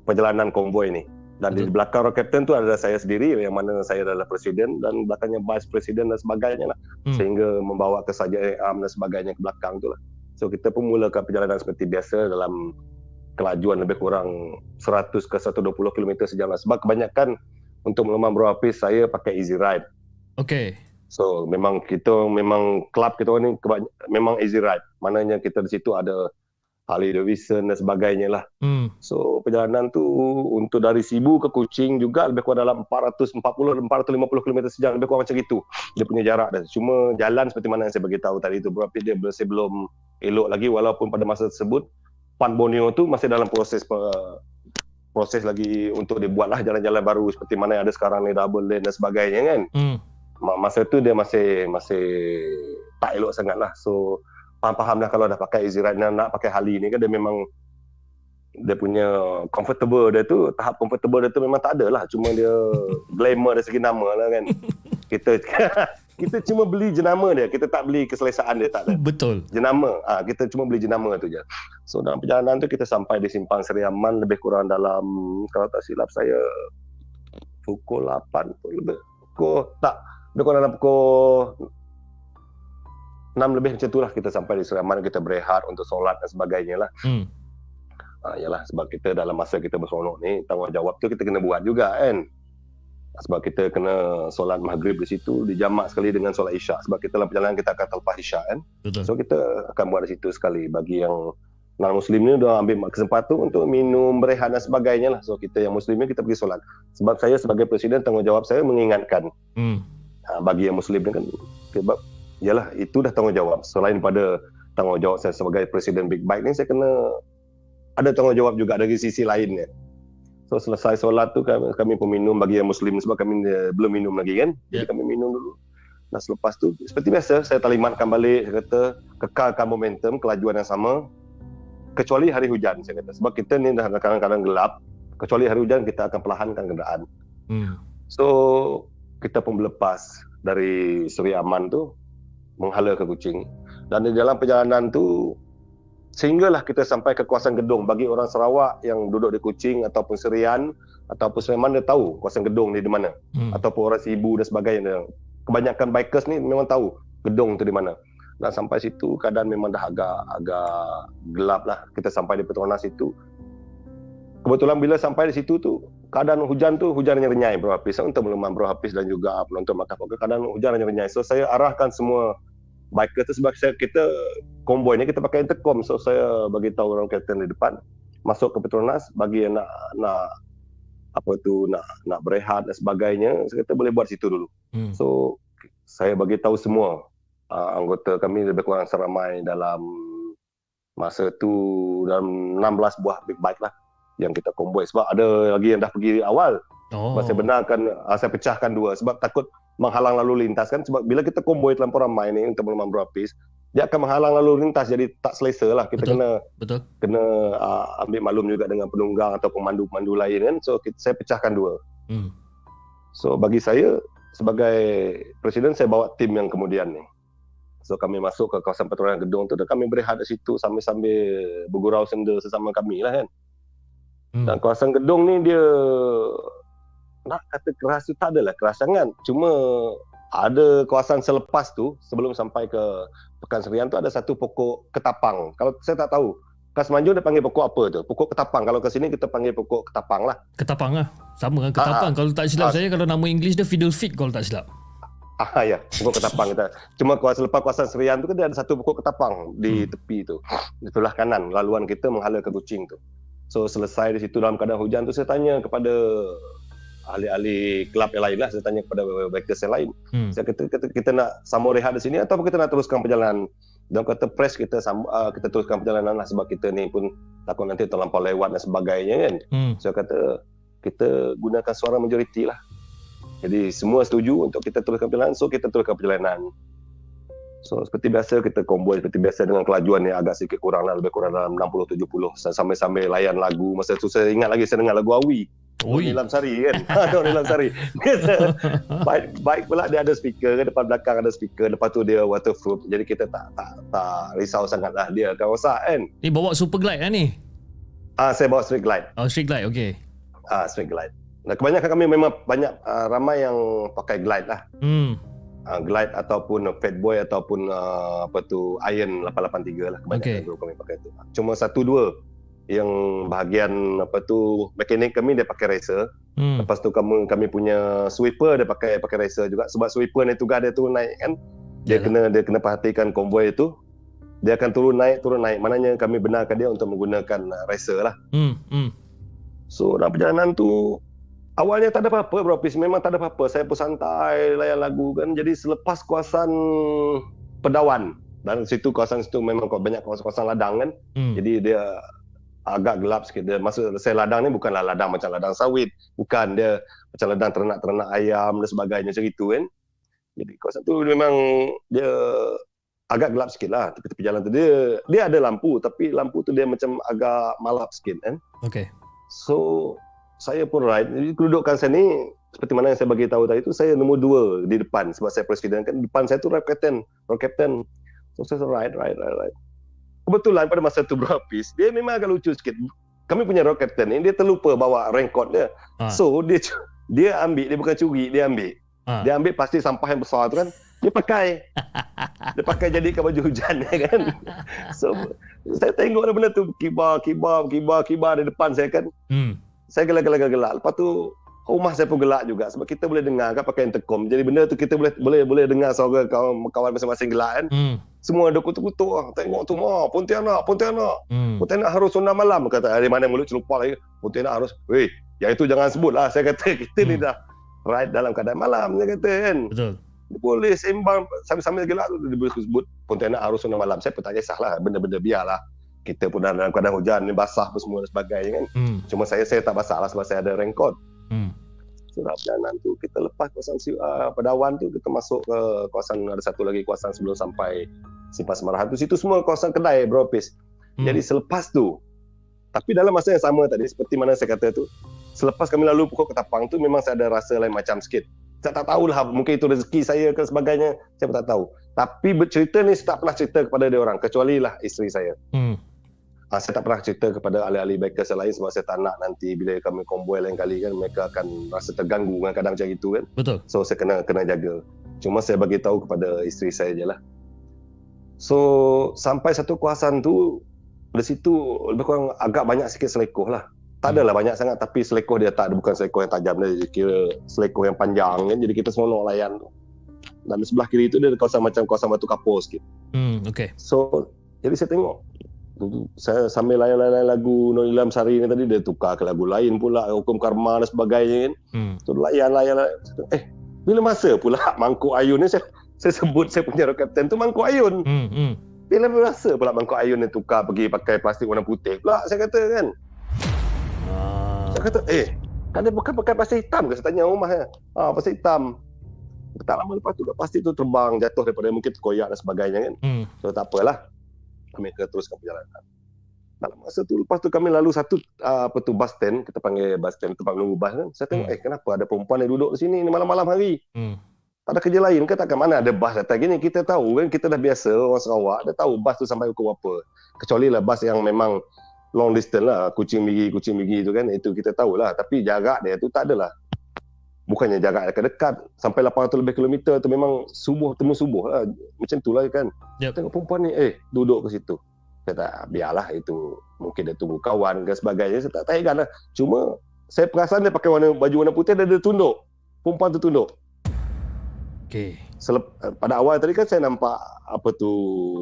perjalanan konvoy ni. Dan di Betul. belakang road captain tu adalah saya sendiri yang mana saya adalah presiden dan belakangnya vice presiden dan sebagainya lah. Hmm. Sehingga membawa kesajian am dan sebagainya ke belakang tu lah. So kita pun mulakan perjalanan seperti biasa dalam kelajuan lebih kurang 100 ke 120 km sejam lah. Sebab kebanyakan untuk makluman Bro Hafiz saya pakai easy ride. Okey. So memang kita memang klub kita ni memang easy ride. Maknanya kita di situ ada Harley Davidson dan sebagainya lah. Hmm. So perjalanan tu untuk dari Sibu ke Kuching juga lebih kurang dalam 440 450 km sejam lebih kurang macam itu. Dia punya jarak dia. Cuma jalan seperti mana yang saya bagi tahu tadi tu berapa dia masih belum elok lagi walaupun pada masa tersebut Pan Borneo tu masih dalam proses pe- proses lagi untuk dibuat lah jalan-jalan baru seperti mana yang ada sekarang ni double lane dan sebagainya kan Hmm. Ma- masa tu dia masih masih tak elok sangat lah. So faham-faham lah kalau dah pakai easy ride nak, pakai Harley ni kan dia memang dia punya comfortable dia tu tahap comfortable dia tu memang tak ada lah. Cuma dia glamour dari segi nama lah kan. Kita kita cuma beli jenama dia. Kita tak beli keselesaan dia tak ada. Betul. jenama. Ah kita cuma beli jenama tu je. So dalam perjalanan tu kita sampai di simpang Seri Aman lebih kurang dalam kalau tak silap saya pukul 8 tu lebih pukul tak lebih kurang dalam pukul 6 lebih macam tu lah kita sampai di Seri Aman kita berehat untuk solat dan sebagainya lah Hmm. Ah, yalah sebab kita dalam masa kita berseronok ni tanggungjawab tu kita kena buat juga kan. Sebab kita kena solat maghrib di situ dijamak sekali dengan solat isyak sebab kita dalam perjalanan kita akan terlepas isyak kan. Betul. So kita akan buat di situ sekali bagi yang non muslim ni dia ambil kesempatan untuk minum berehat dan sebagainya lah. So kita yang muslim ni kita pergi solat. Sebab saya sebagai presiden tanggungjawab saya mengingatkan Hmm. ha, bagi yang muslim ni kan sebab yalah itu dah tanggungjawab. Selain pada tanggungjawab saya sebagai presiden Big Bike ni saya kena ada tanggungjawab juga dari sisi lainnya. So selesai solat tu kami, kami pun minum bagi yang muslim sebab kami eh, belum minum lagi kan. Jadi Ya. kami minum dulu. Dan selepas tu seperti biasa saya talimatkan balik saya kata kekalkan momentum kelajuan yang sama kecuali hari hujan saya kata sebab kita ni dah kadang-kadang gelap kecuali hari hujan kita akan perlahankan kenderaan. Hmm. So kita pun berlepas dari Seri Aman tu menghala ke Kuching dan di dalam perjalanan tu sehinggalah kita sampai ke kawasan Gedong bagi orang Sarawak yang duduk di Kuching ataupun Serian ataupun Sleman dia tahu kawasan Gedong ni di mana. Hmm. ataupun orang Sibu dan sebagainya. Kebanyakan bikers ni memang tahu Gedong tu di mana. Dan sampai situ keadaan memang dah agak agak gelap lah. Kita sampai di Petronas itu. Kebetulan bila sampai di situ tu keadaan hujan tu hujan renyai Bro Hafiz. Untuk makluman Bro Hafiz dan juga penonton Makas Poker. Keadaan hujan renyai. So saya arahkan semua biker tu sebab saya kita konvoy ni kita pakai intercom. So saya bagi tahu orang kapten di depan masuk ke Petronas bagi yang nak nak apa tu nak nak berehat dan sebagainya saya kata boleh buat situ dulu. Hmm. so saya bagi tahu semua uh, anggota kami lebih kurang seramai dalam masa tu dalam 16 buah big bike lah yang kita konvoy sebab ada lagi yang dah pergi awal. Oh. sebab saya benarkan uh, saya pecahkan dua. Sebab takut menghalang lalu lintas kan. Sebab bila kita konvoy terlampau ramai ni untuk memang berapis dia akan menghalang lalu lintas. Jadi tak selesa lah. Kita Betul. kena Betul. kena uh, ambil maklum juga dengan penunggang atau pemandu-pemandu lain kan. So kita, saya pecahkan dua. Hmm. so bagi saya sebagai presiden saya bawa tim yang kemudian ni. So kami masuk ke kawasan perturangan gedung tu. Dan kami berehat di situ sambil-sambil bergurau senda sesama kami lah kan Hmm. dan kawasan gedung ni dia nak kata keras tu tak adalah keras sangat. Cuma ada kawasan selepas tu sebelum sampai ke Pekan Serian tu ada satu pokok ketapang. Kalau saya tak tahu. Kat Semanjung dia panggil pokok apa tu? Pokok ketapang. Kalau ke sini kita panggil pokok ketapang lah. Ketapang lah. Sama kan ketapang. Kalau tak silap Ah. saya kalau nama English dia fiddle fit kalau tak silap. Ah ya, pokok ketapang kita. Cuma kawasan selepas kawasan Serian tu kan dia ada satu pokok ketapang di Hmm. tepi tu. Di sebelah kanan laluan kita menghala ke Kuching tu. So selesai di situ dalam keadaan hujan tu saya tanya kepada ahli-ahli kelab yang lain lah. Saya tanya kepada bikers yang lain. Hmm. Saya kata, kata kita nak sambung rehat di sini atau kita nak teruskan perjalanan. Dan kata press kita sam, uh, kita teruskan perjalanan lah sebab kita ni pun takut nanti terlampau lewat dan sebagainya kan. Hmm. Saya kata kita gunakan suara majoriti lah. Jadi semua setuju untuk kita teruskan perjalanan, so kita teruskan perjalanan. So seperti biasa kita konvoy seperti biasa dengan kelajuan yang agak sedikit kurang lah, lebih kurang dalam 60-70 sambil-sambil layan lagu. Masa tu saya ingat lagi saya dengar lagu Awi. Oi. Nilam Sari kan. Ha, Nilam Sari. Baik, baik pula dia ada speaker depan belakang ada speaker lepas tu dia waterproof jadi kita tak tak tak risau sangat lah dia akan rosak kan Ni bawa super glide lah ni. ah saya bawa street glide Oh, street glide. Okay. ah street glide nah, kebanyakan kami memang banyak ah, ramai yang pakai glide lah Hmm. Uh, glide ataupun uh, Fatboy ataupun uh, apa tu Iron 883 lah kebanyakan okay. dulu kami pakai tu. Cuma satu dua yang bahagian apa tu mekanik kami dia pakai racer. Hmm. Lepas tu kami kami punya sweeper dia pakai pakai racer juga sebab sweeper ni tugas dia tu naik kan. Dia Yalah. kena dia kena perhatikan konvoi itu. Dia akan turun naik turun naik. Maknanya kami benarkan dia untuk menggunakan uh, racer lah. Hmm. Hmm. So dalam perjalanan tu awalnya tak ada apa-apa bro Pis. Memang tak ada apa-apa. Saya pun santai layan lagu kan. Jadi selepas kawasan Pedawan dan situ kawasan situ memang banyak kawasan-kawasan ladang kan. Hmm. Jadi dia agak gelap sikit. Dia masuk saya ladang ni bukanlah ladang macam ladang sawit. Bukan dia macam ladang ternak-ternak ayam dan sebagainya macam itu kan. Jadi kawasan tu memang dia agak gelap sikit lah tepi-tepi jalan tu. Dia dia ada lampu tapi lampu tu dia macam agak malap sikit kan. Okay. So saya pun ride. Jadi kedudukan saya ni seperti mana yang saya bagi tahu tadi tu saya nombor dua di depan sebab saya presiden kan depan saya tu road captain, road captain. So saya ride, ride, ride, ride. Kebetulan pada masa tu berhabis, dia memang agak lucu sikit. Kami punya road captain ni dia terlupa bawa raincoat dia. Ah. So dia dia ambil, dia bukan curi, dia ambil. Ah. Dia ambil pasti sampah yang besar tu kan. Dia pakai. dia pakai jadikan baju hujan ya kan. So saya tengok dah benda tu kibar, kibar, kibar, kibar di depan saya kan Hmm. Saya gelak-gelak-gelak. Lepas tu rumah saya pun gelak juga sebab kita boleh dengar kan pakai intercom. Jadi benda tu kita boleh boleh boleh dengar suara kawan kawan masing-masing gelak kan. Hmm. Semua ada kutuk-kutuk ah. Tengok tu mah Pontianak, Pontianak. Hmm. Pontianak harus sunda malam kata dari mana mulut celupa lagi. Pontianak harus. Weh, yang itu jangan sebut lah. Saya kata kita ni Hmm. dah ride dalam keadaan malam saya kata kan. Betul. Dia boleh sembang sambil-sambil gelak tu dia boleh sebut Pontianak harus sunda malam. Saya pun tak kisahlah benda-benda biarlah. Kita pun dalam keadaan hujan ni basah apa semua dan sebagainya kan. Hmm. Cuma saya saya tak basah lah sebab saya ada raincoat. Hmm. So dalam perjalanan tu kita lepas kawasan uh, Pedawan tu kita masuk ke kawasan ada satu lagi kawasan sebelum sampai Simpang Semarahan tu situ semua kawasan kedai bro Pis. Hmm. Jadi selepas tu tapi dalam masa yang sama tadi seperti mana saya kata tu selepas kami lalu pokok ketapang tu memang saya ada rasa lain macam sikit. Saya tak tahulah mungkin itu rezeki saya ke sebagainya saya pun tak tahu. Tapi bercerita ni saya tak pernah cerita kepada dia orang kecuali lah isteri saya. Hmm. Ha, saya tak pernah cerita kepada ahli-ahli bikers yang lain sebab saya tak nak nanti bila kami konvoy lain kali kan mereka akan rasa terganggu kan kadang macam itu kan. Betul. So saya kena kena jaga. Cuma saya bagi tahu kepada isteri saya je lah. So sampai satu kawasan tu di situ lebih kurang agak banyak sikit selekoh lah. Tak Hmm. adalah banyak sangat tapi selekoh dia tak ada bukan selekoh yang tajam dia kira selekoh yang panjang kan jadi kita semua nak layan tu. dan di sebelah kiri itu dia ada kawasan macam kawasan batu kapur sikit. Hmm, okay. So jadi saya tengok saya sambil layan-layan lagu Nur Ilham Sari ni tadi dia tukar ke lagu lain pula hukum karma dan sebagainya kan. Hmm. So layan-layan eh bila masa pula mangkuk ayun ni saya saya sebut saya punya rock captain tu mangkuk ayun. Hmm, hmm. Bila masa pula mangkuk ayun ni tukar pergi pakai plastik warna putih pula saya kata kan. Ah. Saya kata eh kan dia bukan pakai plastik hitam ke saya tanya rumah saya. Ah plastik hitam. Tak lama lepas tu plastik tu terbang jatuh daripada mungkin terkoyak dan sebagainya kan. Hmm. So tak apalah. Kami akan teruskan perjalanan. Dalam masa tu lepas tu kami lalu satu uh, apa tu bus stand, kita panggil bus stand tempat menunggu bas kan. Saya tengok Hmm. eh kenapa ada perempuan yang duduk di sini ni malam-malam hari. Hmm. Tak ada kerja lain ke takkan mana ada bas datang gini. Kita tahu kan kita dah biasa orang Sarawak dah tahu bas tu sampai pukul berapa. Kecuali lah bas yang memang long distance lah, kucing migi kucing migi tu kan itu kita tahulah tapi jarak dia tu tak adalah bukannya jarak dekat-dekat sampai 800 lebih kilometer tu memang subuh temu subuh lah. Macam tu lah kan. Yep. tengok perempuan ni eh duduk ke situ. Saya tak biarlah itu mungkin dia tunggu kawan ke sebagainya. Saya tak tahan lah. Cuma saya perasan dia pakai warna baju warna putih dan dia tunduk. Perempuan tu tunduk. Okay. Selep, pada awal tadi kan saya nampak apa tu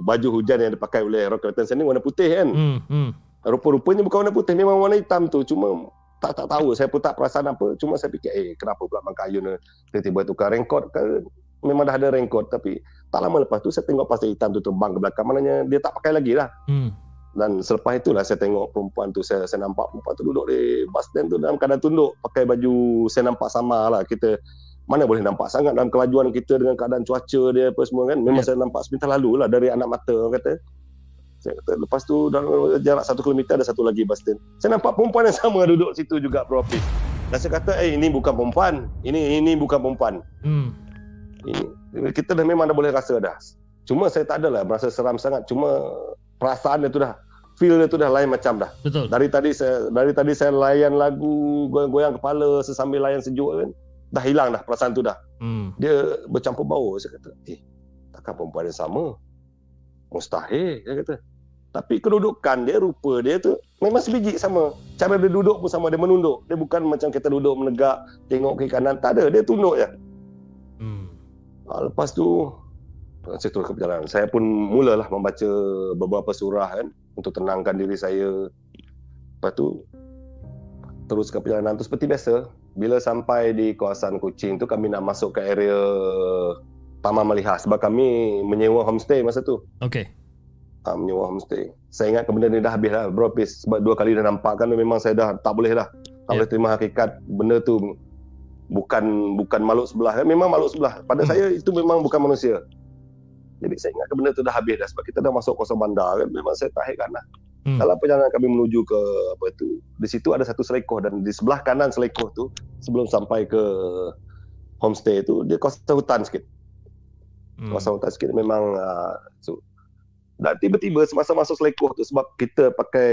baju hujan yang dipakai oleh Rock Captain ni warna putih kan. Hmm, hmm. rupa-rupanya bukan warna putih memang warna hitam tu. Cuma tak tak tahu. Saya pun tak perasan apa. Cuma saya fikir eh kenapa pula Bang Kayun tiba-tiba tukar raincoat kan memang dah ada raincoat tapi tak lama lepas tu saya tengok plastik hitam tu terbang ke belakang. Maknanya dia tak pakai lagi lah. Hmm. dan selepas itulah saya tengok perempuan tu saya, saya nampak perempuan tu duduk di bus stand tu dalam keadaan tunduk. Pakai baju saya nampak sama lah. Kita mana boleh nampak sangat dalam kelajuan kita dengan keadaan cuaca dia apa semua kan. Memang Ya. saya nampak sebentar lalu lah dari anak mata orang kata lepas tu dalam jarak satu kilometer ada satu lagi bus stand saya nampak perempuan yang sama duduk situ juga pro-office dan saya kata eh ini bukan perempuan ini ini bukan perempuan Hmm. ini kita dah memang dah boleh rasa dah. Cuma saya tak adalah merasa seram sangat. Cuma perasaan dia tu dah feel dia tu dah lain macam dah. Betul. Dari tadi saya dari tadi saya layan lagu goyang-goyang kepala sesambil layan sejuk kan. Dah hilang dah perasaan tu dah. Hmm. Dia bercampur bau saya kata. Eh, takkan perempuan yang sama? Mustahil saya kata. Tapi kedudukan dia, rupa dia tu memang sebiji sama. Cara dia duduk pun sama, dia menunduk. Dia bukan macam kita duduk menegak, tengok ke kanan. Tak ada, dia tunduk je. Hmm. Ha, lepas tu saya terus ke perjalanan. Saya pun mulalah membaca beberapa surah kan untuk tenangkan diri saya. Lepas tu terus ke perjalanan tu seperti biasa. Bila sampai di kawasan Kuching tu kami nak masuk ke area Taman Malihah sebab kami menyewa homestay masa tu. Okay. Ha, menyewa homestay. Saya ingat benda ni dah habis lah bro Pis. sebab dua kali dah nampak kan memang saya dah tak boleh dah. Tak Ya. boleh terima hakikat benda tu bukan bukan makhluk sebelah kan memang makhluk sebelah. Pada Hmm. saya itu memang bukan manusia. Jadi saya ingat benda tu dah habis dah sebab kita dah masuk kawasan bandar kan memang saya tak heran lah. Hmm. Dalam perjalanan kami menuju ke apa tu di situ ada satu selekoh dan di sebelah kanan selekoh tu sebelum sampai ke homestay tu dia kawasan hutan sikit. Hmm. Kawasan hutan sikit memang uh, so, dan tiba-tiba semasa masuk selekoh tu sebab kita pakai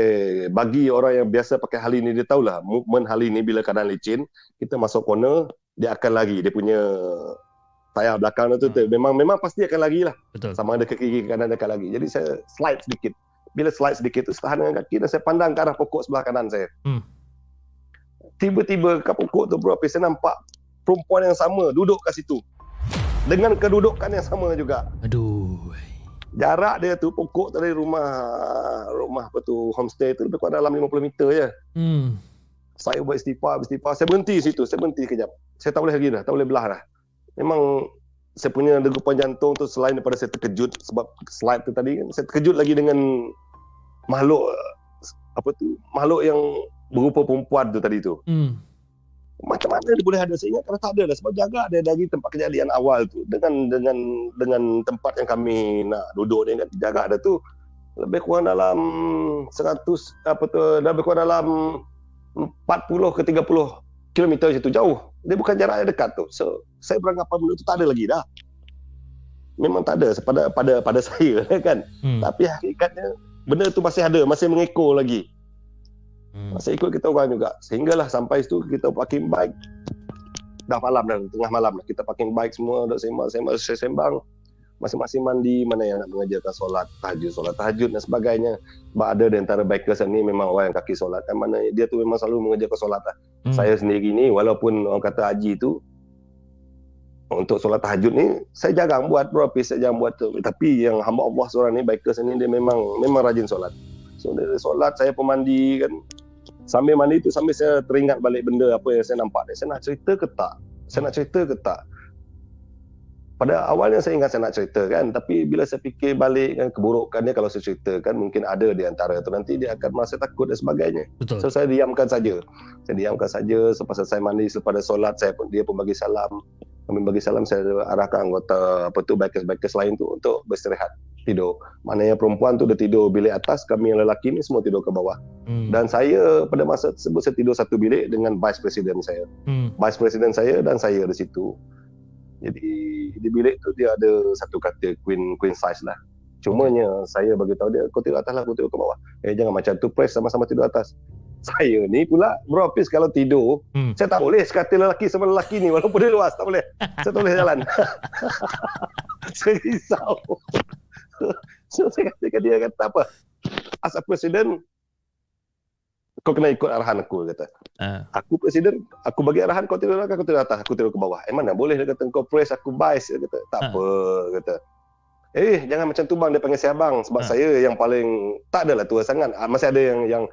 bagi orang yang biasa pakai hal ini dia tahulah movement hal ini bila keadaan licin kita masuk corner dia akan lari. Dia punya tayar belakang tu, tu memang memang pasti akan lari lah. Betul. sama ada ke kiri ke kanan dia akan lari. Jadi saya slide sedikit. Bila slide sedikit tu setahan dengan kaki dan saya pandang ke arah pokok sebelah kanan saya. Hmm. tiba-tiba kat pokok tu bro saya nampak perempuan yang sama duduk kat situ. Dengan kedudukan yang sama juga. Aduh. Jarak dia tu pokok dari rumah rumah apa tu homestay tu lebih kurang dalam 50 meter je. Hmm. Saya buat istighfar, istighfar. Saya berhenti situ. Saya berhenti kejap. Saya tak boleh lagi dah. Tak boleh belah dah. Memang saya punya degupan jantung tu selain daripada saya terkejut sebab slide tu tadi kan. Saya terkejut lagi dengan makhluk apa tu makhluk yang berupa perempuan tu tadi tu. Hmm. Macam mana dia boleh ada? Saya ingat kalau tak ada lah. Sebab jaga dia dari tempat kejadian awal tu. Dengan dengan dengan tempat yang kami nak duduk ni kan. Jaga dia tu lebih kurang dalam 100, apa tu, lebih kurang dalam 40 ke 30 kilometer situ jauh. Dia bukan jarak yang dekat tu. So, saya beranggapan benda tu tak ada lagi dah. Memang tak ada pada pada pada saya kan. Hmm. Tapi hakikatnya benda tu masih ada, masih mengekor lagi. Hmm. Masih ikut kita orang juga. Sehinggalah sampai situ kita parking bike. Dah malam dah, tengah malam dah. Kita parking bike semua, dah sembang, sembang, saya sembang. Masing-masing mandi, mana yang nak mengerjakan solat tahajud, solat tahajud dan sebagainya. Sebab ada di antara bikers ni memang orang yang kaki solat. Kan mana dia tu memang selalu mengerjakan solat lah. Hmm. Saya sendiri ni, walaupun orang kata haji tu, untuk solat tahajud ni saya jarang buat bro saya jarang buat tu tapi yang hamba Allah seorang ni bikers ni dia memang memang rajin solat so dia solat saya pun mandi kan sambil mandi tu sambil saya teringat balik benda apa yang saya nampak dia saya nak cerita ke tak? Saya nak cerita ke tak? Pada awalnya saya ingat saya nak cerita kan tapi bila saya fikir balik kan keburukannya kalau saya ceritakan mungkin ada di antara tu. Nanti dia akan merasa takut dan sebagainya. Betul. so saya diamkan saja. Saya diamkan saja selepas saya mandi selepas solat saya pun dia pun bagi salam. Kami bagi salam saya arahkan anggota apa tu bikers-bikers lain tu untuk beristirahat tidur maknanya perempuan tu dia tidur bilik atas kami yang lelaki ni semua tidur ke bawah Hmm. dan saya pada masa tersebut saya tidur satu bilik dengan vice president saya Hmm. vice president saya dan saya di situ. Jadi di bilik tu dia ada satu katil queen queen size lah. Cumanya saya bagi tahu dia kau tidur atas lah, kau tidur ke bawah. Eh jangan macam tu press sama-sama tidur atas. Saya ni pula bro Hafiz kalau tidur, Hmm. saya tak boleh sekatil lelaki sama lelaki ni walaupun dia luas tak boleh. Saya tak boleh jalan. saya risau. so saya kata ke dia kata apa? As a president kau kena ikut arahan aku dia kata Ah. aku presiden, aku bagi arahan kau tidur atas, kau tidur atas, aku tidur ke bawah. Eh mana boleh dia kata kau press aku vice dia kata. Tak Ha. apa kata. Eh jangan macam tu bang dia panggil saya abang sebab Ha. saya yang paling tak adalah tua sangat. Masih ada yang yang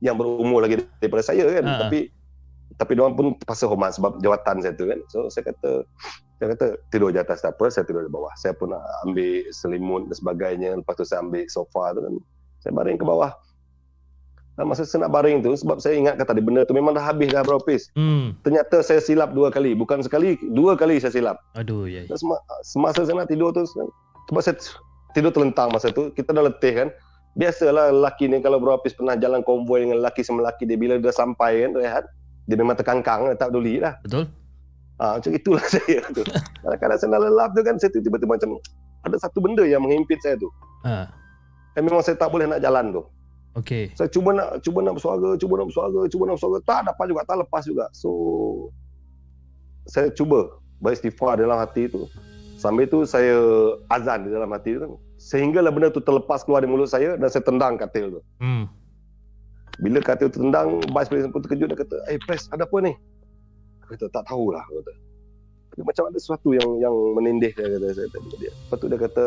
yang berumur lagi daripada saya kan. Ha. Tapi tapi dia pun terpaksa hormat sebab jawatan saya tu kan. So saya kata saya kata tidur di atas tak apa, saya tidur di bawah. Saya pun nak ambil selimut dan sebagainya. Lepas tu saya ambil sofa tu kan. Saya baring ke bawah. Dan masa saya nak baring tu sebab saya ingat kata benda tu memang dah habis dah Hafiz. Hmm. Ternyata saya silap dua kali. Bukan sekali, dua kali saya silap. Aduh, ya. Dan sema- semasa saya nak tidur tu, sebab saya tidur terlentang masa tu, kita dah letih kan. Biasalah lelaki ni kalau Hafiz pernah jalan konvoi dengan lelaki sama lelaki dia bila dia sampai kan rehat, dia memang terkangkang tak peduli lah. Betul? Ha, macam itulah saya tu. Kadang-kadang saya nak lelap tu kan, saya tu tiba-tiba macam ada satu benda yang menghimpit saya tu. Ha. Dan memang saya tak boleh nak jalan tu. Okey. Saya cuba nak cuba nak bersuara, cuba nak bersuara, cuba nak bersuara, tak dapat juga, tak lepas juga. So saya cuba beristighfar dalam hati tu. Sambil tu saya azan di dalam hati tu. Sehinggalah benda tu terlepas keluar dari mulut saya dan saya tendang katil tu. Hmm. Bila katil tu tendang, vice president pun terkejut dia kata, "Eh, Pres, ada apa ni?" Kata, "Tak tahulah," aku kata. Tapi macam ada sesuatu yang yang menindih dia kata saya kata dia. Lepas tu dia kata,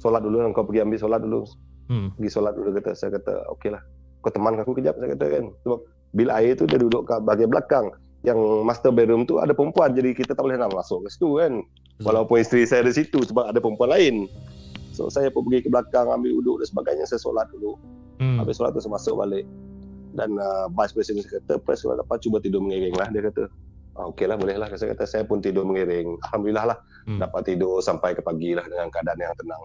"Solat dulu lah, kau pergi ambil solat dulu." Hmm. pergi solat dulu kata saya kata okeylah kau temankan aku kejap saya kata kan sebab bil air tu dia duduk kat bahagian belakang yang master bedroom tu ada perempuan jadi kita tak boleh nak masuk ke situ kan walaupun isteri saya ada situ sebab ada perempuan lain so saya pun pergi ke belakang ambil uduk dan sebagainya saya solat dulu Hmm. habis solat tu saya masuk balik dan uh, vice president saya kata pres kalau dapat cuba tidur mengiring lah dia kata ah, okeylah boleh lah. Saya kata saya pun tidur mengiring. Alhamdulillah lah. Hmm. dapat tidur sampai ke pagi lah dengan keadaan yang tenang.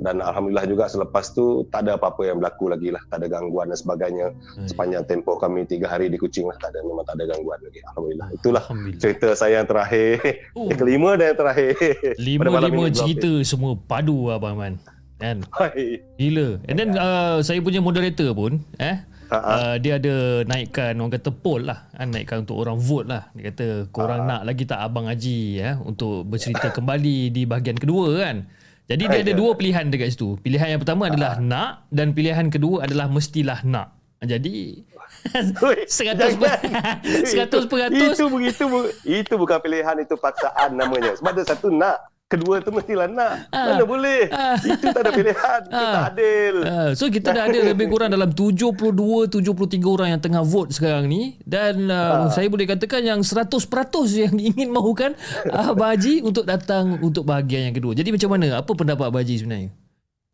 Dan alhamdulillah juga selepas tu tak ada apa-apa yang berlaku lagi lah. Tak ada gangguan dan sebagainya. Hmm. sepanjang tempoh kami tiga hari di Kuching lah tak ada memang tak ada gangguan lagi. Alhamdulillah. Itulah Alhamdulillah. cerita saya yang terakhir. Oh, yang kelima dan yang terakhir. Lima-lima ini, cerita semua padu Abang Man. Kan? Hai. Gila. And then uh, saya punya moderator pun eh Uh, dia ada naikkan orang kata poll lah. Kan naikkan untuk orang vote lah. Dia kata korang nak lagi tak Abang Haji eh untuk bercerita kembali di bahagian kedua kan? Jadi dia ada Hai, dua pilihan dekat situ. Pilihan yang pertama adalah nak dan pilihan kedua adalah mestilah nak. Jadi Oi, Seratus jangan. Seratus Itu- peratus. Itu begitu bu- itu bukan pilihan itu paksaan namanya. Sebab ada satu nak, kedua tu mestilah nak. Ah. Mana boleh? Ah. Itu tak ada pilihan. Itu Ah. tak adil. Uh, so kita dah ada lebih kurang dalam 72 73 orang yang tengah vote sekarang ni dan uh, saya boleh katakan yang 100% yang ingin mahukan uh, Abang Haji untuk datang untuk bahagian yang kedua. Jadi macam mana? Apa pendapat Abang Haji sebenarnya?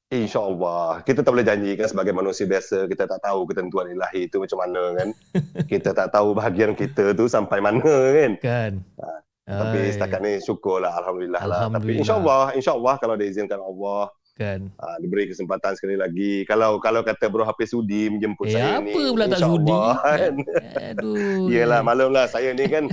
InsyaAllah. Kita tak boleh janjikan sebagai manusia biasa. Kita tak tahu ketentuan ilahi itu macam mana kan. kita tak tahu bahagian kita tu sampai mana kan. Kan? Tapi setakat ni syukurlah. Alhamdulillah, lah. Alhamdulillah. Tapi insyaAllah, insyaAllah kalau diizinkan Allah, kan. uh, diberi kesempatan sekali lagi. Kalau kalau kata Bro Hafiz sudi menjemput Eh saya apa ni. pula tak sudi? Kan? Aduh. Yelah, maklumlah saya ni kan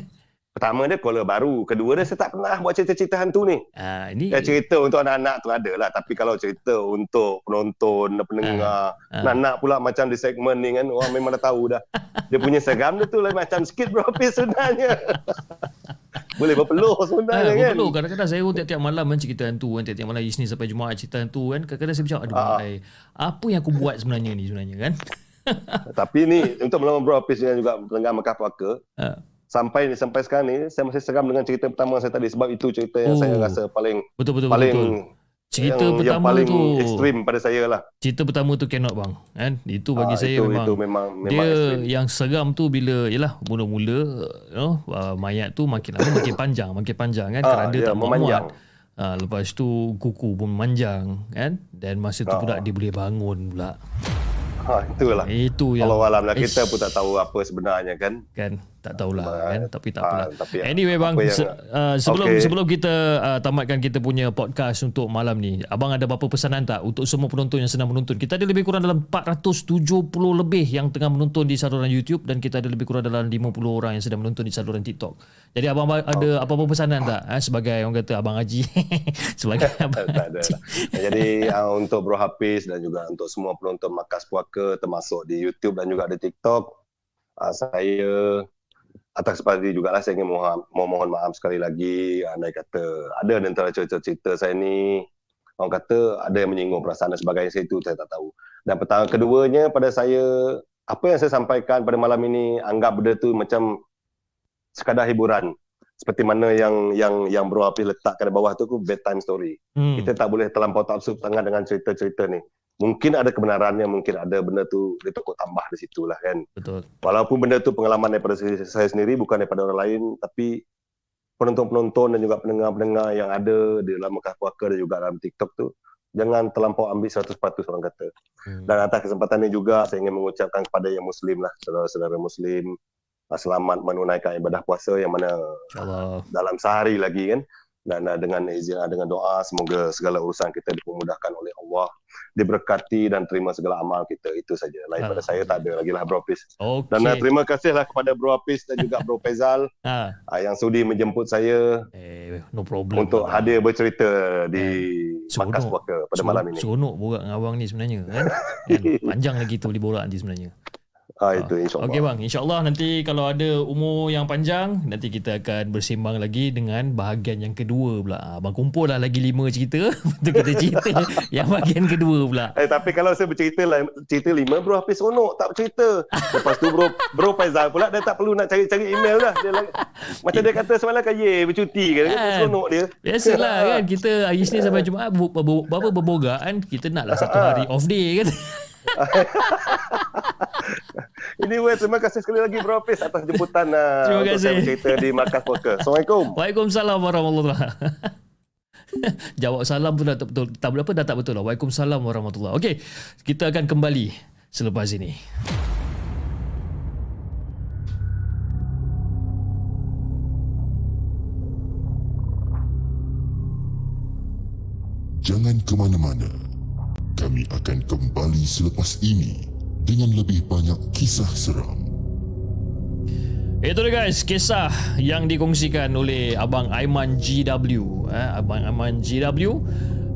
Pertama dia caller baru. Kedua dia saya tak pernah buat cerita-cerita hantu ni. Ah ini Ya, cerita untuk anak-anak tu ada lah. Tapi kalau cerita untuk penonton, pendengar, ah. nak-nak pula macam di segmen ni kan, orang memang dah tahu dah. Dia punya Instagram dia tu lah macam sikit berapa sebenarnya. Boleh berpeluh sebenarnya Ah, kan. perlu kadang-kadang saya pun tiap-tiap malam kan cerita hantu kan tiap-tiap malam Isnin sampai Jumaat cerita hantu kan kadang-kadang saya macam aduh Ah. ah. apa yang aku buat sebenarnya ni sebenarnya kan Tapi ni untuk melawan Bro Hafiz dengan juga pendengar Mekah Puaka, Ah. sampai ni sampai sekarang ni saya masih seram dengan cerita pertama saya tadi sebab itu cerita yang Oh. saya rasa paling Betul betul paling betul. Cerita yang, yang pertama paling tu ekstrim pada saya lah. cerita pertama tu cannot bang. Kan? Itu bagi Ah, saya itu, memang itu memang memang dia ekstrim. yang seram tu bila yalah mula-mula you know, uh, mayat tu makin lama makin panjang makin panjang kan Ah, keranda ya, tak muat memanjang. uh, lepas tu kuku pun memanjang kan dan masa tu Ah. pula dia boleh bangun pula Ha, itulah. itu yang Allah alam lah kita pun tak tahu apa sebenarnya kan. kan tak tahulah Ah, kan tapi tak Ah, apalah tapi Anyway bang, apa yang- se- uh, sebelum Okey. sebelum kita uh, tamatkan kita punya podcast untuk malam ni, abang ada apa-apa pesanan tak untuk semua penonton yang sedang menonton? Kita ada lebih kurang dalam 470 lebih yang tengah menonton di saluran YouTube dan kita ada lebih kurang dalam 50 orang yang sedang menonton di saluran TikTok. Jadi abang ada apa-apa pesanan tak eh, sebagai orang kata abang Haji sebagai abang tak ada Haji. Jadi uh, untuk Bro Hafiz dan juga untuk semua penonton Markas Puaka termasuk di YouTube dan juga di TikTok, uh, saya atas kesempatan juga lah saya ingin mohon, mohon maaf sekali lagi andai kata ada di antara cerita-cerita saya ni orang kata ada yang menyinggung perasaan dan sebagainya saya itu saya tak tahu. Dan pertama keduanya pada saya apa yang saya sampaikan pada malam ini anggap benda tu macam sekadar hiburan seperti mana yang yang yang Bro Hafiz letakkan di bawah tu ku bedtime story Hmm. kita tak boleh terlampau taksub sangat dengan cerita-cerita ni. Mungkin ada kebenarannya, mungkin ada benda tu dia takut tambah di situ lah kan. Betul. Walaupun benda tu pengalaman daripada saya, sendiri, bukan daripada orang lain, tapi penonton-penonton dan juga pendengar-pendengar yang ada di dalam Mekah Puaka dan juga dalam TikTok tu, jangan terlampau ambil 100% orang kata. Hmm. Dan atas kesempatan ini juga, saya ingin mengucapkan kepada yang Muslim lah, saudara-saudara Muslim, selamat menunaikan ibadah puasa yang mana dalam sehari lagi kan dan uh, dengan izin uh, dengan doa semoga segala urusan kita dipermudahkan oleh Allah diberkati dan terima segala amal kita itu saja lain pada saya tak ada lagi lah Bro Hafiz Okey. dan uh, terima kasihlah kepada Bro Hafiz dan juga Bro Ha. uh, yang sudi menjemput saya Eh, no problem. untuk abang. hadir bercerita di Seronok. Markas Puaka pada malam ini Seronok borak dengan abang ni sebenarnya kan. kan? Panjang lagi tu boleh borak nanti sebenarnya. Ah, itu insyaAllah Okey bang, insyaAllah nanti kalau ada umur yang panjang, nanti kita akan bersembang lagi dengan bahagian yang kedua pula. Ah, Abang kumpul lah lagi lima cerita, tu kita cerita yang bahagian kedua pula. Eh tapi kalau saya bercerita lah, cerita lima Bro Hafiz seronok tak bercerita. Lepas tu Bro Bro Faizal pula dia tak perlu nak cari-cari email lah. Dia lagi, macam dia kata semalam kan ye bercuti Kan. seronok dia. Biasalah kan, kita hari Isnin sampai Jumaat ber- ber- berapa berboga kan, kita naklah satu hari off day kan. Ini well, terima kasih sekali lagi Bro Hafiz atas jemputan uh, Terima untuk kasih. saya bercerita di Markas Poker. Assalamualaikum. Waalaikumsalam warahmatullahi Jawab salam tu dah tak betul. Tak berapa dah tak betul lah. Waalaikumsalam warahmatullahi Okey, kita akan kembali selepas ini. Jangan ke mana-mana. Kami akan kembali selepas ini dengan lebih banyak kisah seram. Itu dia guys, kisah yang dikongsikan oleh Abang Aiman GW. Eh, Abang Aiman GW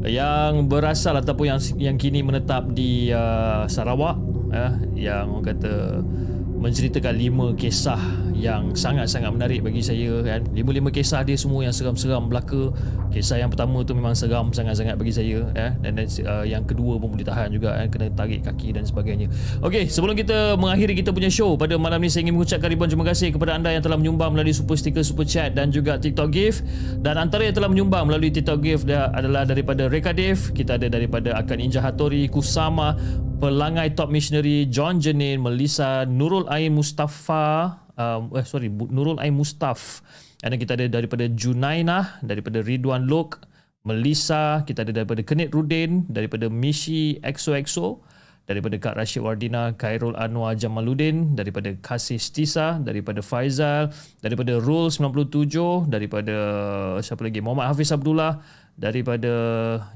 yang berasal ataupun yang yang kini menetap di uh, Sarawak. Eh, yang orang kata menceritakan lima kisah yang sangat-sangat menarik bagi saya kan. Lima-lima kisah dia semua yang seram-seram belaka. Kisah yang pertama tu memang seram sangat-sangat bagi saya eh dan, uh, yang kedua pun boleh tahan juga eh kena tarik kaki dan sebagainya. Okey, sebelum kita mengakhiri kita punya show pada malam ni saya ingin mengucapkan ribuan terima kasih kepada anda yang telah menyumbang melalui super sticker, super chat dan juga TikTok gift dan antara yang telah menyumbang melalui TikTok gift dia adalah daripada Reka Dev, kita ada daripada Akan Inja Hattori, Kusama, Pelangai Top Missionary, John Jenin, Melissa, Nurul Ain Mustafa, um, eh sorry, Nurul Ain Mustaf. Dan kita ada daripada Junainah, daripada Ridwan Lok, Melissa, kita ada daripada Kenit Rudin, daripada Mishi XOXO, daripada Kak Rashid Wardina, Khairul Anwar Jamaluddin, daripada Kasih Stisa, daripada Faizal, daripada Rule 97, daripada siapa lagi? Muhammad Hafiz Abdullah, daripada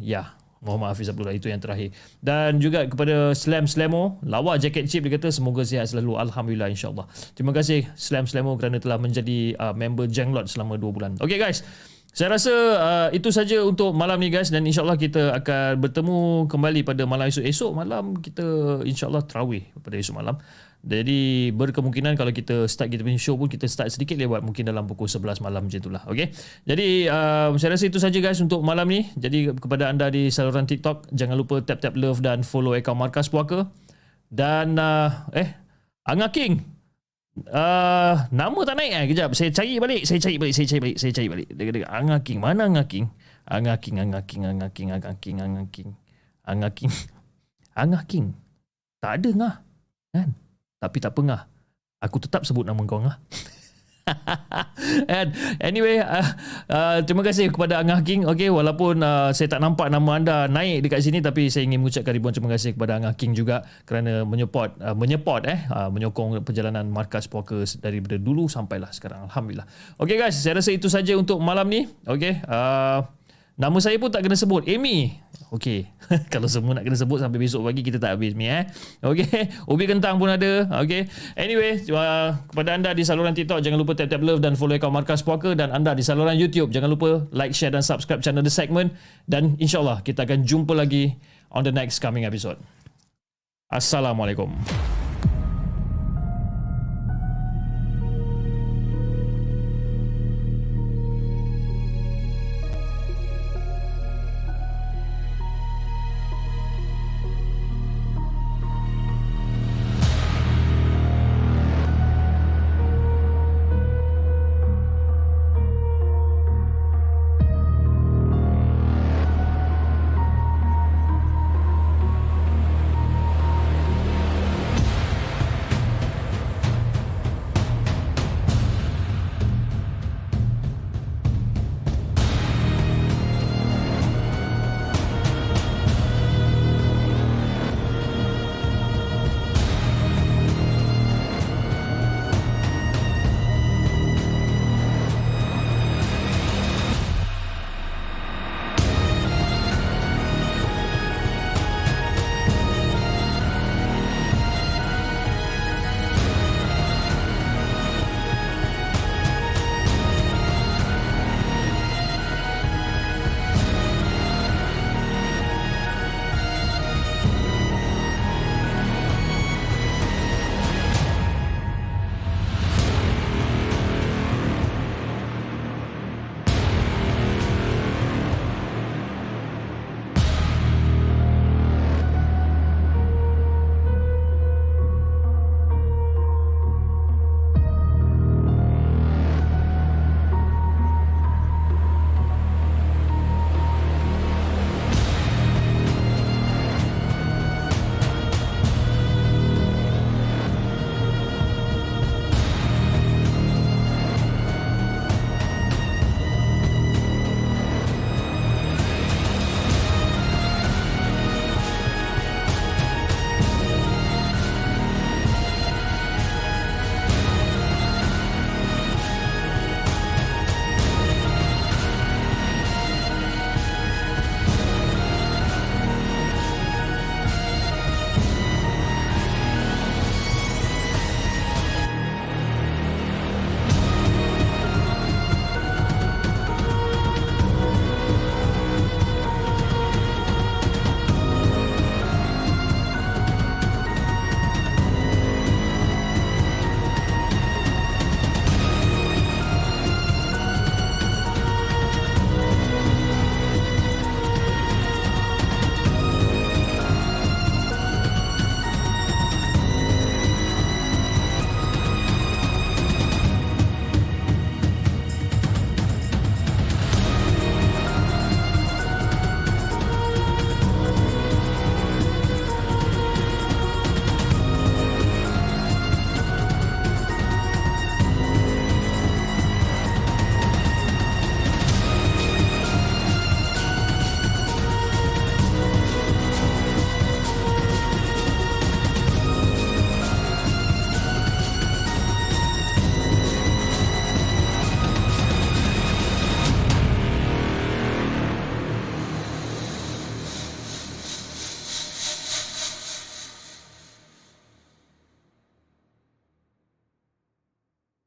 ya, Muhammad Hafiz Abdullah itu yang terakhir. Dan juga kepada Slam Slamo, lawa jacket chip dia kata semoga sihat selalu alhamdulillah insyaallah. Terima kasih Slam Slamo kerana telah menjadi uh, member Jenglot selama 2 bulan. Okay guys. Saya rasa uh, itu saja untuk malam ni guys dan insyaallah kita akan bertemu kembali pada malam esok. Esok malam kita insyaallah tarawih pada esok malam. Jadi berkemungkinan kalau kita start kita punya show pun kita start sedikit lewat mungkin dalam pukul 11 malam macam itulah. Okay. Jadi uh, saya rasa itu saja guys untuk malam ni. Jadi kepada anda di saluran TikTok jangan lupa tap-tap love dan follow akaun Markas Puaka. Dan uh, eh Anga King Uh, nama tak naik eh Kejap Saya cari balik Saya cari balik Saya cari balik Saya cari balik Dekat-dekat Anga King Mana Anga King Anga King Anga King Anga King Anga King Anga King Anga King Anga King Tak ada ngah Kan Tapi tak apa ngah Aku tetap sebut nama kau ngah And anyway, uh, uh, terima kasih kepada Angah King. Okay, walaupun uh, saya tak nampak nama anda naik dekat sini, tapi saya ingin mengucapkan ribuan terima kasih kepada Angah King juga kerana menyupport, uh, menyupport eh, uh, menyokong perjalanan Markas Poker daripada dulu sampailah sekarang. Alhamdulillah. Okay guys, saya rasa itu saja untuk malam ni. Okay, uh, Nama saya pun tak kena sebut. Amy. Okay Kalau semua nak kena sebut Sampai besok pagi Kita tak habis ni eh. Okay Ubi kentang pun ada. Okay Anyway uh, Kepada anda di saluran TikTok Jangan lupa tap-tap love Dan follow akaun Markas Puaka. Dan anda di saluran YouTube Jangan lupa Like, share dan subscribe channel The Segment. Dan insyaAllah Kita akan jumpa lagi On the next coming episode. Assalamualaikum